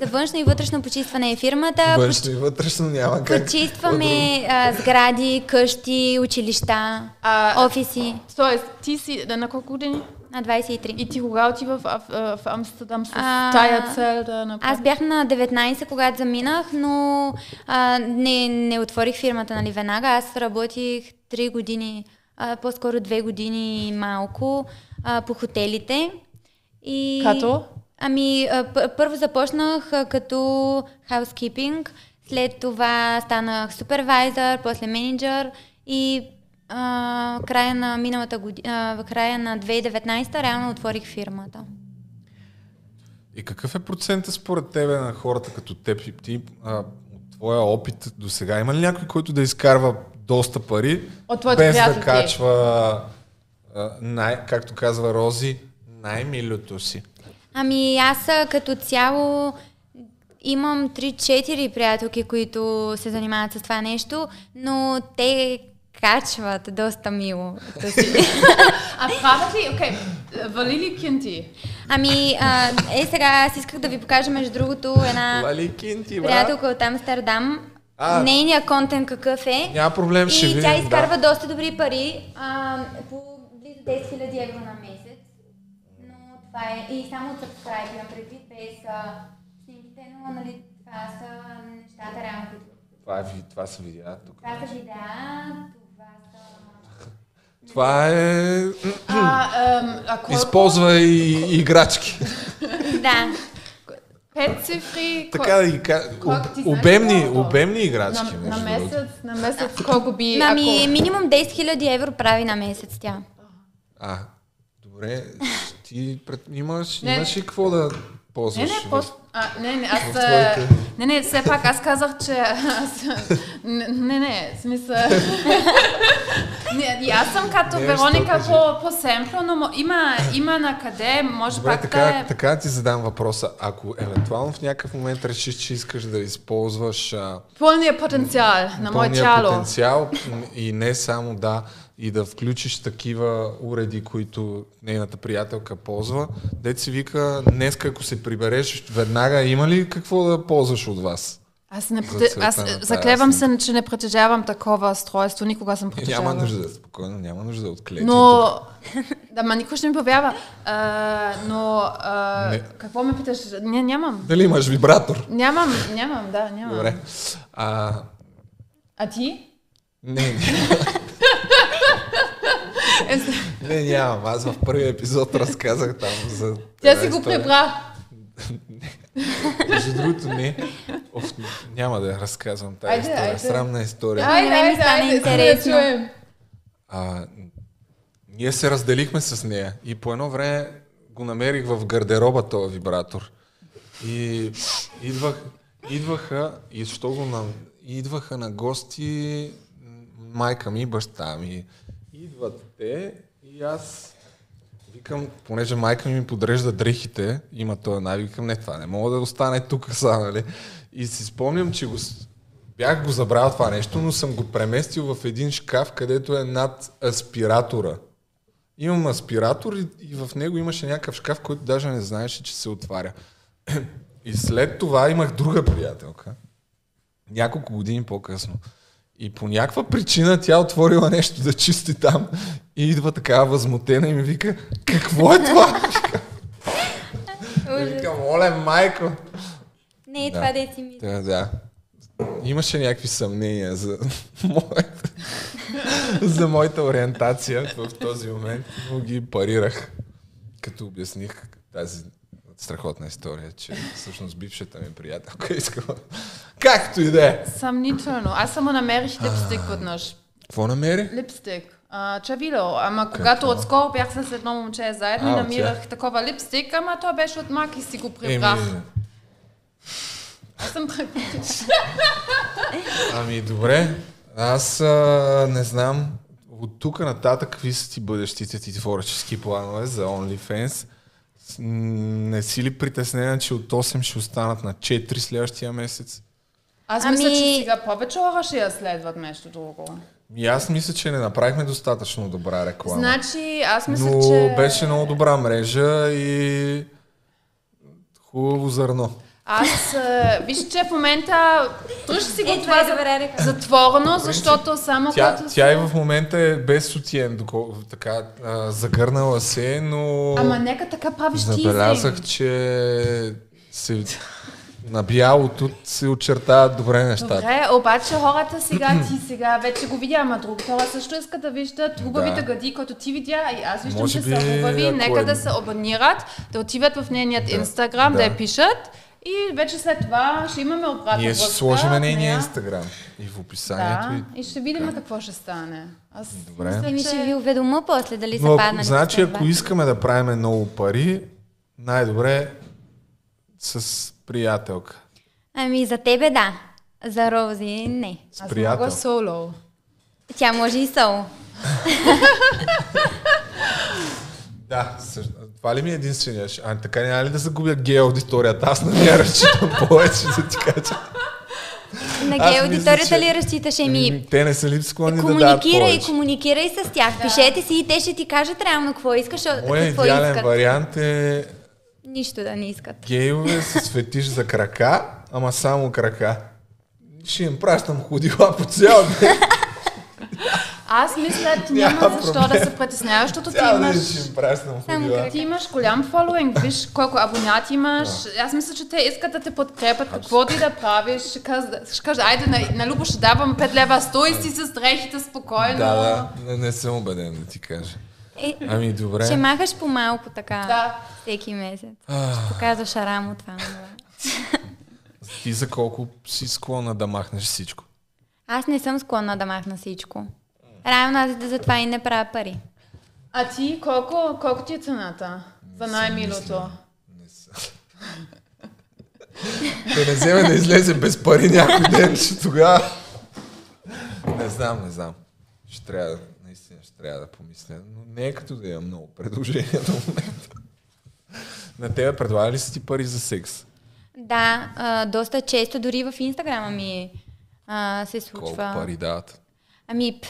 За външно и вътрешно почистване е фирмата. Външно и вътрешно няма как. Почистваме а, сгради, къщи, училища, А, офиси. Тоест, ти си да, на колко години? На 23. И ти кога отива в, в, в Амстердам с А, тая цел да направиш? Аз бях на 19, когато заминах, но а, не, не отворих фирмата нали, веднага. Аз работих 3 години, а, по-скоро 2 години и малко а, по хотелите. И, Като? Ами, първо започнах като housekeeping, след това станах супервайзър, после менеджер и а, края на миналата година, в края на 2019 реално отворих фирмата. И какъв е процента според тебе на хората като теб и ти, а, от твоя опит до сега? Има ли някой, който да изкарва доста пари, От без да качва, а, най, както казва Рози, най-милото си? Ами аз като цяло имам 3-4 приятелки, които се занимават с това нещо, но те качват доста мило. А правят ли, окей, вали ли кинти? Ами, а, е сега аз исках да ви покажа между другото една Лали кинти, приятелка от Амстердам. А. Нейният контент какъв е. Няма проблем, ще И видим. тя изкарва да. доста добри пари, а, по близо 10 000 евро на месец. Това е, и само subscribe имам предвид, без а, снимките, но нали, това са нещата реално, които Това, е, това са видеа тук. това са видеа, това са... Това е... А, ем, а колко? Използва и играчки. Да. Пет цифри. така да ги кажа. Обемни, обемни играчки. На, на месец, на месец колко би... Ами, ако... минимум 10 000 евро прави на месец тя. А, добре. Ти пред... имаш, Не. имаш ли какво да Не, ползваш? не, по... а, не, не, аз... твоите- Не, не, все пак аз казах, че... Аз... Не, не, не, смисъл... Не, и аз съм като Не, Вероника по, по семпло, но има, има на къде, може Добре, пак така, да е... така ти задам въпроса. Ако евентуално в някакъв момент решиш, че искаш да използваш а, Пълния потенциал на мое тяло. потенциал и не само да, и да включиш такива уреди, които нейната приятелка ползва. Дет си вика, днеска ако се прибереш, веднага има ли какво да ползваш от вас? Аз, не, За проти... целта аз заклевам се, че не притежавам такова устройство. Никога съм Е, притежавала. няма нужда, спокойно, няма нужда от клетви. Но, да, ма никой ще ми повярва. А, но, а, Не. какво ме питаш? Не, нямам. Дали имаш вибратор? Нямам, нямам, да, нямам. Добре. А, А ти? не, не, не, нямам. Аз в първия епизод разказах там за... Тя си го прибра. Между другото, не. Оф, няма да я разказвам тази Айде, история. айде. Срамна история. Айде, мен ми айде, айде, интересно. чуем. А, ние се разделихме с нея и по едно време го намерих в гардероба този вибратор. И идвах, идваха, и що го на, идваха на гости майка ми и баща ми. Идват те и аз викам, понеже майка ми подрежда дрехите, има този навик, викам, не, това не мога да остане тук са, нали? И си спомням, че го, бях го забравил това нещо, но съм го преместил в един шкаф, където е над аспиратора. Имам аспиратор и, и в него имаше някакъв шкаф, който даже не знаеше, че се отваря. И след това имах друга приятелка, няколко години по-късно. И по някаква причина тя отворила нещо да чисти там и идва такава възмутена и ми вика, какво е това? И викам, оле, майко! Не е Да. това да мисля. Да, да. Имаше някакви съмнения за моята, за моята ориентация в този момент, но ги парирах, като обясних тази страхотна история, че всъщност бившата ми приятелка искала. Както и да е. Съмнително. Аз само намерих липстик веднъж. Какво намери? Липстик. А, чавило. Ама когато отскоро бях с едно момче заедно А, намирах тях. такова липстик, ама той беше от Мак и си го прибрах. Еми, Аз съм ами добре, аз а, не знам от тук нататък какви са ти бъдещите ти творчески планове за OnlyFans. Не си ли притеснена, че от 8 ще останат на 4 следващия месец? Аз Ами- мисля, че сега повече хора ще я следват нещо друго. И аз мисля, че не направихме достатъчно добра реклама. Значи, аз мисля, Но че... беше много добра мрежа и хубаво зърно. Аз, а, виж, че в момента ще си го Е, това е затворено, защото само Тя, като тя и в момента е без сутиен, доколко така а, загърнала се, но Ама нека така правиш забелязах, тизинг. че се на бялото се очертават добре нещата. Добре, обаче хората сега, ти сега вече го видя, ама другите хора също искат да виждат хубавите Да. гъди, които ти видя и аз виждам, Може че би, са хубави. Нека е- да се абонират, да отиват в нейният инстаграм, да. да. я пишат и вече след това ще имаме обратна Ние ще сложим нейния инстаграм и в описанието. Да, и... и ще видим какво ще стане. Аз Добре. Еми ще ви уведома после дали са Но, ако, паднали. значи, ако това. искаме да правим много пари, най-добре с приятелка. Ами за тебе да. За Рози не. С аз приятел. мога соло. Тя може и соло. Да, също. това ли ми е единствения? А така няма ли да загубя гей аудиторията? Аз на нея разчитам повече да ти кажа. На гей аудиторията ли разчиташ? Еми, Те не са ли склонни да дадат комуникирай, комуникирай с тях. Пишете си и те ще ти кажат реално какво искаш, Моя какво идеален искат. вариант е Нищо да не искат. гейове с фетиш за крака, ама само крака. Ще им пращам ходила по цял ден. Аз мисля, Няма няма защо проблем. да се притесняваш, защото ти имаш... ходила. Ти имаш голям фолуинг, виж колко абонати имаш. Аз мисля, че те искат да те подкрепят, каквото и да правиш. Ще кажа, айде, на, на Любо ще давам 5 лева, стой си с дрехите спокойно. Да, да, не, не съм убеден да ти кажа. Е, Ами добре. Ще махаш по малко така. Да. Всеки месец. Ах. Ще показваш рамо това. Ти за колко си склонна да махнеш всичко? Аз не съм склонна да махна всичко. Реално аз затова и не правя пари. А ти колко, колко ти е цената за най-милото? Да не вземе да излезе без пари някой ден, че тогава... Не знам, не знам. Ще трябва, да- наистина ще трябва да помисля. Но не е като да имам много предложения до момента. На тебе предлага ли са ти пари за секс? Да, а, доста често, дори в Инстаграма ми а, се случва. Колко пари дават? Ами, п,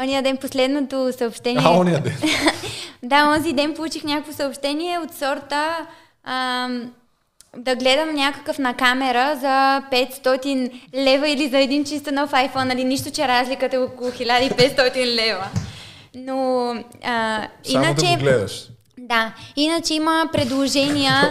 Ония ден последното съобщение. А, ония ден. да, онзи ден получих някакво съобщение от сорта ам, да гледам някакъв на камера за 500 лева или за един чиста нов iPhone, нали нищо, че разликата е около 1500 лева. Но а, Само иначе... да го гледаш. Да, иначе има предложения.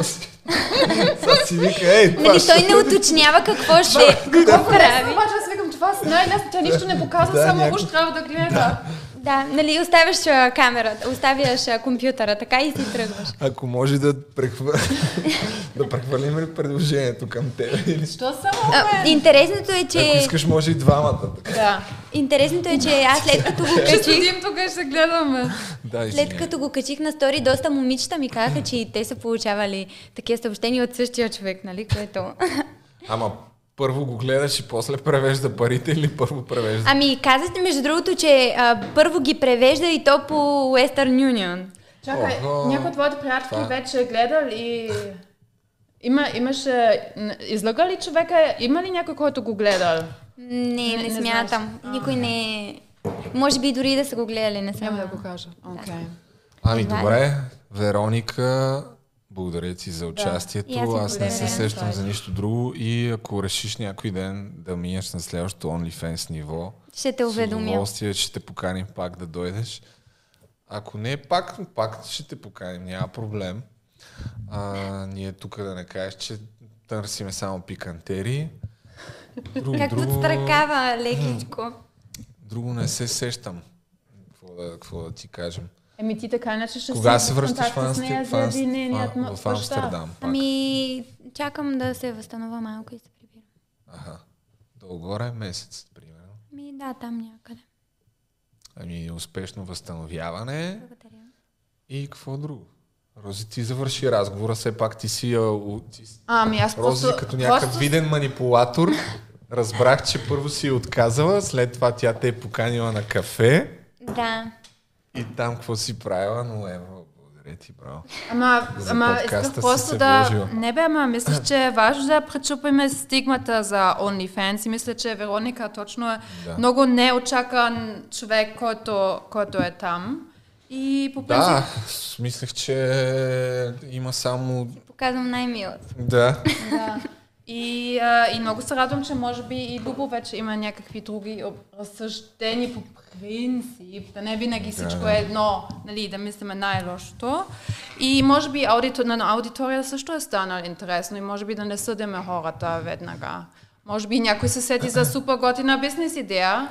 Сега си вика, ей, нали, той не уточнява какво ще Какво прави. Обаче аз викам, това е най-лесно, тя нищо не показва, само уж трябва да гледа. Да, нали, оставяш а, камерата, оставяш а, компютъра, така и си тръгваш. Ако може да, прехвър... да прехвърлим ли предложението към теб? Или... Що само А, интересното е, че... Ако искаш, може и двамата. Така. Да. Интересното е, че аз след като го Ще качих, седим тук и ще гледаме. Да, след като го качих на стори, доста момичета ми казаха, че и те са получавали такива съобщения от същия човек, нали, което... Ама първо го гледаш и после превежда парите или първо превежда? Ами, казахте между другото, че а, първо ги превежда и то по Western Union. Чакай, Ого. някой от твоите приятелки Това- вече е гледал и... Има, имаше... Излага ли човека? Има ли някой, който го гледал? Не, не, не смятам. Никой не е... Може би дори да са го гледали, не съм. Няма да го кажа. Окей. Ами е. добре, Вероника, благодаря ти за участието. И аз не се сещам за нищо друго и ако решиш някой ден да минеш на следващото OnlyFans ниво, Ще те с уведомя. удоволствие ще те поканим пак да дойдеш. Ако не, пак, пак ще те поканим, няма проблем. А, ние тук да не кажеш, че търсиме само пикантерии. Друго, Как друго, подстракава лекичко. друго не се сещам. Какво да, какво да ти кажем? Еми ти така иначе ще Кога се връщаш в, с нея в, м- в. Амстердам? Пак. Ами, чакам да се възстановя малко и се прибирам. Аха. Долу-горе месец, примерно. Ми, да, там някъде. Ами успешно възстановяване. Благодаря. И какво друго? Рози, ти завърши разговора, все пак ти си, а, ти, Ами аз Рози просто... като някакъв просто- виден манипулатор. Разбрах, че първо си я отказала, след това тя те е поканила на кафе Да. И там какво си правила, но ево, благодаря ти, браво. Ама, За ама исках просто да... вложила. Не бе, ама мислех, че е важно да пречупиме стигмата за OnlyFans и мисля, че Вероника точно е Да. много неочакан човек, който, който е там. И по принцип... Да, мислех, че има само... Показвам най-милото. Да. Да. И, а, и много се радвам, че може би и Любо вече има някакви други разсъждения по принцип, да не винаги всичко е едно, нали, да мислиме най-лошото. И може би аудитор, на аудитория също е станал интересно и може би да не съдиме хората веднага. Може би някой се сети за супер готина бизнес идея,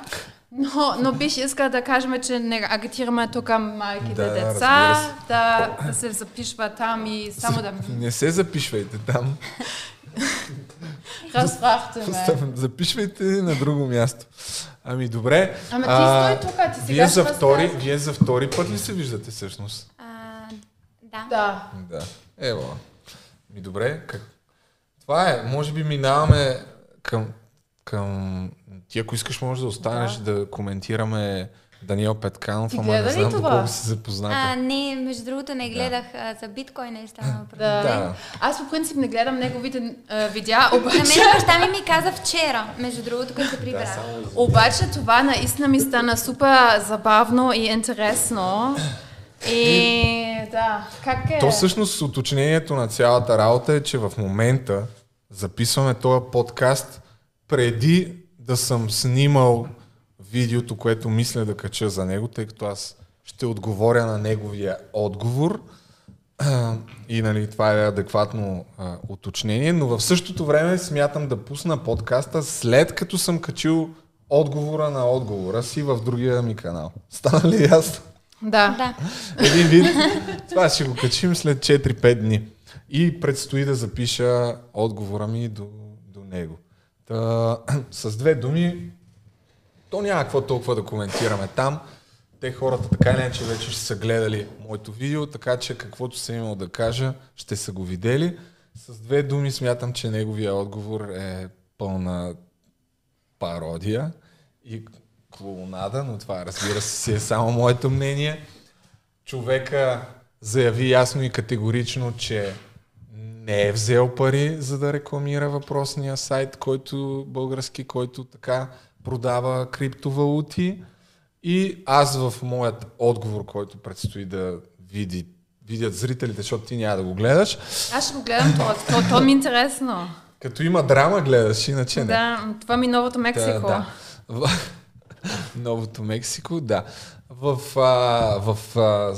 но, но бих искала да кажем, че не агитираме тук малките Да, деца, да, да се запишва там и само да Не се запишвайте там. разбрахте ме. Запишвайте на друго място. Ами добре. Ама ти а, стой тук, ти сега вие за, втори, вие за втори път ли се виждате всъщност? А, да. Да. Да. Ево. Ми добре. Как... Това е. Може би минаваме към, към... Ти ако искаш може да останеш да, да коментираме Даниел Петканов, ама не знам това? доколко си запозната. А, не, между другото не гледах а, за биткоина и стана въпрос. Да. Да. Аз по принцип не гледам неговите а, видеа, На обаче, мен баща ми ми каза вчера, между другото, като се прибрах. обаче това наистина ми стана супер забавно и интересно. И да, как е? То всъщност уточнението на цялата работа е, че в момента записваме този подкаст преди да съм снимал видеото, което мисля да кача за него, тъй като аз ще отговоря на неговия отговор. И нали, това е адекватно а, уточнение, но в същото време смятам да пусна подкаста след като съм качил отговора на отговора си в другия ми канал. Стана ли ясно? Да. Да. Един вид. Това ще го качим след 4-5 дни. И предстои да запиша отговора ми до, до него. Та, с две думи, то няма какво толкова да коментираме там. Те хората така или иначе вече ще са гледали моето видео, така че каквото съм имал да кажа, ще са го видели. С две думи смятам, че неговия отговор е пълна пародия и клоунада, но това разбира се си е само моето мнение. Човека заяви ясно и категорично, че не е взел пари, за да рекламира въпросния сайт, който български, който така продава криптовалути. И аз в моят отговор, който предстои да види, видят зрителите, защото ти няма да го гледаш, Аз ще го гледам това. То, то ми е интересно. като има драма гледаш, иначе не. Да, това ми е новото Мексико. Да, да. Новото Мексико, да. В, а, в а,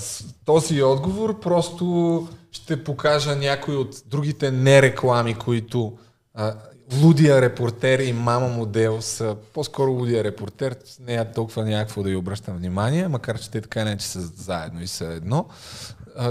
този отговор просто ще покажа някои от другите нереклами, които а, лудия репортер и мама модел са по-скоро лудия репортер, не е толкова някакво да й обръщам внимание, макар че те така не че са заедно и са едно.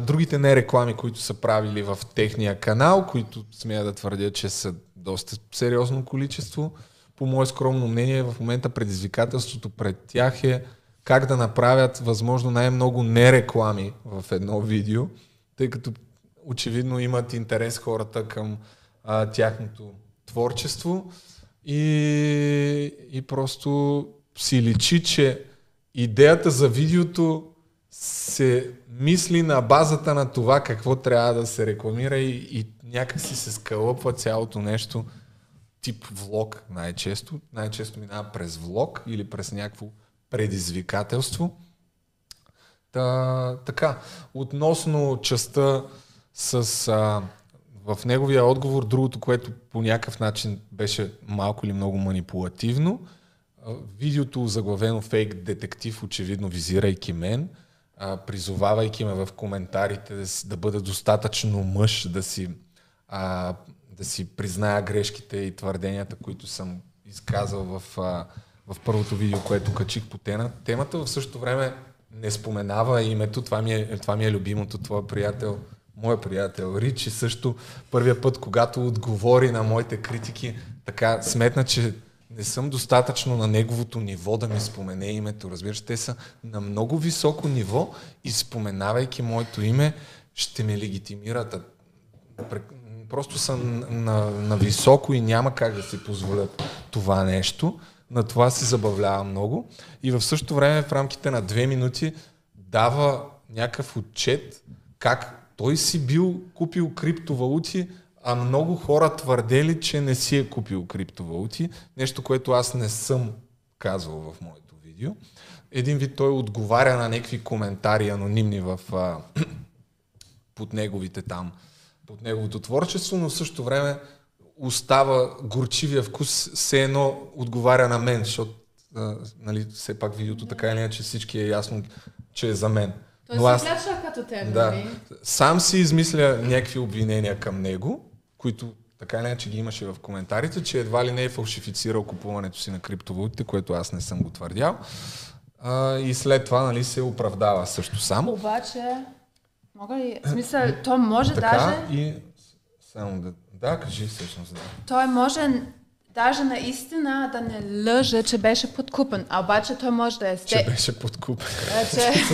Другите не реклами, които са правили в техния канал, които смея да твърдя, че са доста сериозно количество, по мое скромно мнение, в момента предизвикателството пред тях е как да направят възможно най-много нереклами в едно видео, тъй като очевидно имат интерес хората към а, тяхното творчество и, и просто си личи, че идеята за видеото се мисли на базата на това какво трябва да се рекламира и, и някак си се скълъпва цялото нещо тип влог най-често. Най-често минава през влог или през някакво предизвикателство. Та, така, относно частта с а, в неговия отговор, другото, което по някакъв начин беше малко или много манипулативно, видеото заглавено фейк детектив, очевидно визирайки мен, призовавайки ме в коментарите да, си, да бъда достатъчно мъж, да си, а, да си призная грешките и твърденията, които съм изказал в, а, в първото видео, което качих по тена. темата. В същото време не споменава името, това ми е, това ми е любимото, твоя приятел, моя приятел Ричи също първия път, когато отговори на моите критики, така сметна, че не съм достатъчно на неговото ниво да ми спомене името. Разбираш, те са на много високо ниво и споменавайки моето име, ще ме легитимират. Просто на, на, на високо и няма как да си позволят това нещо. На това се забавлява много. И в същото време в рамките на две минути дава някакъв отчет как той си бил купил криптовалути, а много хора твърдели, че не си е купил криптовалути. Нещо, което аз не съм казвал в моето видео. Един вид той отговаря на някакви коментари анонимни в, а, под неговите там, под неговото творчество, но в същото време остава горчивия вкус, все едно отговаря на мен, защото а, нали, все пак видеото така или иначе всички е ясно, че е за мен. Той Но аз... като теб, да, нали? Сам си измисля някакви обвинения към него, които така или иначе ги имаше в коментарите, че едва ли не е фалшифицирал купуването си на криптовалутите, което аз не съм го твърдял. А, и след това нали, се оправдава също сам. Обаче, мога ли, в смисъл, то може така, даже... И само да, да, кажи всъщност. Да. Той може даже наистина да не лъже, че беше подкупен, а обаче той може да е... Сте... Че беше подкупен. А, че...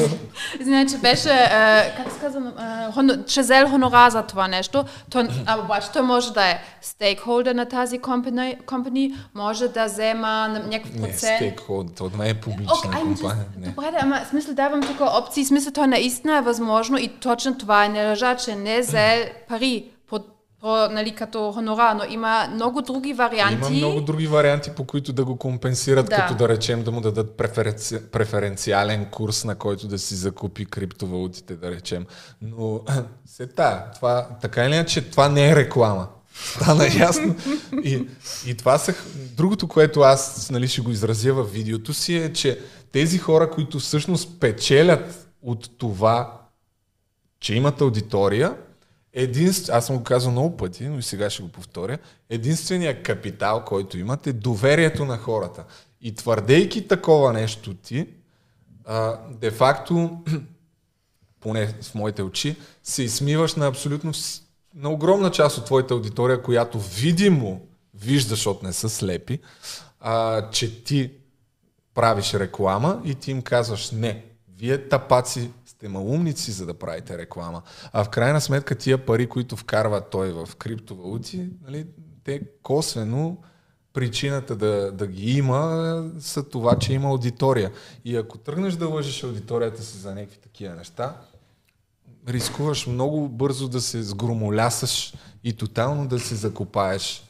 Извиня, че беше, а, как се казва, хон... че взел хонора за това нещо, той, а обаче той може да е стейкхолдер на тази компания, компания може да взема някакъв Не, процент. стейкхолдер, това не е публична Okay, компания. just, Не. добре, да, ама смисъл давам тук опции, смисъл той наистина е възможно и точно това е не лъжа, че не взе пари по, нали, като хонора, но има много други варианти. Има много други варианти, по които да го компенсират, Да. като да речем да му дадат преференци... преференциален курс, на който да си закупи криптовалутите, да речем. Но се та, това, така или иначе, това не е реклама. Стана ясно. И, и това са... Другото, което аз нали, ще го изразя в видеото си е, че тези хора, които всъщност печелят от това, че имат аудитория, единств... аз съм го казал много пъти, но и сега ще го повторя, единственият капитал, който имат е доверието на хората. И твърдейки такова нещо ти, де-факто, поне в моите очи, се измиваш на абсолютно на огромна част от твоята аудитория, която видимо виждаш, защото не са слепи, а, че ти правиш реклама и ти им казваш не, вие тапаци сте малумници, за да правите реклама. А в крайна сметка тия пари, които вкарва той в криптовалути, нали, те косвено причината да, да ги има са това, че има аудитория. И ако тръгнеш да лъжиш аудиторията си за някакви такива неща, рискуваш много бързо да се сгромолясаш и тотално да се закопаеш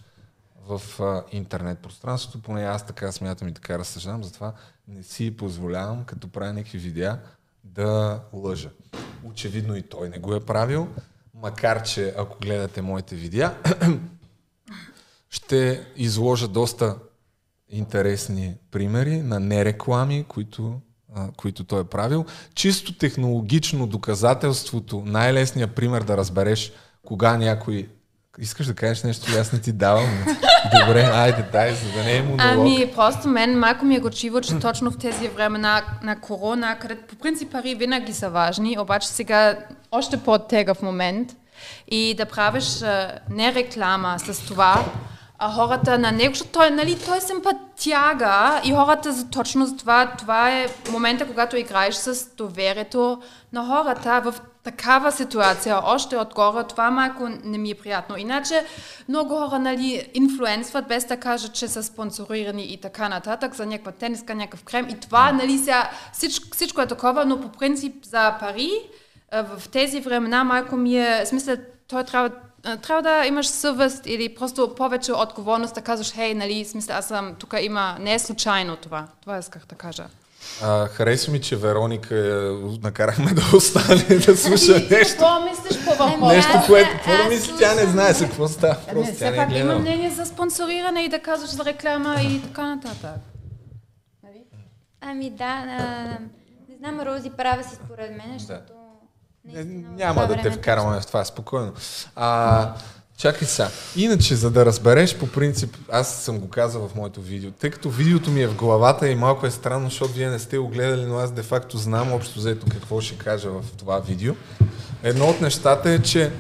в а, интернет пространството, поне аз така смятам и така разсъждам, затова не си позволявам, като правя някакви видеа, да лъжа. Очевидно и той не го е правил, макар че ако гледате моите видеа, ще изложа доста интересни примери на нереклами, които, а, които той е правил. Чисто технологично доказателството, най-лесният пример да разбереш кога някой Искаш да кажеш нещо, и аз не ти давам. Добре, айде, дай, за да не е монолог. Ами, просто мен малко ми е гочиво, че точно в тези времена на корона, където по принцип пари винаги са важни, обаче сега още по-тегъв момент и да правиш не реклама с това, а хората на него, защото той, нали, той е симпатяга и хората за, точно за това, това е момента, когато играеш с доверието на хората в такава ситуация, още отгоре, това малко не ми е приятно. Иначе много хора нали, инфлуенсват, без да кажат, че са спонсорирани и така нататък за някаква тениска, някакъв крем. И това, нали, сега, всичко, всичко е такова, но по принцип за пари, в тези времена малко ми е, смисъл, той трябва трябва да имаш съвест или просто повече отговорност да казваш, хей, нали, смисъл, аз съм, тук има, не е случайно това. Това исках да кажа. А, хареса ми, че Вероника е, накарахме да остане да слуша Ами, нещо. Какво мислиш по въпроса? Нещо, което, какво да мисли, тя не знае за какво става. Не, Просто тя все не е пак има мнение за спонсориране и да казваш за реклама и така нататък. Ами да, а, не знам, Рози права си според мен, защото... Не, няма да те вкарваме в това, спокойно. А, чакай сега. Иначе, за да разбереш по принцип, аз съм го казал в моето видео, тъй като видеото ми е в главата и малко е странно, защото вие не сте го гледали, но аз де-факто знам общо взето какво ще кажа в това видео. Едно от нещата е, че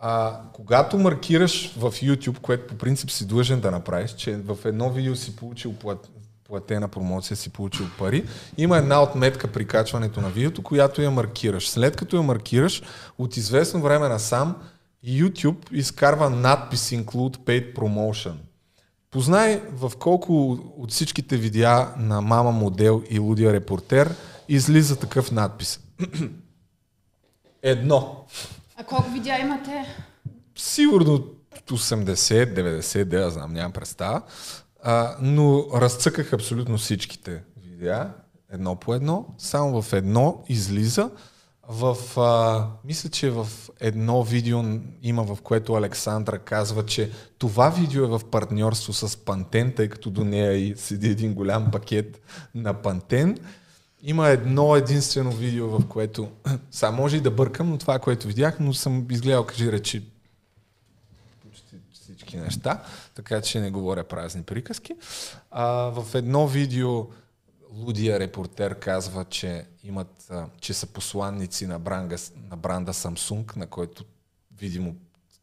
а, когато маркираш в YouTube, което по принцип си длъжен да направиш, че в едно видео си получил плат, платена промоция, си получил пари, има една отметка при качването на видеото, която я маркираш. След като я маркираш, от известно време насам YouTube изкарва надпис Include Paid Promotion. Познай в колко от всичките видеа на Мама Модел и Лудия Репортер излиза такъв надпис. Едно. А колко видеа имате? Сигурно 80, 90, да знам, нямам представа. А, но разцъках абсолютно всичките видеа, едно по едно. Само в едно излиза. В, а, мисля, че в едно видео има, в което Александра казва, че това видео е в партньорство с Пантен, тъй като до нея и седи един голям пакет на Пантен. Има едно единствено видео, в което, сега може и да бъркам, но това, което видях, но съм изгледал, кажи речи, почти всички неща, така че не говоря празни приказки. А, в едно видео лудия репортер казва, че имат, че са посланници на бранда, на бранда Samsung, на който видимо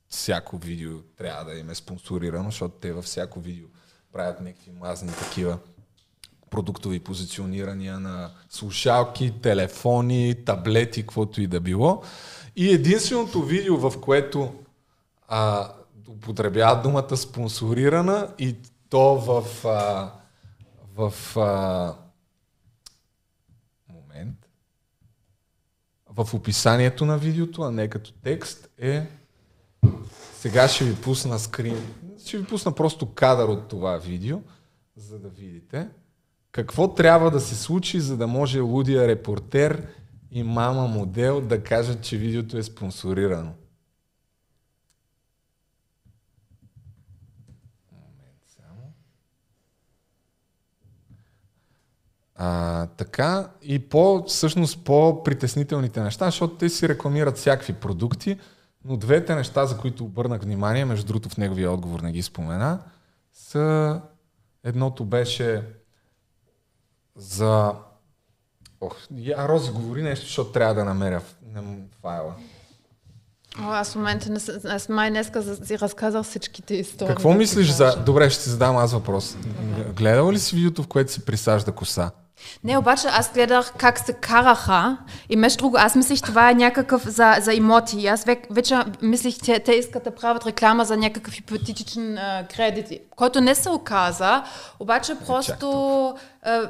всяко видео трябва да им е спонсорирано, защото те във всяко видео правят някакви мазни такива продуктови позиционирания на слушалки, телефони, таблети, каквото и да било. И единственото видео, в което а, употребяват думата спонсорирана и то в, а, в а, момент в описанието на видеото, а не като текст е сега ще ви пусна скрин. Ще ви пусна просто кадър от това видео, за да видите какво трябва да се случи, за да може лудия репортер и мама модел да кажат, че видеото е спонсорирано. А, така и по, всъщност по-притеснителните неща, защото те си рекламират всякакви продукти, но двете неща, за които обърнах внимание, между другото в неговия отговор не ги спомена, са едното беше за... Ох, я Рози говори нещо, защото трябва да намеря файла. О, аз в момента не, аз май днеска си разказах всичките истории. Какво мислиш за... Добре, ще ти задам аз въпрос. Гледала ли си видеото, в което си присажда коса? Не, обаче аз гледах как се караха и между друго, аз мислих това е някакъв за, за имоти. Аз век, вече мислих, че те искат да правят реклама за някакъв хипотетичен кредит, който не се оказа, обаче просто а,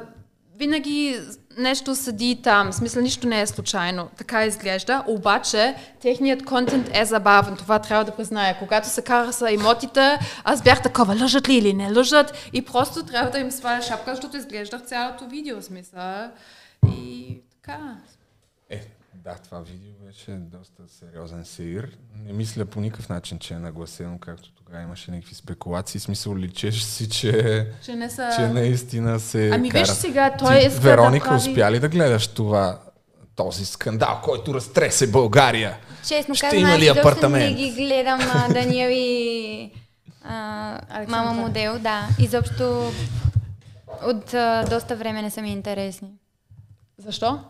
винаги нещо седи там, в смисъл нищо не е случайно, така изглежда, обаче техният контент е забавен, това трябва да призная. Когато се кара с имотите, аз бях такова, лъжат ли или не лъжат и просто трябва да им сваля шапка, защото изглеждах цялото видео, смисъл. И така. Да, това видео беше доста сериозен сеир. Не мисля по никакъв начин, че е нагласено, както тогава имаше някакви спекулации. Смисъл личеше си, че, Че не са... че наистина се Ами кара. виж сега, той Ти, иска Вероника, да прави... успя ли да гледаш това, този скандал, който разтресе България? Честно Ще казвам, има ли апартамент? не ги гледам а, Даниел и а, мама модел, да. Изобщо от а, доста време не са ми интересни. Защо?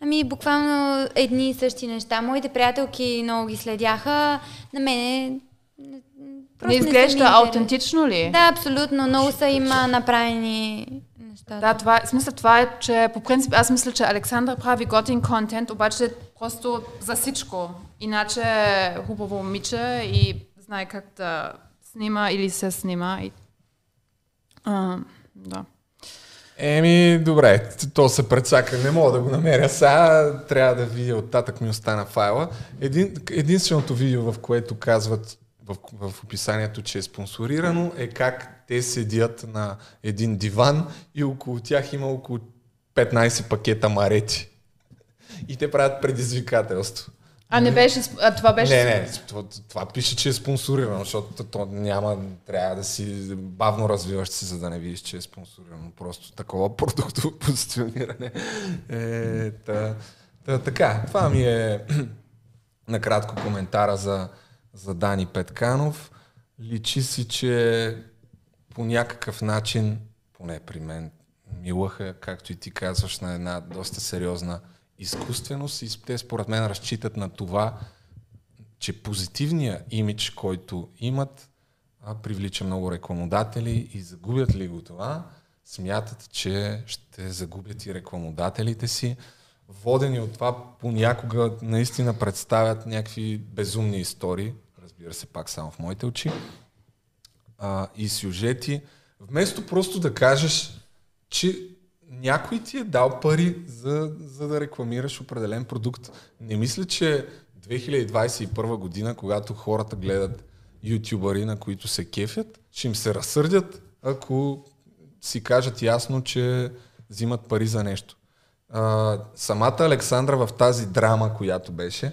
Ами буквално едни и същи неща. Моите приятелки много ги следяха. На мене не, просто Не изглежда интерес. аутентично ли? Да, абсолютно. Много са има направени неща. Да, това, е- смисъл това е, че по принцип аз мисля, че Александър прави готин контент, обаче просто за всичко. Иначе хубаво момиче и знае как да снима или се снима. И... А, да. Еми, добре, то се прецака, не мога да го намеря. Сега трябва да видя, оттатък ми остана файла. Един, единственото видео, в което казват в, в описанието, че е спонсорирано, е как те седят на един диван и около тях има около 15 пакета марети. И те правят предизвикателство. А не беше, а това беше... Не, не, това, това пише, че е спонсорирано, защото то няма, трябва да си бавно развиваш се, за да не видиш, че е спонсорирано. Просто такова продуктово позициониране. Е, та, та, така, това ми е накратко коментара за, за Дани Петканов. Личи си, че по някакъв начин, поне при мен, милаха, както и ти казваш, на една доста сериозна изкуственост и те според мен разчитат на това, че позитивният имидж, който имат, привлича много рекламодатели и загубят ли го това, смятат, че ще загубят и рекламодателите си. Водени от това, понякога наистина представят някакви безумни истории, разбира се, пак само в моите очи, а, и сюжети, вместо просто да кажеш, че някой ти е дал пари за, за да рекламираш определен продукт. Не мисля, че 2021 година, когато хората гледат ютубъри, на които се кефят, ще им се разсърдят, ако си кажат ясно, че взимат пари за нещо. А, самата Александра в тази драма, която беше,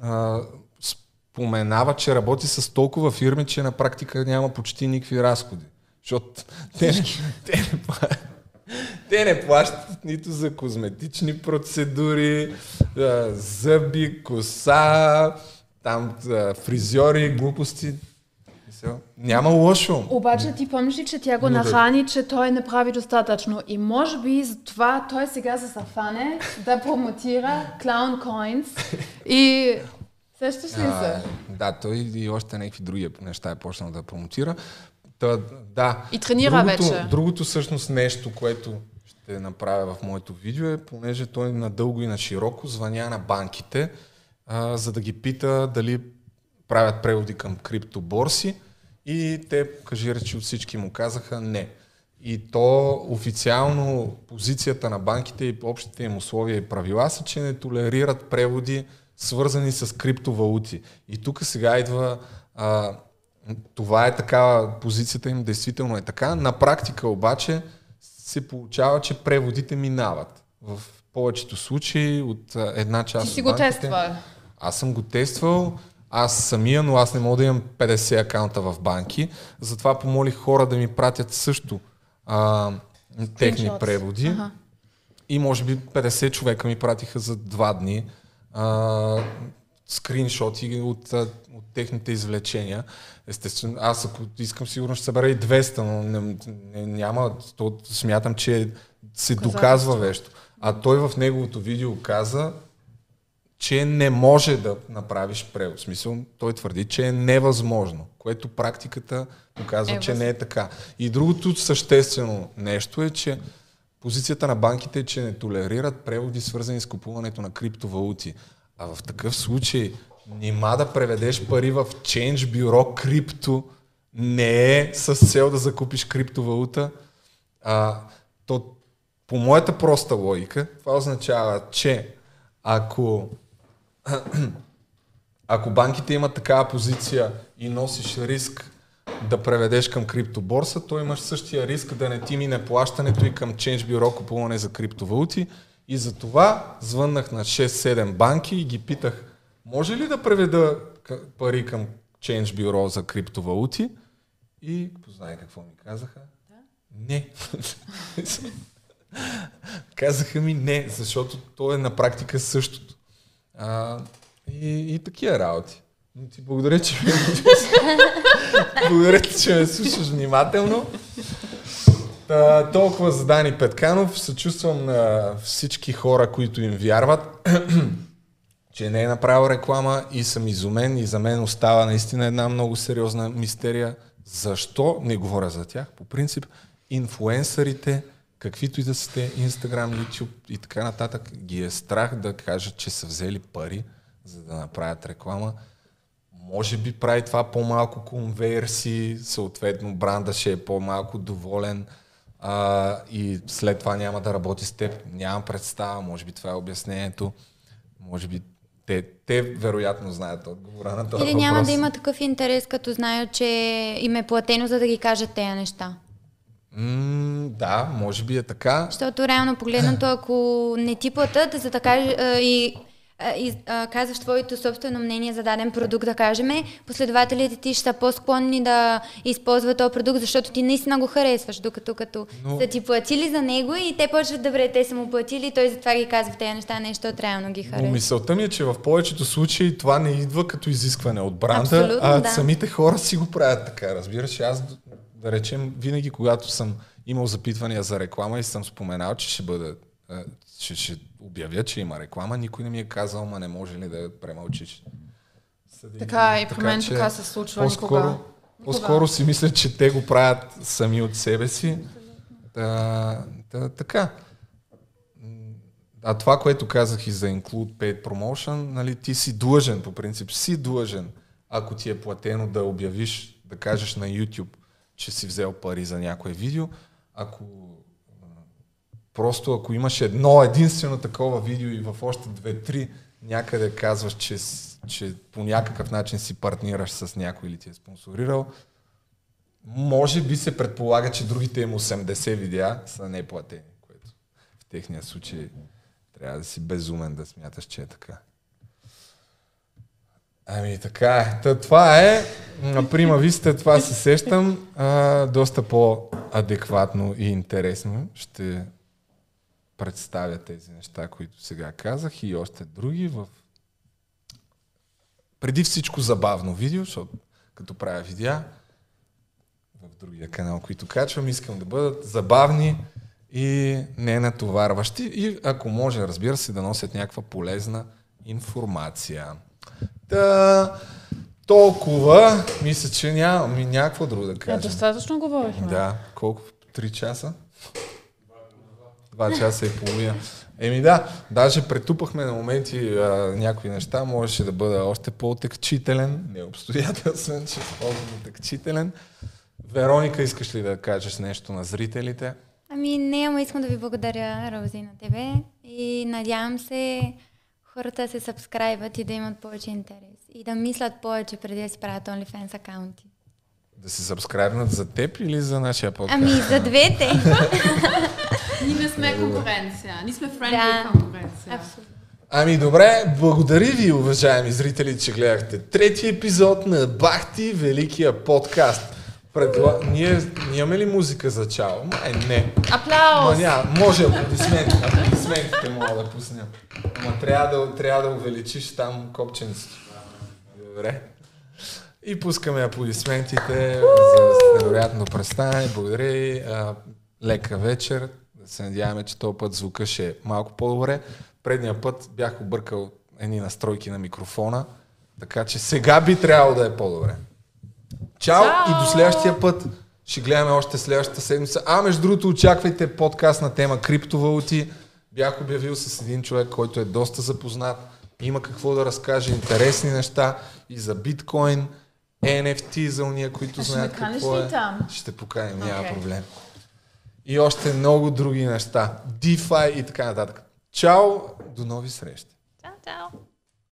а, споменава, че работи с толкова фирми, че на практика няма почти никакви разходи. Защото те, те, не, те не плащат нито за козметични процедури, зъби, коса, там фризьори, глупости. Няма лошо. Обаче ти помниш ли, че тя го нахрани, че той не прави достатъчно. И може би за това той сега се зафане да промотира Clown Coins. И сещаш ли се? Да, той и още някакви други неща е почнал да промотира. Та, да. И тренира другото, вече. Другото всъщност нещо, което ще направя в моето видео е, понеже той надълго и на широко звъня на банките, а, за да ги пита дали правят преводи към криптоборси и те, кажи речи, от всички му казаха не. И то официално позицията на банките и общите им условия и правила са, че не толерират преводи свързани с криптовалути. И тук сега идва а, това е така, позицията им действително е така. На практика обаче се получава, че преводите минават. В повечето случаи от една част Ти си го тествал. Аз съм го тествал, аз самия, но аз не мога да имам 50 акаунта в банки. Затова помолих хора да ми пратят също а, техни преводи. Аха. И може би 50 човека ми пратиха за два дни а, скриншоти от, от техните извлечения. Естествено, аз ако искам сигурно ще събера и 200, но не, не, няма, то, смятам, че се доказва нещо. А той в неговото видео каза, че не може да направиш превод. В смисъл, той твърди, че е невъзможно, което практиката показва, Е, че не е така. И другото съществено нещо е, че позицията на банките е, че не толерират преводи, свързани с купуването на криптовалути. А в такъв случай, нима да преведеш пари в Change бюро крипто не е с цел да закупиш криптовалута. А, то по моята проста логика, това означава, че ако ако банките имат такава позиция и носиш риск да преведеш към криптоборса, то имаш същия риск да не ти мине плащането и към Change Bureau купуване за криптовалути. И за това звъннах на 6-7 банки и ги питах, може ли да преведа пари към Change Bureau за криптовалути? И познай какво ми казаха. Не. Казаха ми не, защото то е на практика същото. А, и, и такива работи. Но ти благодаря, че ме, благодаря, че ме слушаш внимателно. Та, толкова за Дани Петканов. Съчувствам на всички хора, които им вярват, че не е направил реклама и съм изумен и за мен остава наистина една много сериозна мистерия. Защо не говоря за тях? По принцип, инфуенсърите, каквито и да са те, Instagram, YouTube и така нататък, ги е страх да кажат, че са взели пари, за да направят реклама. Може би прави това по-малко конверсии, съответно бранда ще е по-малко доволен а, и след това няма да работи с теб. Нямам представа, може би това е обяснението. Може би те, те вероятно знаят отговора на този Или няма въпрос. да има такъв интерес, като знаят, че им е платено, за да ги кажат тези неща. М, да, може би е така. Защото реално погледнато, ако не ти платят, за да кажеш и, и а, казваш твоето собствено мнение за даден продукт, да кажем, последователите ти ще са по-склонни да използват този продукт, защото ти наистина го харесваш, докато като Но- са ти платили за него и те почват, добре, те са му платили, той затова ги казва тези неща, нещо реално ги Но харесва. мисълта ми е, че в повечето случаи това не идва като изискване от бранда, Абсолютно, а да. самите хора си го правят така. Разбираш, аз да речем, винаги когато съм имал запитвания за реклама и съм споменал, че ще бъда, а, че ще обявя, че има реклама, никой не ми е казал, ма не може ли да я премълчиш. Съди- Така и при мен така се случва по-скоро, никога. По-скоро си мисля, че те го правят сами от себе си. Да, да, така. А това, което казах и за Include Paid Promotion, нали, ти си длъжен, по принцип, си длъжен, ако ти е платено да обявиш, да кажеш на YouTube, че си взел пари за някое видео. Ако просто ако имаш едно единствено такова видео и в още две-три някъде казваш, че, че по някакъв начин си партнираш с някой или ти е спонсорирал, може би се предполага, че другите им 80 видеа са неплатени, което в техния случай трябва да си безумен да смяташ, че е така. Ами така е. Та, това е, прима виста, това се сещам, а, доста по-адекватно и интересно ще представя тези неща, които сега казах и още други в преди всичко забавно видео, защото като правя видеа в другия канал, които качвам, искам да бъдат забавни и не натоварващи и ако може, разбира се, да носят някаква полезна информация. Та, толкова, мисля, че няма ми някакво друго да Е, кажа. достатъчно говорихме. Да, колко? Три часа? Два часа и половина. Еми да, даже претупахме на моменти а, някои неща, можеше да бъда още по-отекчителен, не обстоятелствен, че по-отекчителен. Вероника, искаш ли да кажеш нещо на зрителите? Ами не, ама искам да ви благодаря, Рози, на тебе и надявам се хората се сабскрайбват и да имат повече интерес и да мислят повече преди да си правят OnlyFans акаунти. Да се сабскрайбнат за теб или за нашия подкаст? Ами за двете. Ние не сме конкуренция. Ние сме френдли Да. конкуренция. Абсолютно. Ами добре, благодаря ви, уважаеми зрители, че гледахте трети епизод на Бахти Великия подкаст. Предла... Ние, имаме ли музика за чао? Май не. Аплаус! Ма няма, може аплодисменти, аплодисментите мога да пусна. Ама трябва да, трябва да увеличиш там копченцето. Добре. И пускаме аплодисментите за невероятно представяне. Благодаря ви. Лека вечер. Да се надяваме, че този път звука ще е малко по-добре. Предния път бях объркал едни настройки на микрофона, така че сега би трябвало да е по-добре. Чао, Чао! и до следващия път. Ще гледаме още следващата седмица. А между другото очаквайте подкаст на тема криптовалути. Бях обявил с един човек, който е доста запознат. Има какво да разкаже, интересни неща и за биткоин, NFT за уния, които А ще знаят каниш какво е. там? Ще поканим, няма Окей. проблем. и още много други неща. DeFi и така нататък. Чао, до нови срещи! Чао, чао!